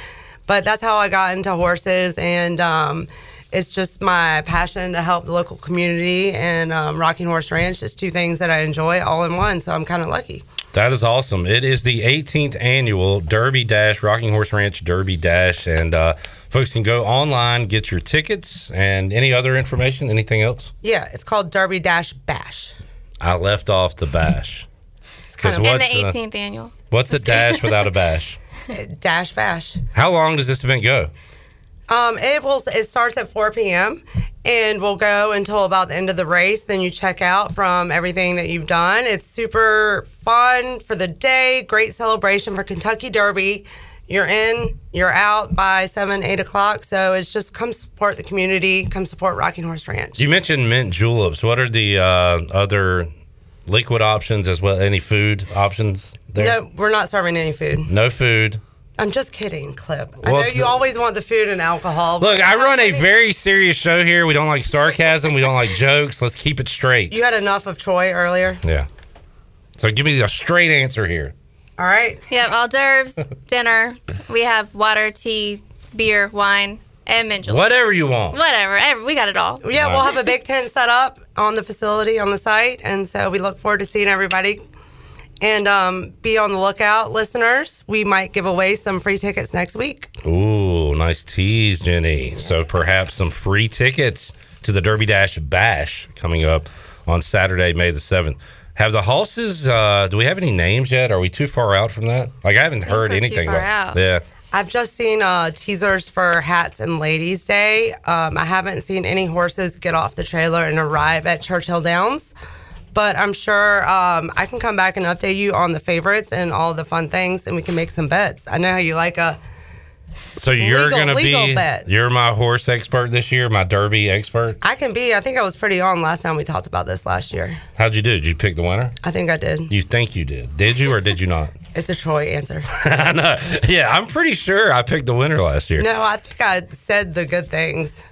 But that's how I got into horses, and um, it's just my passion to help the local community and um, Rocking Horse Ranch. It's two things that I enjoy all in one. So I'm kind of lucky. That is awesome. It is the 18th annual Derby Dash, Rocking Horse Ranch Derby Dash. And uh, folks can go online, get your tickets, and any other information. Anything else? Yeah, it's called Derby Dash Bash. I left off the bash. Because and the what's, uh, 18th annual. what's a dash without a bash? Dash Bash. How long does this event go? Um, it will. It starts at 4 p.m. and will go until about the end of the race. Then you check out from everything that you've done. It's super fun for the day. Great celebration for Kentucky Derby. You're in, you're out by seven, eight o'clock. So it's just come support the community. Come support Rocking Horse Ranch. You mentioned mint juleps. What are the uh, other liquid options as well? Any food options there? No, we're not serving any food. No food. I'm just kidding, Clip. I know t- you always want the food and alcohol. Look, I run a very serious show here. We don't like sarcasm. We don't like jokes. Let's keep it straight. You had enough of Troy earlier. Yeah. So give me a straight answer here. All right. Yep, hors d'oeuvres, dinner. We have water, tea, beer, wine, and mint juleps. Whatever you want. Whatever. ev- We got it all. Yeah, we'll have a big tent set up on the facility on the site, and so we look forward to seeing everybody. And um, be on the lookout, listeners. We might give away some free tickets next week. Ooh, nice tease, Jenny. So perhaps some free tickets to the Derby Dash Bash coming up on Saturday, May the 7th. Have the horses, uh, do we have any names yet? Are we too far out from that? Like, I haven't heard we're too anything far about out. Yeah. I've just seen uh, teasers for Hats and Ladies Day. Um, I haven't seen any horses get off the trailer and arrive at Churchill Downs, but I'm sure um, I can come back and update you on the favorites and all the fun things, and we can make some bets. I know how you like a So you're Legal- going to legal be, bet. you're my horse expert this year, my Derby expert. I can be. I think I was pretty on last time we talked about this last year. How'd you do? Did you pick the winner? I think I did. You think you did. Did you or did you not? It's a Troy answer. I know. Yeah, I'm pretty sure I picked the winner last year. No, I think I said the good things,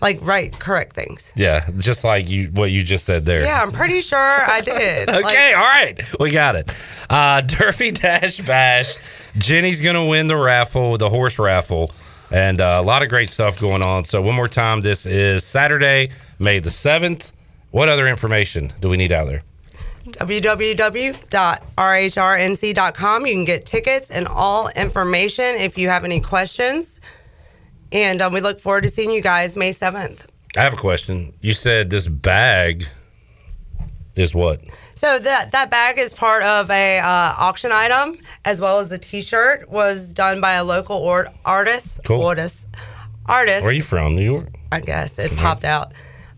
like right, correct things. Yeah, just like you what you just said there. Yeah, I'm pretty sure I did. Okay, Like, all right. We got it. Uh, Derby Dash Bash. Jenny's going to win the raffle, the horse raffle, and uh, a lot of great stuff going on. So, one more time, this is Saturday, May the 7th. What other information do we need out there? www.rhrnc.com. You can get tickets and all information if you have any questions. And um, we look forward to seeing you guys May 7th. I have a question. You said this bag is what? So that that bag is part of a uh, auction item, as well as a T-shirt was done by a local or- artist. Cool. Artist. Artist. Where are you from? New York? I guess it popped out.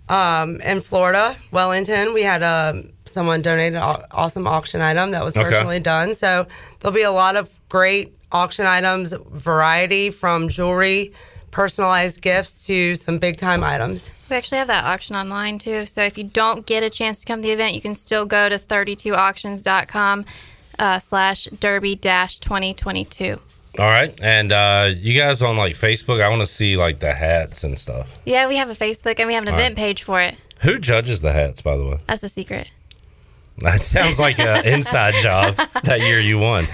Um, in Florida, Wellington, we had um, someone donate an au- awesome auction item that was Okay. personally done. So there'll be a lot of great auction items, variety from jewelry, personalized gifts to some big time items. We actually have that auction online too. So if you don't get a chance to come to the event, you can still go to 32auctions.com uh, slash derby dash 2022. All right. And uh, you guys on like Facebook, I want to see like the hats and stuff. Yeah, we have a Facebook and we have an All event right. page for it. Who judges the hats, by the way? That's a secret. That sounds like an inside job that year you won.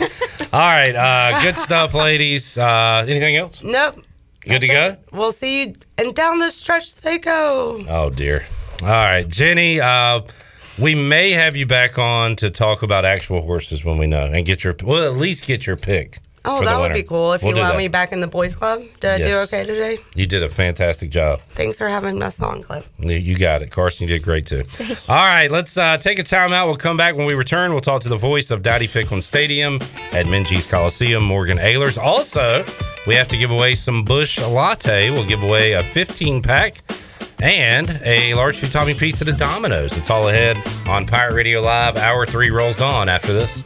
All right. Uh, good stuff, ladies. Uh, anything else? Nope. Good to go? We'll see you, and down the stretch they go. Oh, dear. All right. Jenny, uh, we may have you back on to talk about actual horses when we know and get your, well, at least get your pick. Oh, that would be cool if We'll you that. me back in the boys' club. Did I do okay today? You did a fantastic job. Thanks for having us on, Cliff. You got it. Carson, you did great too. All right, let's uh, take a timeout. We'll come back when we return. We'll talk to the voice of Dowdy Ficklen Stadium at Minges Coliseum, Morgan Ahlers. Also, we have to give away some Busch Latte. We'll give away a 15 pack and a large Tommy pizza to Domino's. It's all ahead on Pirate Radio Live. Hour three rolls on after this.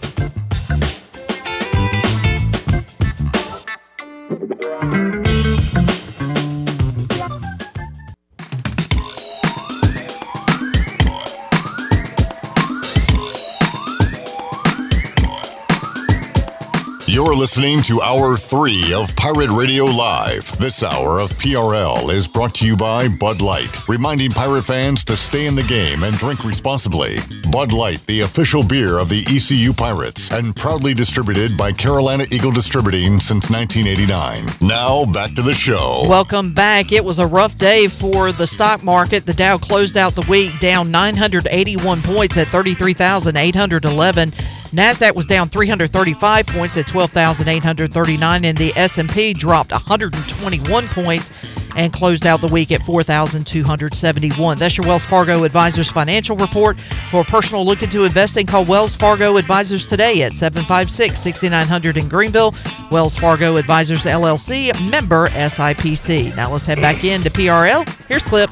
You're listening to Hour 3 of Pirate Radio Live. This hour of PRL is brought to you by Bud Light, reminding pirate fans to stay in the game and drink responsibly. Bud Light, the official beer of the ECU Pirates, and proudly distributed by Carolina Eagle Distributing since 1989. Now, back to the show. Welcome back. It was a rough day for the stock market. The Dow closed out the week down 981 points at 33,811. Nasdaq was down 335 points at 12,839 and the S&P dropped 121 points and closed out the week at 4,271. That's your Wells Fargo Advisors financial report. For a personal look into investing, call Wells Fargo Advisors today at 756-6900 in Greenville. Wells Fargo Advisors LLC, member SIPC. Now let's head back into PRL. Here's Clip.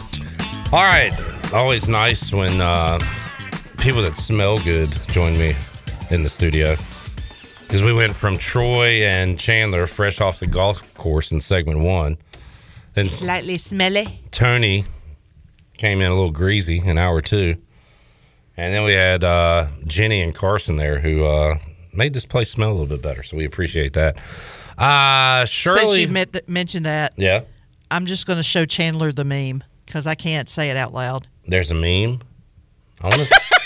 All right. Always nice when uh, people that smell good join me in the studio. Because we went from Troy and Chandler fresh off the golf course in segment one. Then Slightly smelly. Tony came in a little greasy in hour two. And then we had uh, Jenny and Carson there who uh, made this place smell a little bit better. So we appreciate that. Uh, Since Shirley. you met th- mentioned that, yeah. I'm just going to show Chandler the meme because I can't say it out loud. There's a meme. I want to.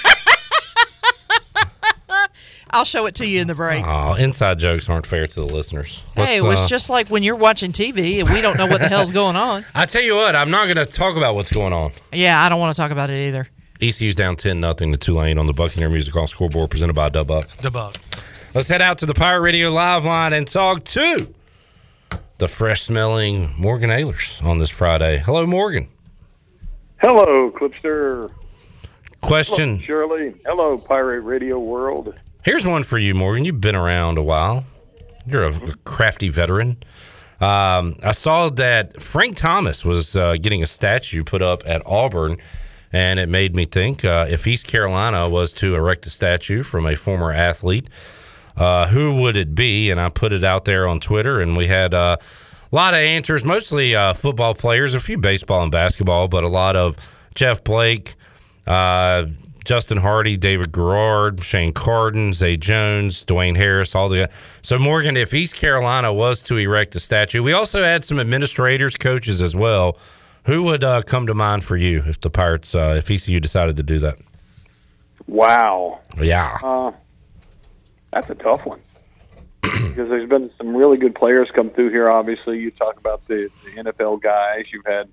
I'll show it to you in the break. Oh, inside jokes aren't fair to the listeners. Hey, Let's, it's uh, just like when you're watching TV and we don't know what the hell's going on. I tell you what, I'm not going to talk about what's going on. Yeah, I don't want to talk about it either. ECU's down 10 nothing to Tulane on the Buccaneer Music Hall scoreboard presented by Dubuck. Dubuck. Let's head out to the Pirate Radio live line and talk to the fresh smelling Morgan Ahlers on this Friday. Hello, Morgan. Hello, Clipster. Question. Hello, Shirley. Hello, Pirate Radio World. Here's one for you, Morgan. You've been around a while. You're a crafty veteran. Um, I saw that Frank Thomas was uh, getting a statue put up at Auburn, and it made me think uh, if East Carolina was to erect a statue from a former athlete, uh, who would it be? And I put it out there on Twitter, and we had uh, a lot of answers, mostly uh, football players, a few baseball and basketball, but a lot of Jeff Blake, uh, Justin Hardy, David Garrard, Shane Carden, Zay Jones, Dwayne Harris, all the so Morgan, if East Carolina was to erect a statue, we also had some administrators, coaches as well. Who would uh, come to mind for you if the Pirates, uh, if ECU decided to do that? Wow. Yeah. Uh, that's a tough one. because there's been some really good players come through here. Obviously, you talk about the, the NFL guys. You've had,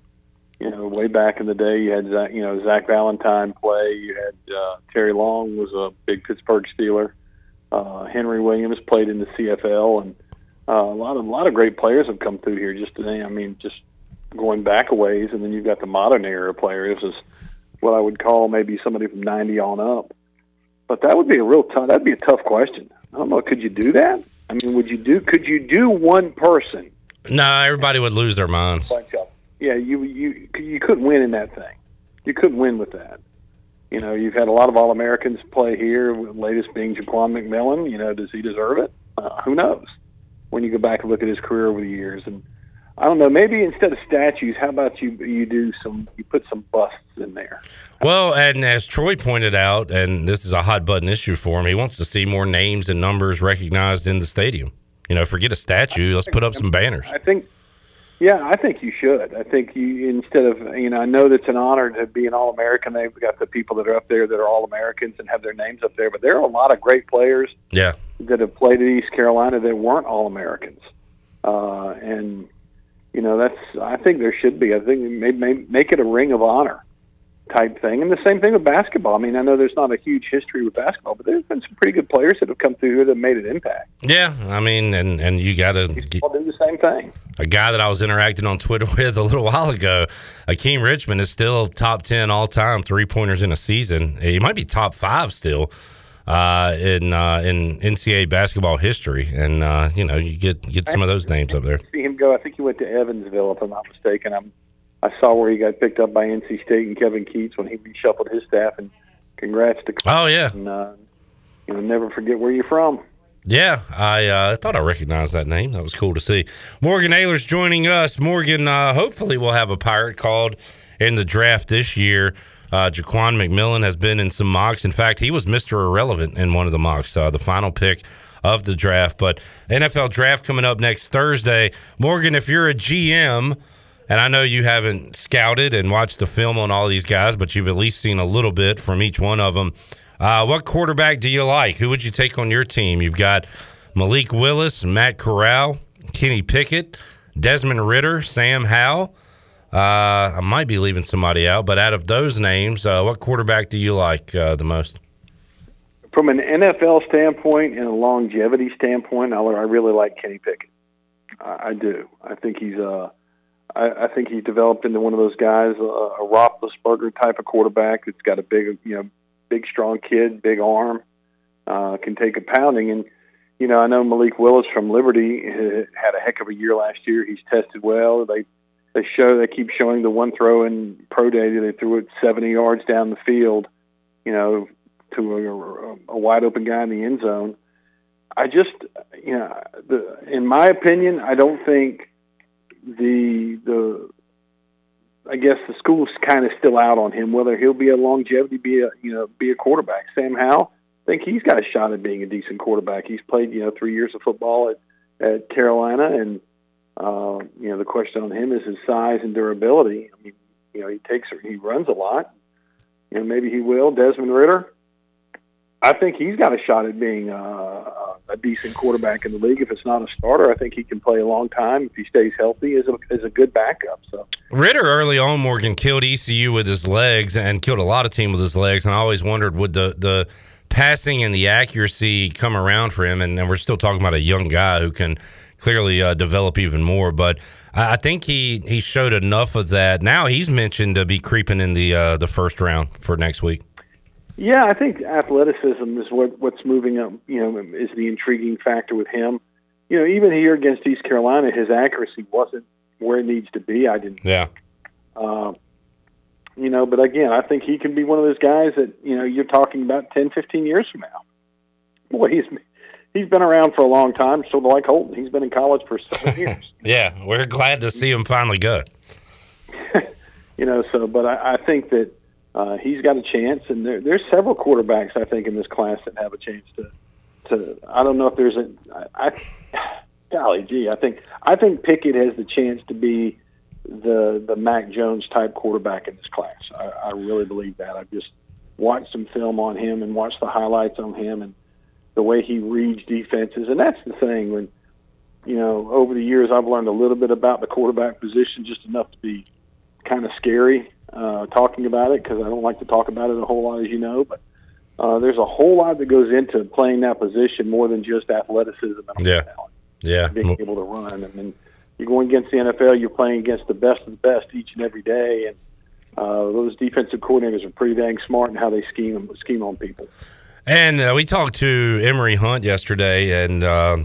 you know, way back in the day, you had Zach, you know Zach Valentine play. You had uh, Terry Long was a big Pittsburgh Steeler. Uh, Henry Williams played in the CFL, and uh, a lot of a lot of great players have come through here. Just today, I mean, just going back a ways, and then you've got the modern era players. Is what I would call maybe somebody from '90 on up. But that would be a real tough. That'd be a tough question. I don't know. Could you do that? I mean, would you do? Could you do one person? No, everybody would lose their minds. Yeah. You you you couldn't win in that thing. You couldn't win with that. You know, you've had a lot of All Americans play here. Latest being Jaquan McMillian. You know, does he deserve it? Uh, who knows? When you go back and look at his career over the years, and I don't know. Maybe instead of statues, how about you you do some? You put some busts in there. Well, and as Troy pointed out, and this is a hot button issue for him, he wants to see more names and numbers recognized in the stadium. You know, forget a statue. Let's put up some banners. I think, yeah, I think you should. I think you instead of you know, I know that's an honor to be an All American. They've got the people that are up there that are All Americans and have their names up there, but there are a lot of great players Yeah. that have played at East Carolina that weren't All Americans, uh, and you know that's. I think there should be. I think maybe, may, make it a ring of honor. Type thing. And the same thing with basketball. I mean, I know there's not a huge history with basketball, but there's been some pretty good players that have come through here that made an impact. Yeah, I mean, and and you got to do the same thing. a guy that I was interacting on Twitter with a little while ago, Akeem Richmond is still top ten all time three pointers in a season. He might be top five still uh, in uh, in NCAA basketball history, and uh, you know you get get some of those names up there. See him go. I think he went to Evansville, if I'm not mistaken. I'm. I saw where he got picked up by NC State and Kevin Keatts when he reshuffled his staff. And congrats to. Oh yeah. And, uh, you know, never forget where you're from. Yeah, I uh, thought I recognized that name. That was cool to see. Morgan Ahlers joining us. Morgan, uh, hopefully, we'll have a pirate called in the draft this year. Uh, Jaquan McMillian has been in some mocks. In fact, he was Mr. Irrelevant in one of the mocks, uh, the final pick of the draft. But NFL draft coming up next Thursday. Morgan, if you're a GM, and I know you haven't scouted and watched the film on all these guys, but you've at least seen a little bit from each one of them. Uh, what quarterback do you like? Who would you take on your team? You've got Malik Willis, Matt Corral, Kenny Pickett, Desmond Ridder, Sam Howell. Uh, I might be leaving somebody out, but out of those names, uh, what quarterback do you like uh, the most? From an NFL standpoint and a longevity standpoint, I, really like Kenny Pickett. I, I do. I think he's uh, I, I think he's developed into one of those guys, uh, a Roethlisberger type of quarterback that's got a big, you know, big strong kid, big arm, uh, can take a pounding. And you know, I know Malik Willis from Liberty had a heck of a year last year. He's tested well. They they show they keep showing the one throw in pro day they threw it 70 yards down the field, you know, to a, a wide open guy in the end zone. I just, you know, the, in my opinion, I don't think the the I guess the school's kind of still out on him whether he'll be a longevity, be a you know, be a quarterback. Sam Howell, I think he's got a shot at being a decent quarterback. He's played you know three years of football at at Carolina, and uh, you know the question on him is his size and durability. I mean, you know he takes he runs a lot. You know maybe he will. Desmond Ridder, I think he's got a shot at being uh, a decent quarterback in the league. If it's not a starter, I think he can play a long time if he stays healthy as a a good backup. So Ridder early on, Morgan killed ECU with his legs and killed a lot of team with his legs. And I always wondered would the the passing and the accuracy come around for him? And, and we're still talking about a young guy who can clearly uh, develop even more. But I, I think he he showed enough of that. Now he's mentioned to be creeping in the uh, the first round for next week. Yeah, I think athleticism is what what's moving up. You know, is the intriguing factor with him. You know, even here against East Carolina, his accuracy wasn't where it needs to be. I didn't. Yeah. Uh, you know, but again, I think he can be one of those guys that you know you're talking about 10, 15 years from now. Boy, he's he's been around for a long time. So like Holton, he's been in college for seven years. Yeah, we're glad to see him finally go. you know, so but I, I think that uh, he's got a chance, and there, there's several quarterbacks I think in this class that have a chance to. To I don't know if there's a I, I golly gee I think I think Pickett has the chance to be the the Mac Jones type quarterback in this class. I, I really believe that. I've just watched some film on him and watched the highlights on him and the way he reads defenses, and that's the thing when you know over the years I've learned a little bit about the quarterback position, just enough to be kind of scary uh, talking about it because I don't like to talk about it a whole lot, as you know. But uh, there's a whole lot that goes into playing that position more than just athleticism and Yeah, yeah. being able to run. I mean, you're going against the NFL, you're playing against the best of the best each and every day, and uh, those defensive coordinators are pretty dang smart in how they scheme scheme on people. And uh, we talked to Emory Hunt yesterday, and uh,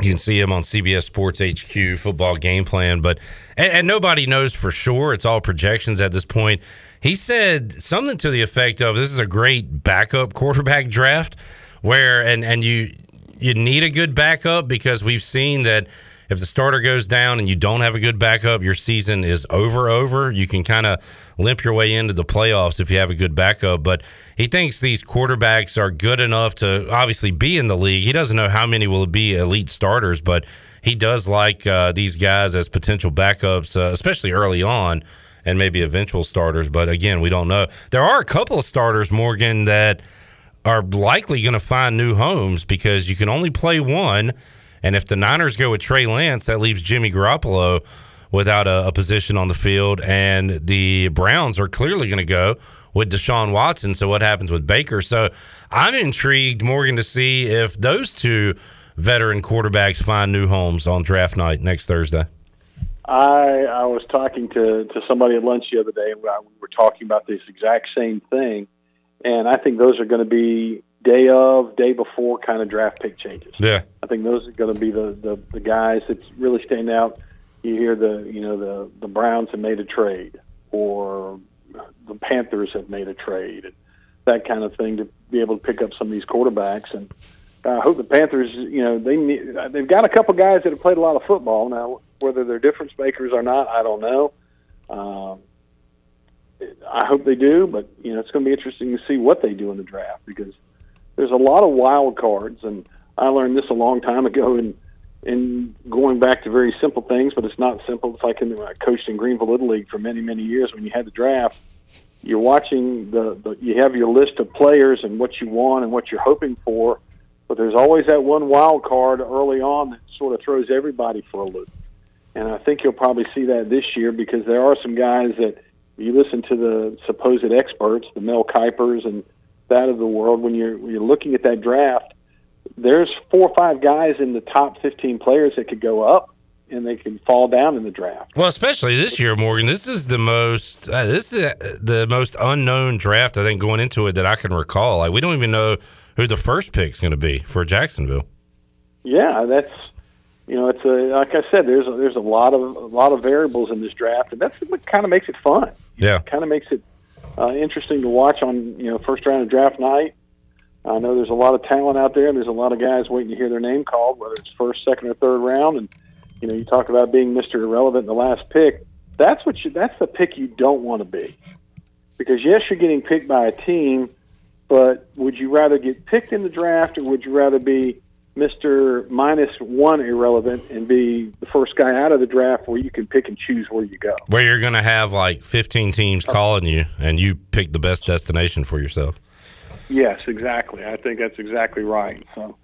you can see him on CBS Sports HQ football game plan. But and, and nobody knows for sure; it's all projections at this point. He said something to the effect of, "This is a great backup quarterback draft, where and and you you need a good backup because we've seen that." If the starter goes down and you don't have a good backup, your season is over. Over. You can kind of limp your way into the playoffs if you have a good backup. But he thinks these quarterbacks are good enough to obviously be in the league. He doesn't know how many will be elite starters, but he does like uh, these guys as potential backups, uh, especially early on, and maybe eventual starters. But again, we don't know. There are a couple of starters, Morgan, that are likely going to find new homes because you can only play one. And if the Niners go with Trey Lance, that leaves Jimmy Garoppolo without a, a position on the field, and the Browns are clearly going to go with Deshaun Watson. So what happens with Baker? So I'm intrigued, Morgan, to see if those two veteran quarterbacks find new homes on draft night next Thursday. I I was talking to to somebody at lunch the other day, and we were talking about this exact same thing. And I think those are going to be day of, day before kind of draft pick changes. Yeah. I think those are going to be the, the the guys that really stand out. You hear the you know the the Browns have made a trade, or the Panthers have made a trade, and that kind of thing to be able to pick up some of these quarterbacks. And I hope the Panthers, you know, they need- they've got a couple guys that have played a lot of football now. Whether they're difference makers or not, I don't know. Um, I hope they do, but you know, it's going to be interesting to see what they do in the draft because there's a lot of wild cards, and I learned this a long time ago in in going back to very simple things, but it's not simple. It's like in uh, I coached in Greenville Little League for many many years. When you had the draft, you're watching the, the you have your list of players and what you want and what you're hoping for, but there's always that one wild card early on that sort of throws everybody for a loop. And I think you'll probably see that this year because there are some guys that you listen to the supposed experts, the Mel Kipers and that of the world. When you're when you're looking at that draft, there's four or five guys in the top 15 players that could go up and they can fall down in the draft. Well, especially this year, Morgan. This is the most uh, this is uh, the most unknown draft I think going into it that I can recall. Like we don't even know who the first pick is going to be for Jacksonville. Yeah, that's you know, it's a like I said, there's a, there's a lot of a lot of variables in this draft, and that's what kind of makes it fun. Yeah, kind of makes it uh, interesting to watch on you know first round of draft night. I know there's a lot of talent out there, and there's a lot of guys waiting to hear their name called, whether it's first, second, or third round. And you know, you talk about being Mr. Irrelevant in the last pick. That's what you. That's the pick you don't want to be, because yes, you're getting picked by a team, but would you rather get picked in the draft, or would you rather be Mr. minus one irrelevant and be the first guy out of the draft where you can pick and choose where you go? Where you're going to have like 15 teams calling you, and you pick the best destination for yourself. Yes, exactly. I think that's exactly right. So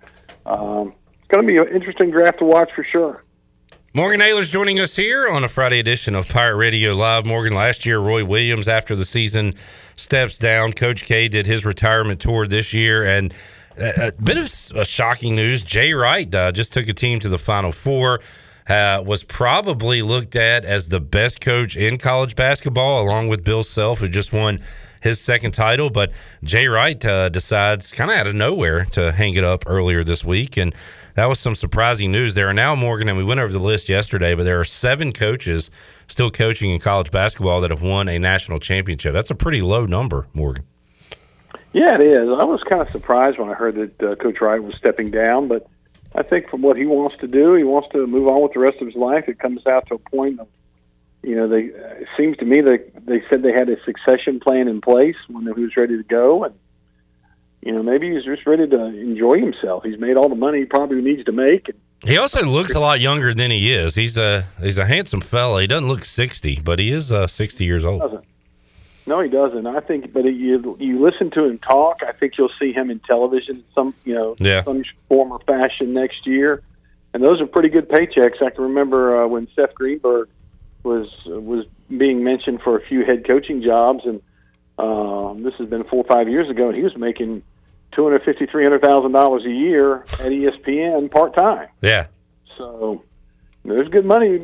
um, it's going to be an interesting draft to watch for sure. Morgan Ahlers joining us here on a Friday edition of Pirate Radio Live. Morgan, last year, Roy Williams, after the season steps down, Coach K did his retirement tour this year, and a, a bit of s- uh, shocking news. Jay Wright uh, just took a team to the Final Four. Uh, was probably looked at as the best coach in college basketball, along with Bill Self, who just won his second title. But Jay Wright uh, decides, kind of out of nowhere, to hang it up earlier this week, and that was some surprising news. There are now Morgan, and we went over the list yesterday, but there are seven coaches still coaching in college basketball that have won a national championship. That's a pretty low number, Morgan. Yeah, it is. I was kind of surprised when I heard that uh, Coach Wright was stepping down, but I think from what he wants to do, he wants to move on with the rest of his life. It comes out to a point of, you know, they. It seems to me that they said they had a succession plan in place when he was ready to go, and you know, maybe he's just ready to enjoy himself. He's made all the money he probably needs to make. And He also looks a lot younger than he is. He's a he's a handsome fella. He doesn't look sixty, but he is uh, sixty years old. doesn't. No, he doesn't. I think, but you you listen to him talk. I think you'll see him in television, some you know, Yeah. some form or fashion next year, and those are pretty good paychecks. I can remember uh, when Seth Greenberg was was being mentioned for a few head coaching jobs, and um, this has been four or five years ago, and he was making two hundred fifty, three hundred thousand dollars a year at ESPN part time. Yeah. So there's good money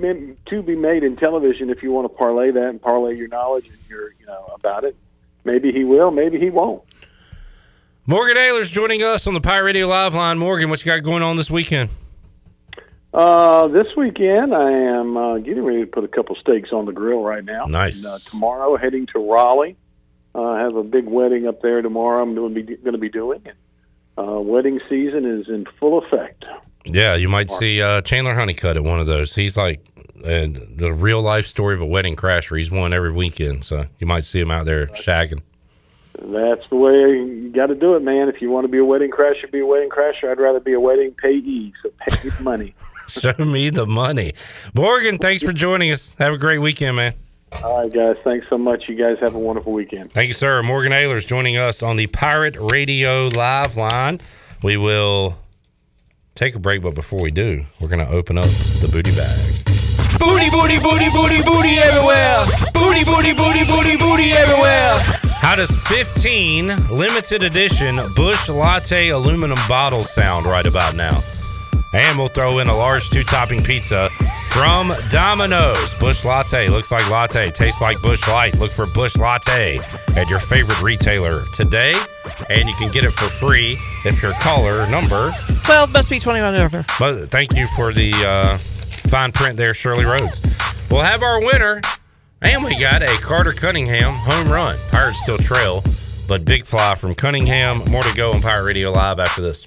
to be made in television if you want to parlay that and parlay your knowledge and your you know about it. Maybe he will, maybe he won't. Morgan Ayler's joining us on the Pirate Radio Live line. Morgan, what you got going on this weekend? Uh, this weekend I am uh, getting ready to put a couple steaks on the grill right now. Nice. And, uh, tomorrow heading to Raleigh. Uh, I have a big wedding up there tomorrow. I'm going to be going to be doing. Uh, wedding season is in full effect. Yeah, you might see uh, Chandler Honeycutt at one of those. He's like uh, the real life story of a wedding crasher. He's one every weekend, so you might see him out there shagging. That's the way you got to do it, man. If you want to be a wedding crasher, be a wedding crasher. I'd rather be a wedding payee, so pay me money. Show me the money. Morgan, thanks for joining us. Have a great weekend, man. All right, guys. Thanks so much. You guys have a wonderful weekend. Thank you, sir. Morgan Ayler's joining us on the Pirate Radio Live line. We will take a break, but before we do, we're going to open up the booty bag. Booty Booty, booty, booty, booty, everywhere. Booty, booty, booty, booty, booty everywhere. How does 15 limited edition Busch Latte aluminum bottles sound right about now? And we'll throw in a large two topping pizza from Domino's. Busch Latte looks like latte, tastes like Busch Light. Look for Busch Latte at your favorite retailer today, and you can get it for free if you're caller number. 12 must be 21 and over. But thank you for the uh, fine print there, Shirley Rhodes. We'll have our winner, and we got a Carter Cunningham home run. Pirates still trail, but big fly from Cunningham. More to go on Pirate Radio Live after this.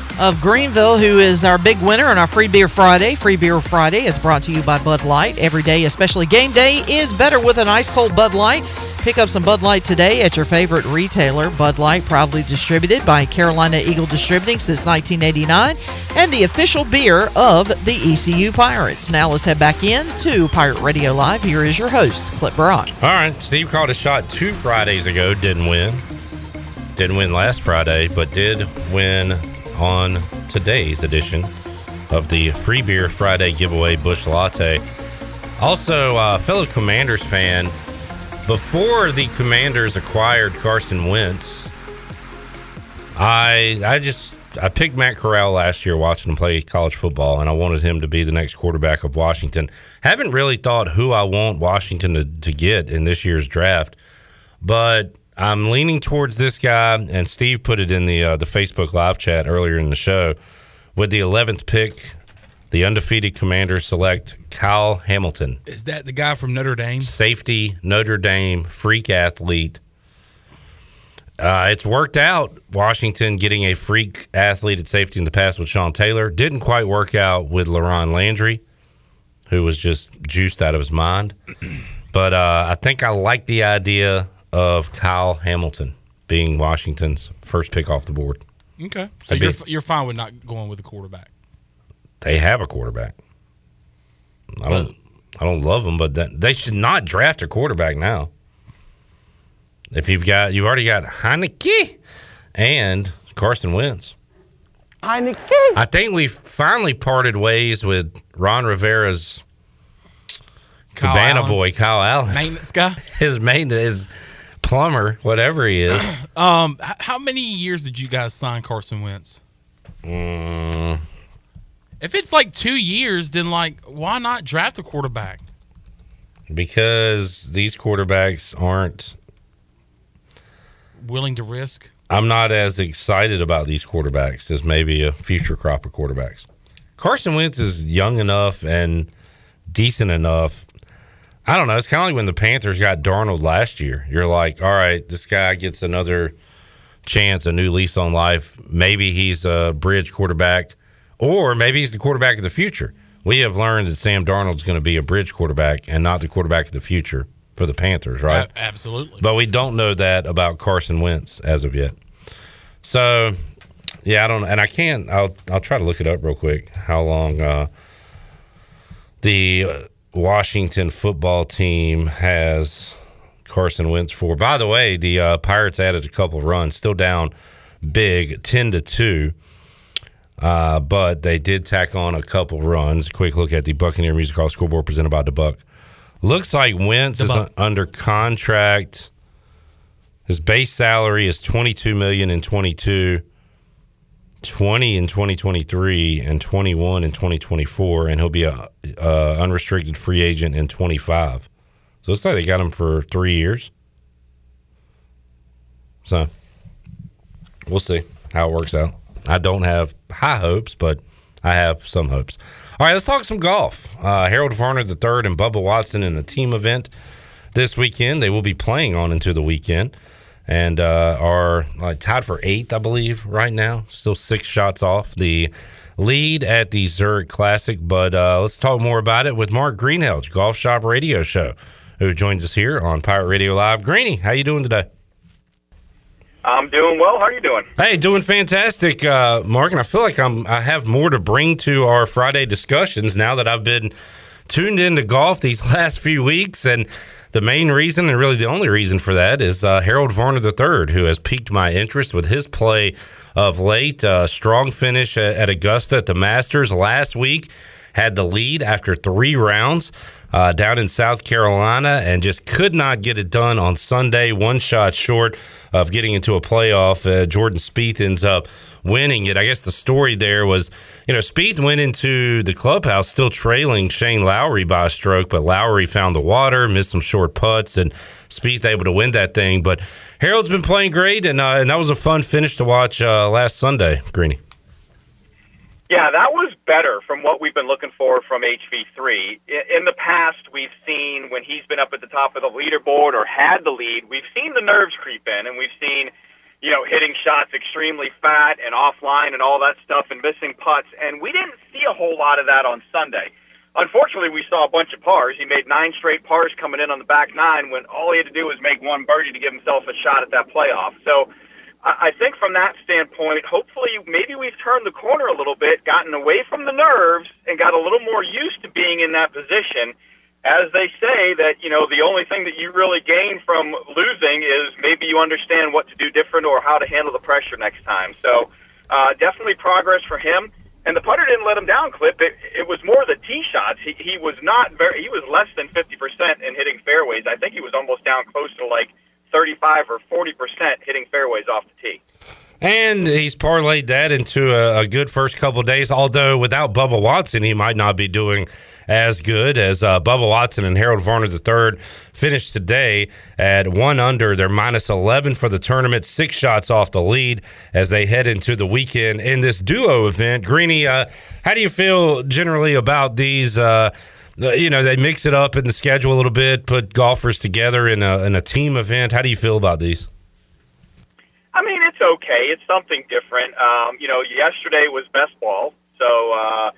of Greenville, who is our big winner on our Free Beer Friday. Free Beer Friday is brought to you by Bud Light. Every day, especially game day, is better with an ice cold Bud Light. Pick up some Bud Light today at your favorite retailer. Bud Light, proudly distributed by Carolina Eagle Distributing since 1989, and the official beer of the ECU Pirates. Now let's head back in to Pirate Radio Live. Here is your host, Clip Brock. All right, Steve called a shot two Fridays ago, didn't win. Didn't win last Friday, but did win on today's edition of the Free Beer Friday giveaway Busch Latte. Also, uh, fellow Commanders fan, before the Commanders acquired Carson Wentz, I I just I picked Matt Corral last year watching him play college football, and I wanted him to be the next quarterback of Washington. Haven't really thought who I want Washington to, to get in this year's draft, but I'm leaning towards this guy, and Steve put it in the uh, the Facebook live chat earlier in the show. With the 11th pick, the undefeated commander select Kyle Hamilton, Is that the guy from Notre Dame? safety, Notre Dame, freak athlete. Uh, it's worked out. Washington getting a freak athlete at safety in the past with Sean Taylor didn't quite work out with LaRon Landry, who was just juiced out of his mind. But uh, I think I like the idea of Kyle Hamilton being Washington's first pick off the board. Okay. So That'd you're, be- you're fine with not going with the quarterback. They have a quarterback. I don't. I don't love them, but that, they should not draft a quarterback now. If you've got, you've already got Heinicke and Carson Wentz. Heinicke. I think we finally parted ways with Ron Rivera's Kyle Cabana Allen. boy, Kyle Allen. Maintenance guy. His maintenance, his plumber, whatever he is. Um, h- how many years did you guys sign Carson Wentz? Mm, If it's like two years, then like why not draft a quarterback? because these quarterbacks aren't Willing to risk? I'm not as excited about these quarterbacks as maybe a future crop of quarterbacks. Carson Wentz is young enough and decent enough. I don't know. It's kind of like when the Panthers got Darnold last year. You're like, all right, this guy gets another chance, a new lease on life. Maybe he's a bridge quarterback, or maybe he's the quarterback of the future. We have learned that Sam Darnold's going to be a bridge quarterback and not the quarterback of the future for the Panthers, right? A- absolutely. But we don't know that about Carson Wentz as of yet. So, yeah, I don't, and I can't. I'll I'll try to look it up real quick. How long uh, the uh, Washington football team has Carson Wentz for? By the way, the uh, Pirates added a couple runs, still down big, ten to two. Uh, but they did tack on a couple runs. Quick look at the Buccaneer Music Hall scoreboard presented by DeBuck. Looks like Wentz is un- under contract. His base salary is twenty two million in 22, 20 in twenty twenty three, and twenty one in twenty twenty four, and he'll be a, unrestricted free agent in twenty five. So it's like they got him for three years. So we'll see how it works out. I don't have high hopes, but I have some hopes. All right, let's talk some golf. Uh, Harold Varner III and Bubba Watson in a team event this weekend. They will be playing on into the weekend and uh, are uh, tied for eighth, I believe, right now. Still six shots off the lead at the Zurich Classic. But uh, let's talk more about it with Mark Greenhelge, Golf Shop Radio Show, who joins us here on Pirate Radio Live. Greeny, how you doing today? I'm doing well. How are you doing? Hey, doing fantastic, uh, Mark. And I feel like I'm I have more to bring to our Friday discussions now that I've been tuned into golf these last few weeks. And the main reason, and really the only reason for that, is uh, Harold Varner III, who has piqued my interest with his play of late. Uh, strong finish at, at Augusta at the Masters last week. Had the lead after three rounds uh, down in South Carolina and just could not get it done on Sunday. One shot short of getting into a playoff. Uh, Jordan Spieth ends up winning it. I guess the story there was, you know, Spieth went into the clubhouse still trailing Shane Lowry by a stroke, but Lowry found the water, missed some short putts, and Spieth able to win that thing. But Harold's been playing great, and uh, and that was a fun finish to watch uh, last Sunday, Greeny. Yeah, that was better from what we've been looking for from HV3. In the past, we've seen when he's been up at the top of the leaderboard or had the lead, we've seen the nerves creep in, and we've seen, you know, hitting shots extremely fat and offline and all that stuff and missing putts. And we didn't see a whole lot of that on Sunday. Unfortunately, we saw a bunch of pars. He made nine straight pars coming in on the back nine when all he had to do was make one birdie to give himself a shot at that playoff. So, I think from that standpoint, hopefully, maybe we've turned the corner a little bit, gotten away from the nerves, and got a little more used to being in that position. As they say, that you know, the only thing that you really gain from losing is maybe you understand what to do different or how to handle the pressure next time. So, uh, definitely progress for him. And the putter didn't let him down, Clip. It, it was more the tee shots. He, he was not very. He was less than fifty percent in hitting fairways. I think he was almost down close to like 35 or 40 percent hitting fairways off the tee. And he's parlayed that into a, a good first couple days. Although without Bubba Watson, he might not be doing as good as uh, Bubba Watson and Harold Varner III finished today at one under. They're minus 11 for the tournament, six shots off the lead as they head into the weekend in this duo event. Greeny, uh, how do you feel generally about these? Uh, you know, they mix it up in the schedule a little bit, put golfers together in a, in a team event. How do you feel about these? I mean, it's okay. It's something different. Um, you know, yesterday was best ball, so uh,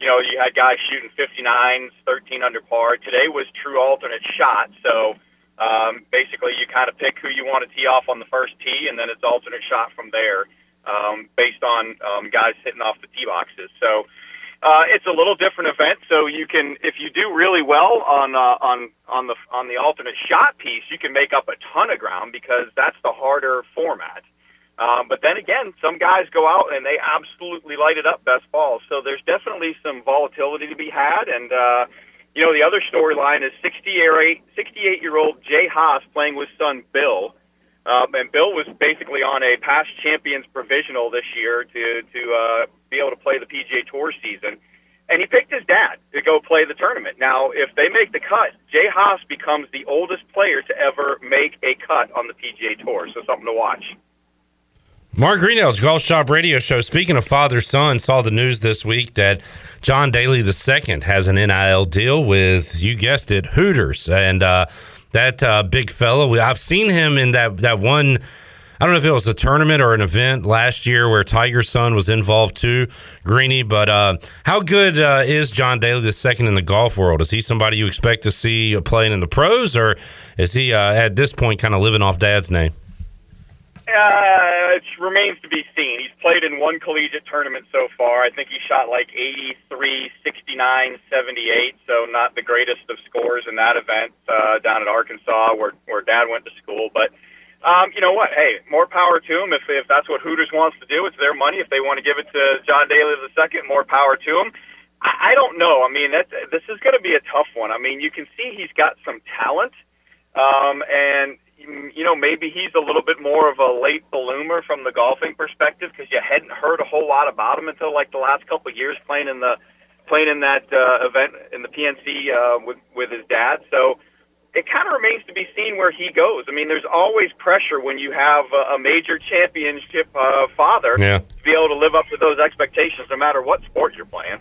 you know you had guys shooting 59s, 13 under par. Today was true alternate shot, so um, basically you kind of pick who you want to tee off on the first tee, and then it's alternate shot from there, um, based on um, guys hitting off the tee boxes. So uh, it's a little different event, so you can, if you do really well on uh, on on the on the alternate shot piece, you can make up a ton of ground because that's the harder format. Um, but then again, some guys go out and they absolutely light it up best balls. So there's definitely some volatility to be had. And uh, you know, the other storyline is 68 68 year old Jay Haas playing with son Bill. Um, and Bill was basically on a past champions provisional this year to to uh, be able to play the PGA Tour season. And he picked his dad to go play the tournament. Now, if they make the cut, Jay Haas becomes the oldest player to ever make a cut on the PGA Tour. So something to watch. Mark Greenhelge, Golf Shop Radio Show. Speaking of father son, saw the news this week that John Daly II has an NIL deal with, you guessed it, Hooters. And uh, that uh, big fellow, I've seen him in that, that one I don't know if it was a tournament or an event last year where Tiger's son was involved too, Greeny. But uh, how good uh, is John Daly the second in the golf world? Is he somebody you expect to see playing in the pros, or is he uh, at this point kind of living off dad's name? Uh, it remains to be seen. He's played in one collegiate tournament so far. I think he shot like 83, 69, 78, so not the greatest of scores in that event uh, down at Arkansas where, where dad went to school. But um, you know what? Hey, more power to them. If if that's what Hooters wants to do, it's their money. If they want to give it to John Daly second, more power to them. I, I don't know. I mean, that this is going to be a tough one. I mean, you can see he's got some talent, um, and you know maybe he's a little bit more of a late bloomer from the golfing perspective because you hadn't heard a whole lot about him until like the last couple of years playing in the playing in that uh, event in the PNC uh, with with his dad. So it kind of remains to be seen where he goes. I mean, there's always pressure when you have a, a major championship uh, father yeah. to be able to live up to those expectations, no matter what sport you're playing.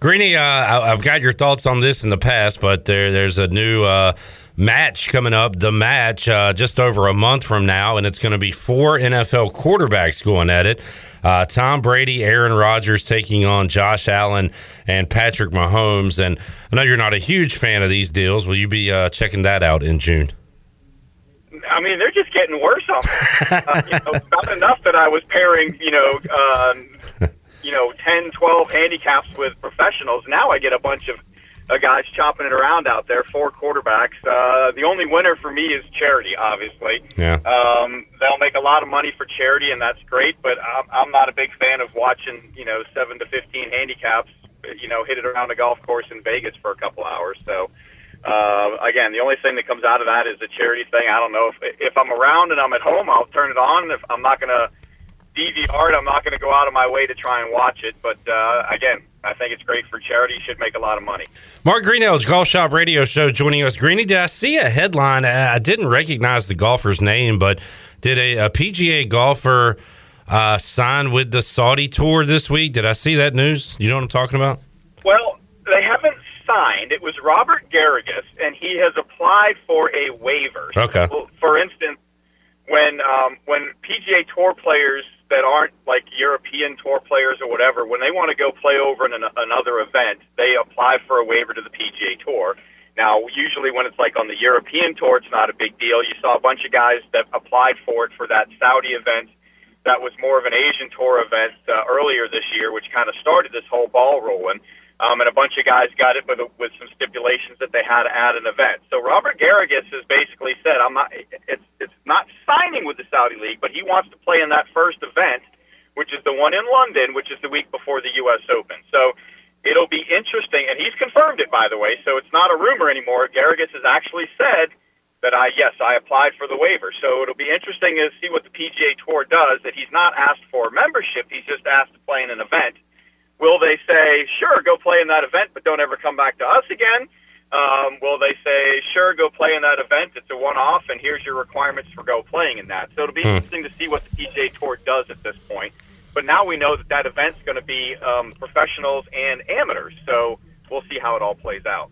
Greeny, uh, I've got your thoughts on this in the past, but there, there's a new uh, match coming up. The match uh, just over a month from now, and it's going to be four NFL quarterbacks going at it. Uh, Tom Brady, Aaron Rodgers taking on Josh Allen and Patrick Mahomes. And I know you're not a huge fan of these deals. Will you be uh, checking that out in June? I mean, they're just getting worse on uh, you know, not enough that I was pairing, you know, um, you know, 10, 12 handicaps with professionals. Now I get a bunch of uh, guys chopping it around out there, four quarterbacks. Uh, the only winner for me is charity, obviously. Yeah. Um, they'll make a lot of money for charity, and that's great. But I'm, I'm not a big fan of watching, you know, seven to fifteen handicaps, you know, hit it around a golf course in Vegas for a couple hours. So, uh, again, the only thing that comes out of that is the charity thing. I don't know if if I'm around and I'm at home, I'll turn it on. If I'm not gonna DVR it, I'm not gonna go out of my way to try and watch it. But uh, again, I think it's great for charity. Should make a lot of money. Mark Greenelge, Golf Shop Radio Show, joining us. Greeny, did I see a headline? I didn't recognize the golfer's name, but did a, a PGA golfer uh, sign with the Saudi Tour this week? Did I see that news? You know what I'm talking about? Well, they haven't signed. It was Robert Garrigus, and he has applied for a waiver. Okay. So, for instance, when um, when PGA Tour players that aren't like European Tour players or whatever, when they want to go play over in an, another event, they apply for a waiver to the PGA Tour. Now, usually when it's like on the European Tour, it's not a big deal. You saw a bunch of guys that applied for it for that Saudi event. That was more of an Asian Tour event uh, earlier this year, which kind of started this whole ball rolling. Um, and a bunch of guys got it with, with some stipulations that they had to add an event. So Robert Garrigus has basically said, "I'm not. It's it's not signing with the Saudi League, but he wants to play in that first event, which is the one in London, which is the week before the U.S. Open. So it'll be interesting, and he's confirmed it, by the way. So it's not a rumor anymore. Garrigus has actually said that I yes I applied for the waiver. So it'll be interesting to see what the PGA Tour does. That he's not asked for membership; he's just asked to play in an event. Will they say, sure, go play in that event, but don't ever come back to us again? Um, will they say, sure, go play in that event? It's a one-off, and here's your requirements for go playing in that. So it'll be Hmm. interesting to see what the PGA Tour does at this point. But now we know that that event's going to be um, professionals and amateurs. So we'll see how it all plays out.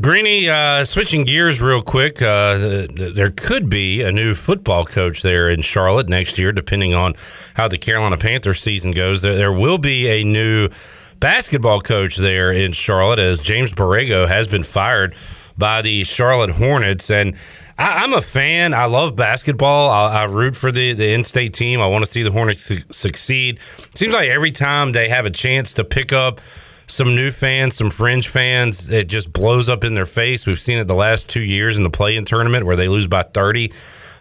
Greeny, uh, switching gears real quick, uh, th- th- there could be a new football coach there in Charlotte next year, depending on how the Carolina Panthers season goes. There, there will be a new basketball coach there in Charlotte, as James Borrego has been fired by the Charlotte Hornets. And I, I'm a fan. I love basketball. I, I root for the, the in state team. I want to see the Hornets su- succeed. Seems like every time they have a chance to pick up some new fans, some fringe fans, it just blows up in their face. We've seen it the last two years in the play-in tournament where they lose by 30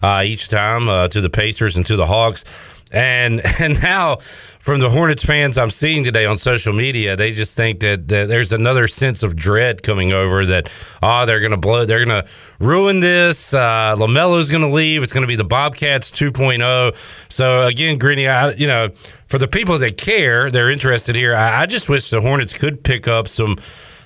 uh, each time uh, to the Pacers and to the Hawks. And and now from the Hornets fans I'm seeing today on social media, they just think that, that there's another sense of dread coming over that oh they're gonna blow they're gonna ruin this. Uh, LaMelo's gonna leave. It's gonna be the Bobcats 2.0. So again, Greeny, I, you know, for the people that care, they're interested here. I, I just wish the Hornets could pick up some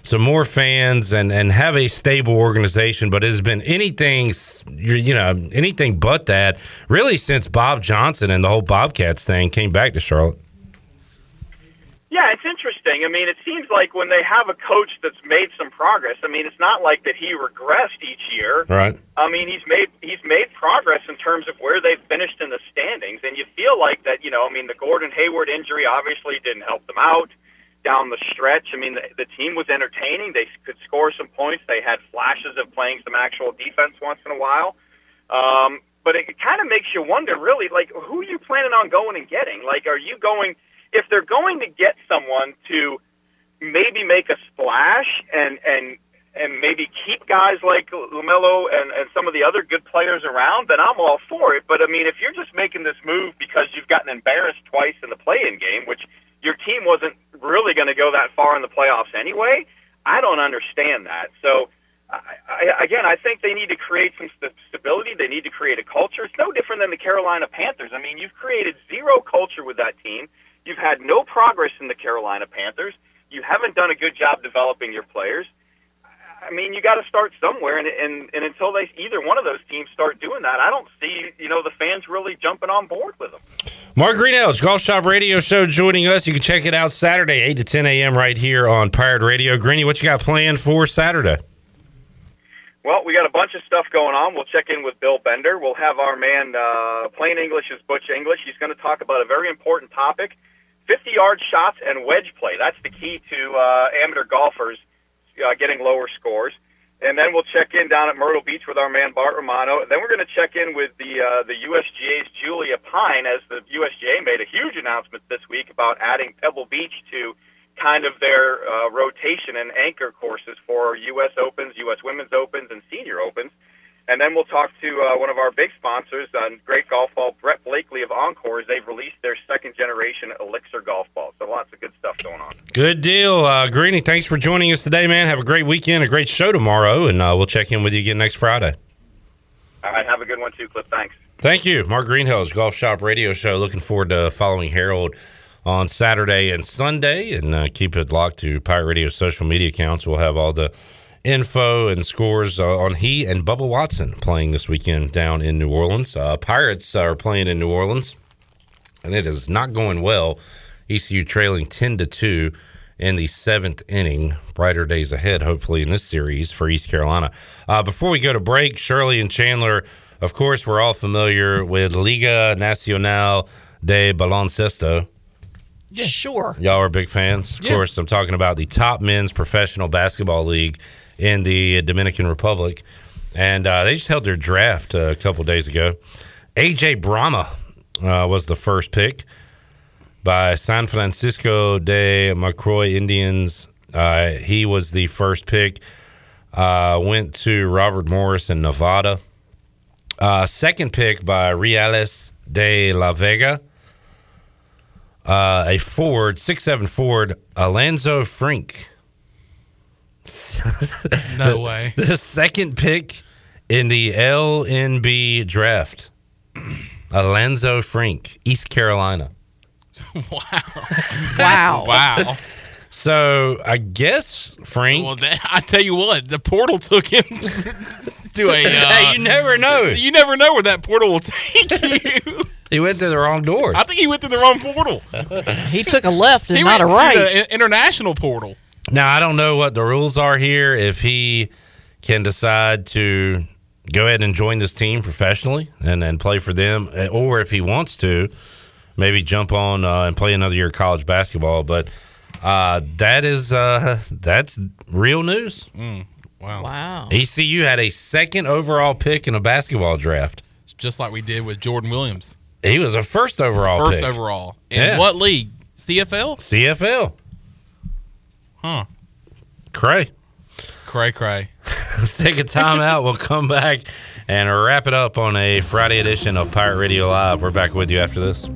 some more fans and and have a stable organization. But it has been anything you you know anything but that really since Bob Johnson and the whole Bobcats thing came back to Charlotte. Yeah, it's interesting. I mean, it seems like when they have a coach that's made some progress, I mean, it's not like that he regressed each year. Right. I mean, he's made he's made progress in terms of where they've finished in the standings, and you feel like that. You know, I mean, the Gordon Hayward injury obviously didn't help them out down the stretch. I mean, the, the team was entertaining. They could score some points. They had flashes of playing some actual defense once in a while. Um, but it kind of makes you wonder, really, like who are you planning on going and getting? Like, are you going if they're going to get someone to maybe make a splash and and and maybe keep guys like LaMelo and, and some of the other good players around, then I'm all for it. But I mean, if you're just making this move because you've gotten embarrassed twice in the play-in game, which your team wasn't really going to go that far in the playoffs anyway, I don't understand that. So. I, I, again, I think they need to create some st- stability. They need to create a culture. It's no different than the Carolina Panthers. I mean, you've created zero culture with that team. You've had no progress in the Carolina Panthers. You haven't done a good job developing your players. I mean, you got to start somewhere, and, and and until they either one of those teams start doing that, I don't see you know the fans really jumping on board with them. Mark Greenelge, Golf Shop Radio Show, joining us. You can check it out Saturday, eight to ten a.m. right here on Pirate Radio. Greeny, what you got planned for Saturday? Well, we got a bunch of stuff going on. We'll check in with Bill Bender. We'll have our man, uh, Plain English is Butch English. He's going to talk about a very important topic 50 yard shots and wedge play. That's the key to uh, amateur golfers uh, getting lower scores. And then we'll check in down at Myrtle Beach with our man Bart Romano. And Then we're going to check in with the uh, the USGA's Julia Pine, as the USGA made a huge announcement this week about adding Pebble Beach to kind of their uh, rotation and anchor courses for U.S. Opens, U.S. Women's Opens, and Senior Opens. And then we'll talk to uh, one of our big sponsors on Great Golf Ball, Brett Blakely of Encores. They've released their second generation Elyxr golf ball. So lots of good stuff going on. Good deal. Uh, Greeny, thanks for joining us today, man. Have a great weekend, a great show tomorrow, and uh, we'll check in with you again next Friday. All right, have a good one too, Cliff. Thanks. Thank you. Mark Greenhill's Golf Shop Radio Show. Looking forward to following Harold on Saturday and Sunday, and uh, keep it locked to Pirate Radio social media accounts. We'll have all the info and scores uh, on he and Bubba Watson playing this weekend down in New Orleans. Uh, Pirates are playing in New Orleans, and it is not going well. ECU trailing 10 to 2 in the seventh inning. Brighter days ahead, hopefully, in this series for East Carolina. Uh, before we go to break, Shirley and Chandler, of course, we're all familiar with Liga Nacional de Baloncesto. Yeah. Sure. Y'all are big fans. Of course, I'm talking about the top men's professional basketball league in the Dominican Republic. And uh, they just held their draft uh, a couple days ago. AJ Brahma uh, was the first pick by San Francisco de Macorís Indians. Uh, he was the first pick. Uh, went to Robert Morris in Nevada. Uh, second pick by Reales de la Vega a Ford, six seven Ford, Alanzo Frink. No way. The second pick in the LNB draft, Alanzo Frink, East Carolina. Wow. Wow. Wow. So I guess Frank. Well, that, I tell you what, the portal took him to a. Uh, Hey, you never know. You never know where that portal will take you. He went through the wrong door. I think he went through the wrong portal. He took a left and He not a right. through the international portal. Now I don't know what the rules are here. If he can decide to go ahead and join this team professionally and and play for them, eh, or if he wants to, maybe jump on uh, and play another year of college basketball. But uh, that is uh, that's real news. Mm, wow. Wow. ECU had a second overall pick in a basketball draft. Just like we did with Jordan Williams. He was a first overall. First pick. overall. In Yeah. what league? CFL? CFL. Huh. Cray. Cray cray. Let's take a time out. We'll come back and wrap it up on a Friday edition of Pirate Radio Live. We're back with you after this.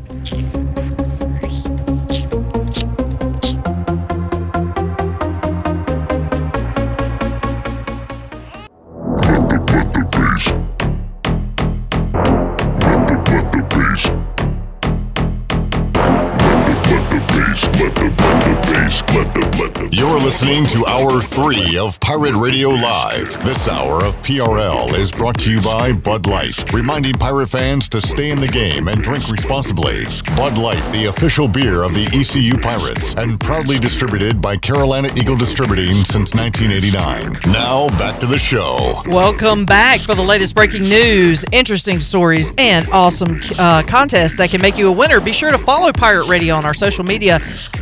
You're listening to Hour 3 of Pirate Radio Live. This hour of PRL is brought to you by Bud Light, reminding pirate fans to stay in the game and drink responsibly. Bud Light, the official beer of the ECU Pirates, and proudly distributed by Carolina Eagle Distributing since 1989. Now, back to the show. Welcome back for the latest breaking news, interesting stories, and awesome uh, contests that can make you a winner. Be sure to follow Pirate Radio on our social media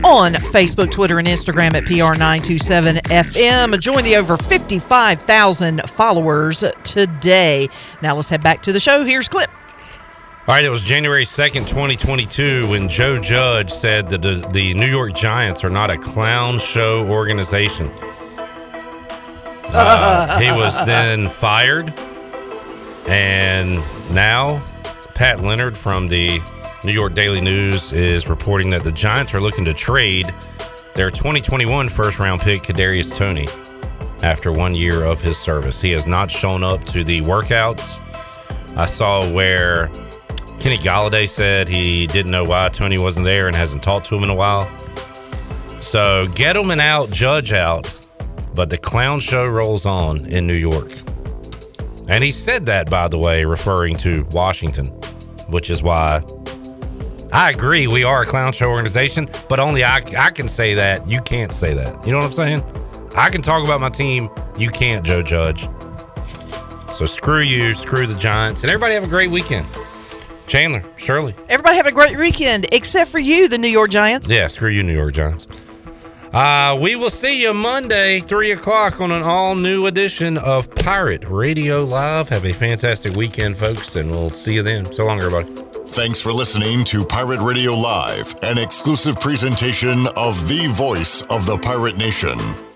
on Facebook, Twitter, and Instagram at PR927FM. Join the over 55,000 followers today. Now let's head back to the show. Here's Clip. All right, it was January 2nd, 2022, when Joe Judge said that the, the New York Giants are not a clown show organization. Uh, he was then fired. And now, Pat Leonard from the New York Daily News is reporting that the Giants are looking to trade their 2021 first round pick, Kadarius Toney, after one year of his service. He has not shown up to the workouts. I saw where Kenny Golladay said he didn't know why Toney wasn't there and hasn't talked to him in a while. So Gettleman out, Judge out, but the clown show rolls on in New York. And he said that, by the way, referring to Washington, which is why I agree we are a clown show organization, but only I, I can say that. You can't say that. You know what I'm saying? I can talk about my team. You can't, Joe Judge. So screw you, screw the Giants, and everybody have a great weekend. Chandler, Shirley. Everybody have a great weekend, except for you, the New York Giants. Yeah, screw you, New York Giants. Uh, we will see you Monday, 3 o'clock, on an all new edition of Pirate Radio Live. Have a fantastic weekend, folks, and we'll see you then. So long, everybody. Thanks for listening to Pirate Radio Live, an exclusive presentation of the voice of the pirate nation.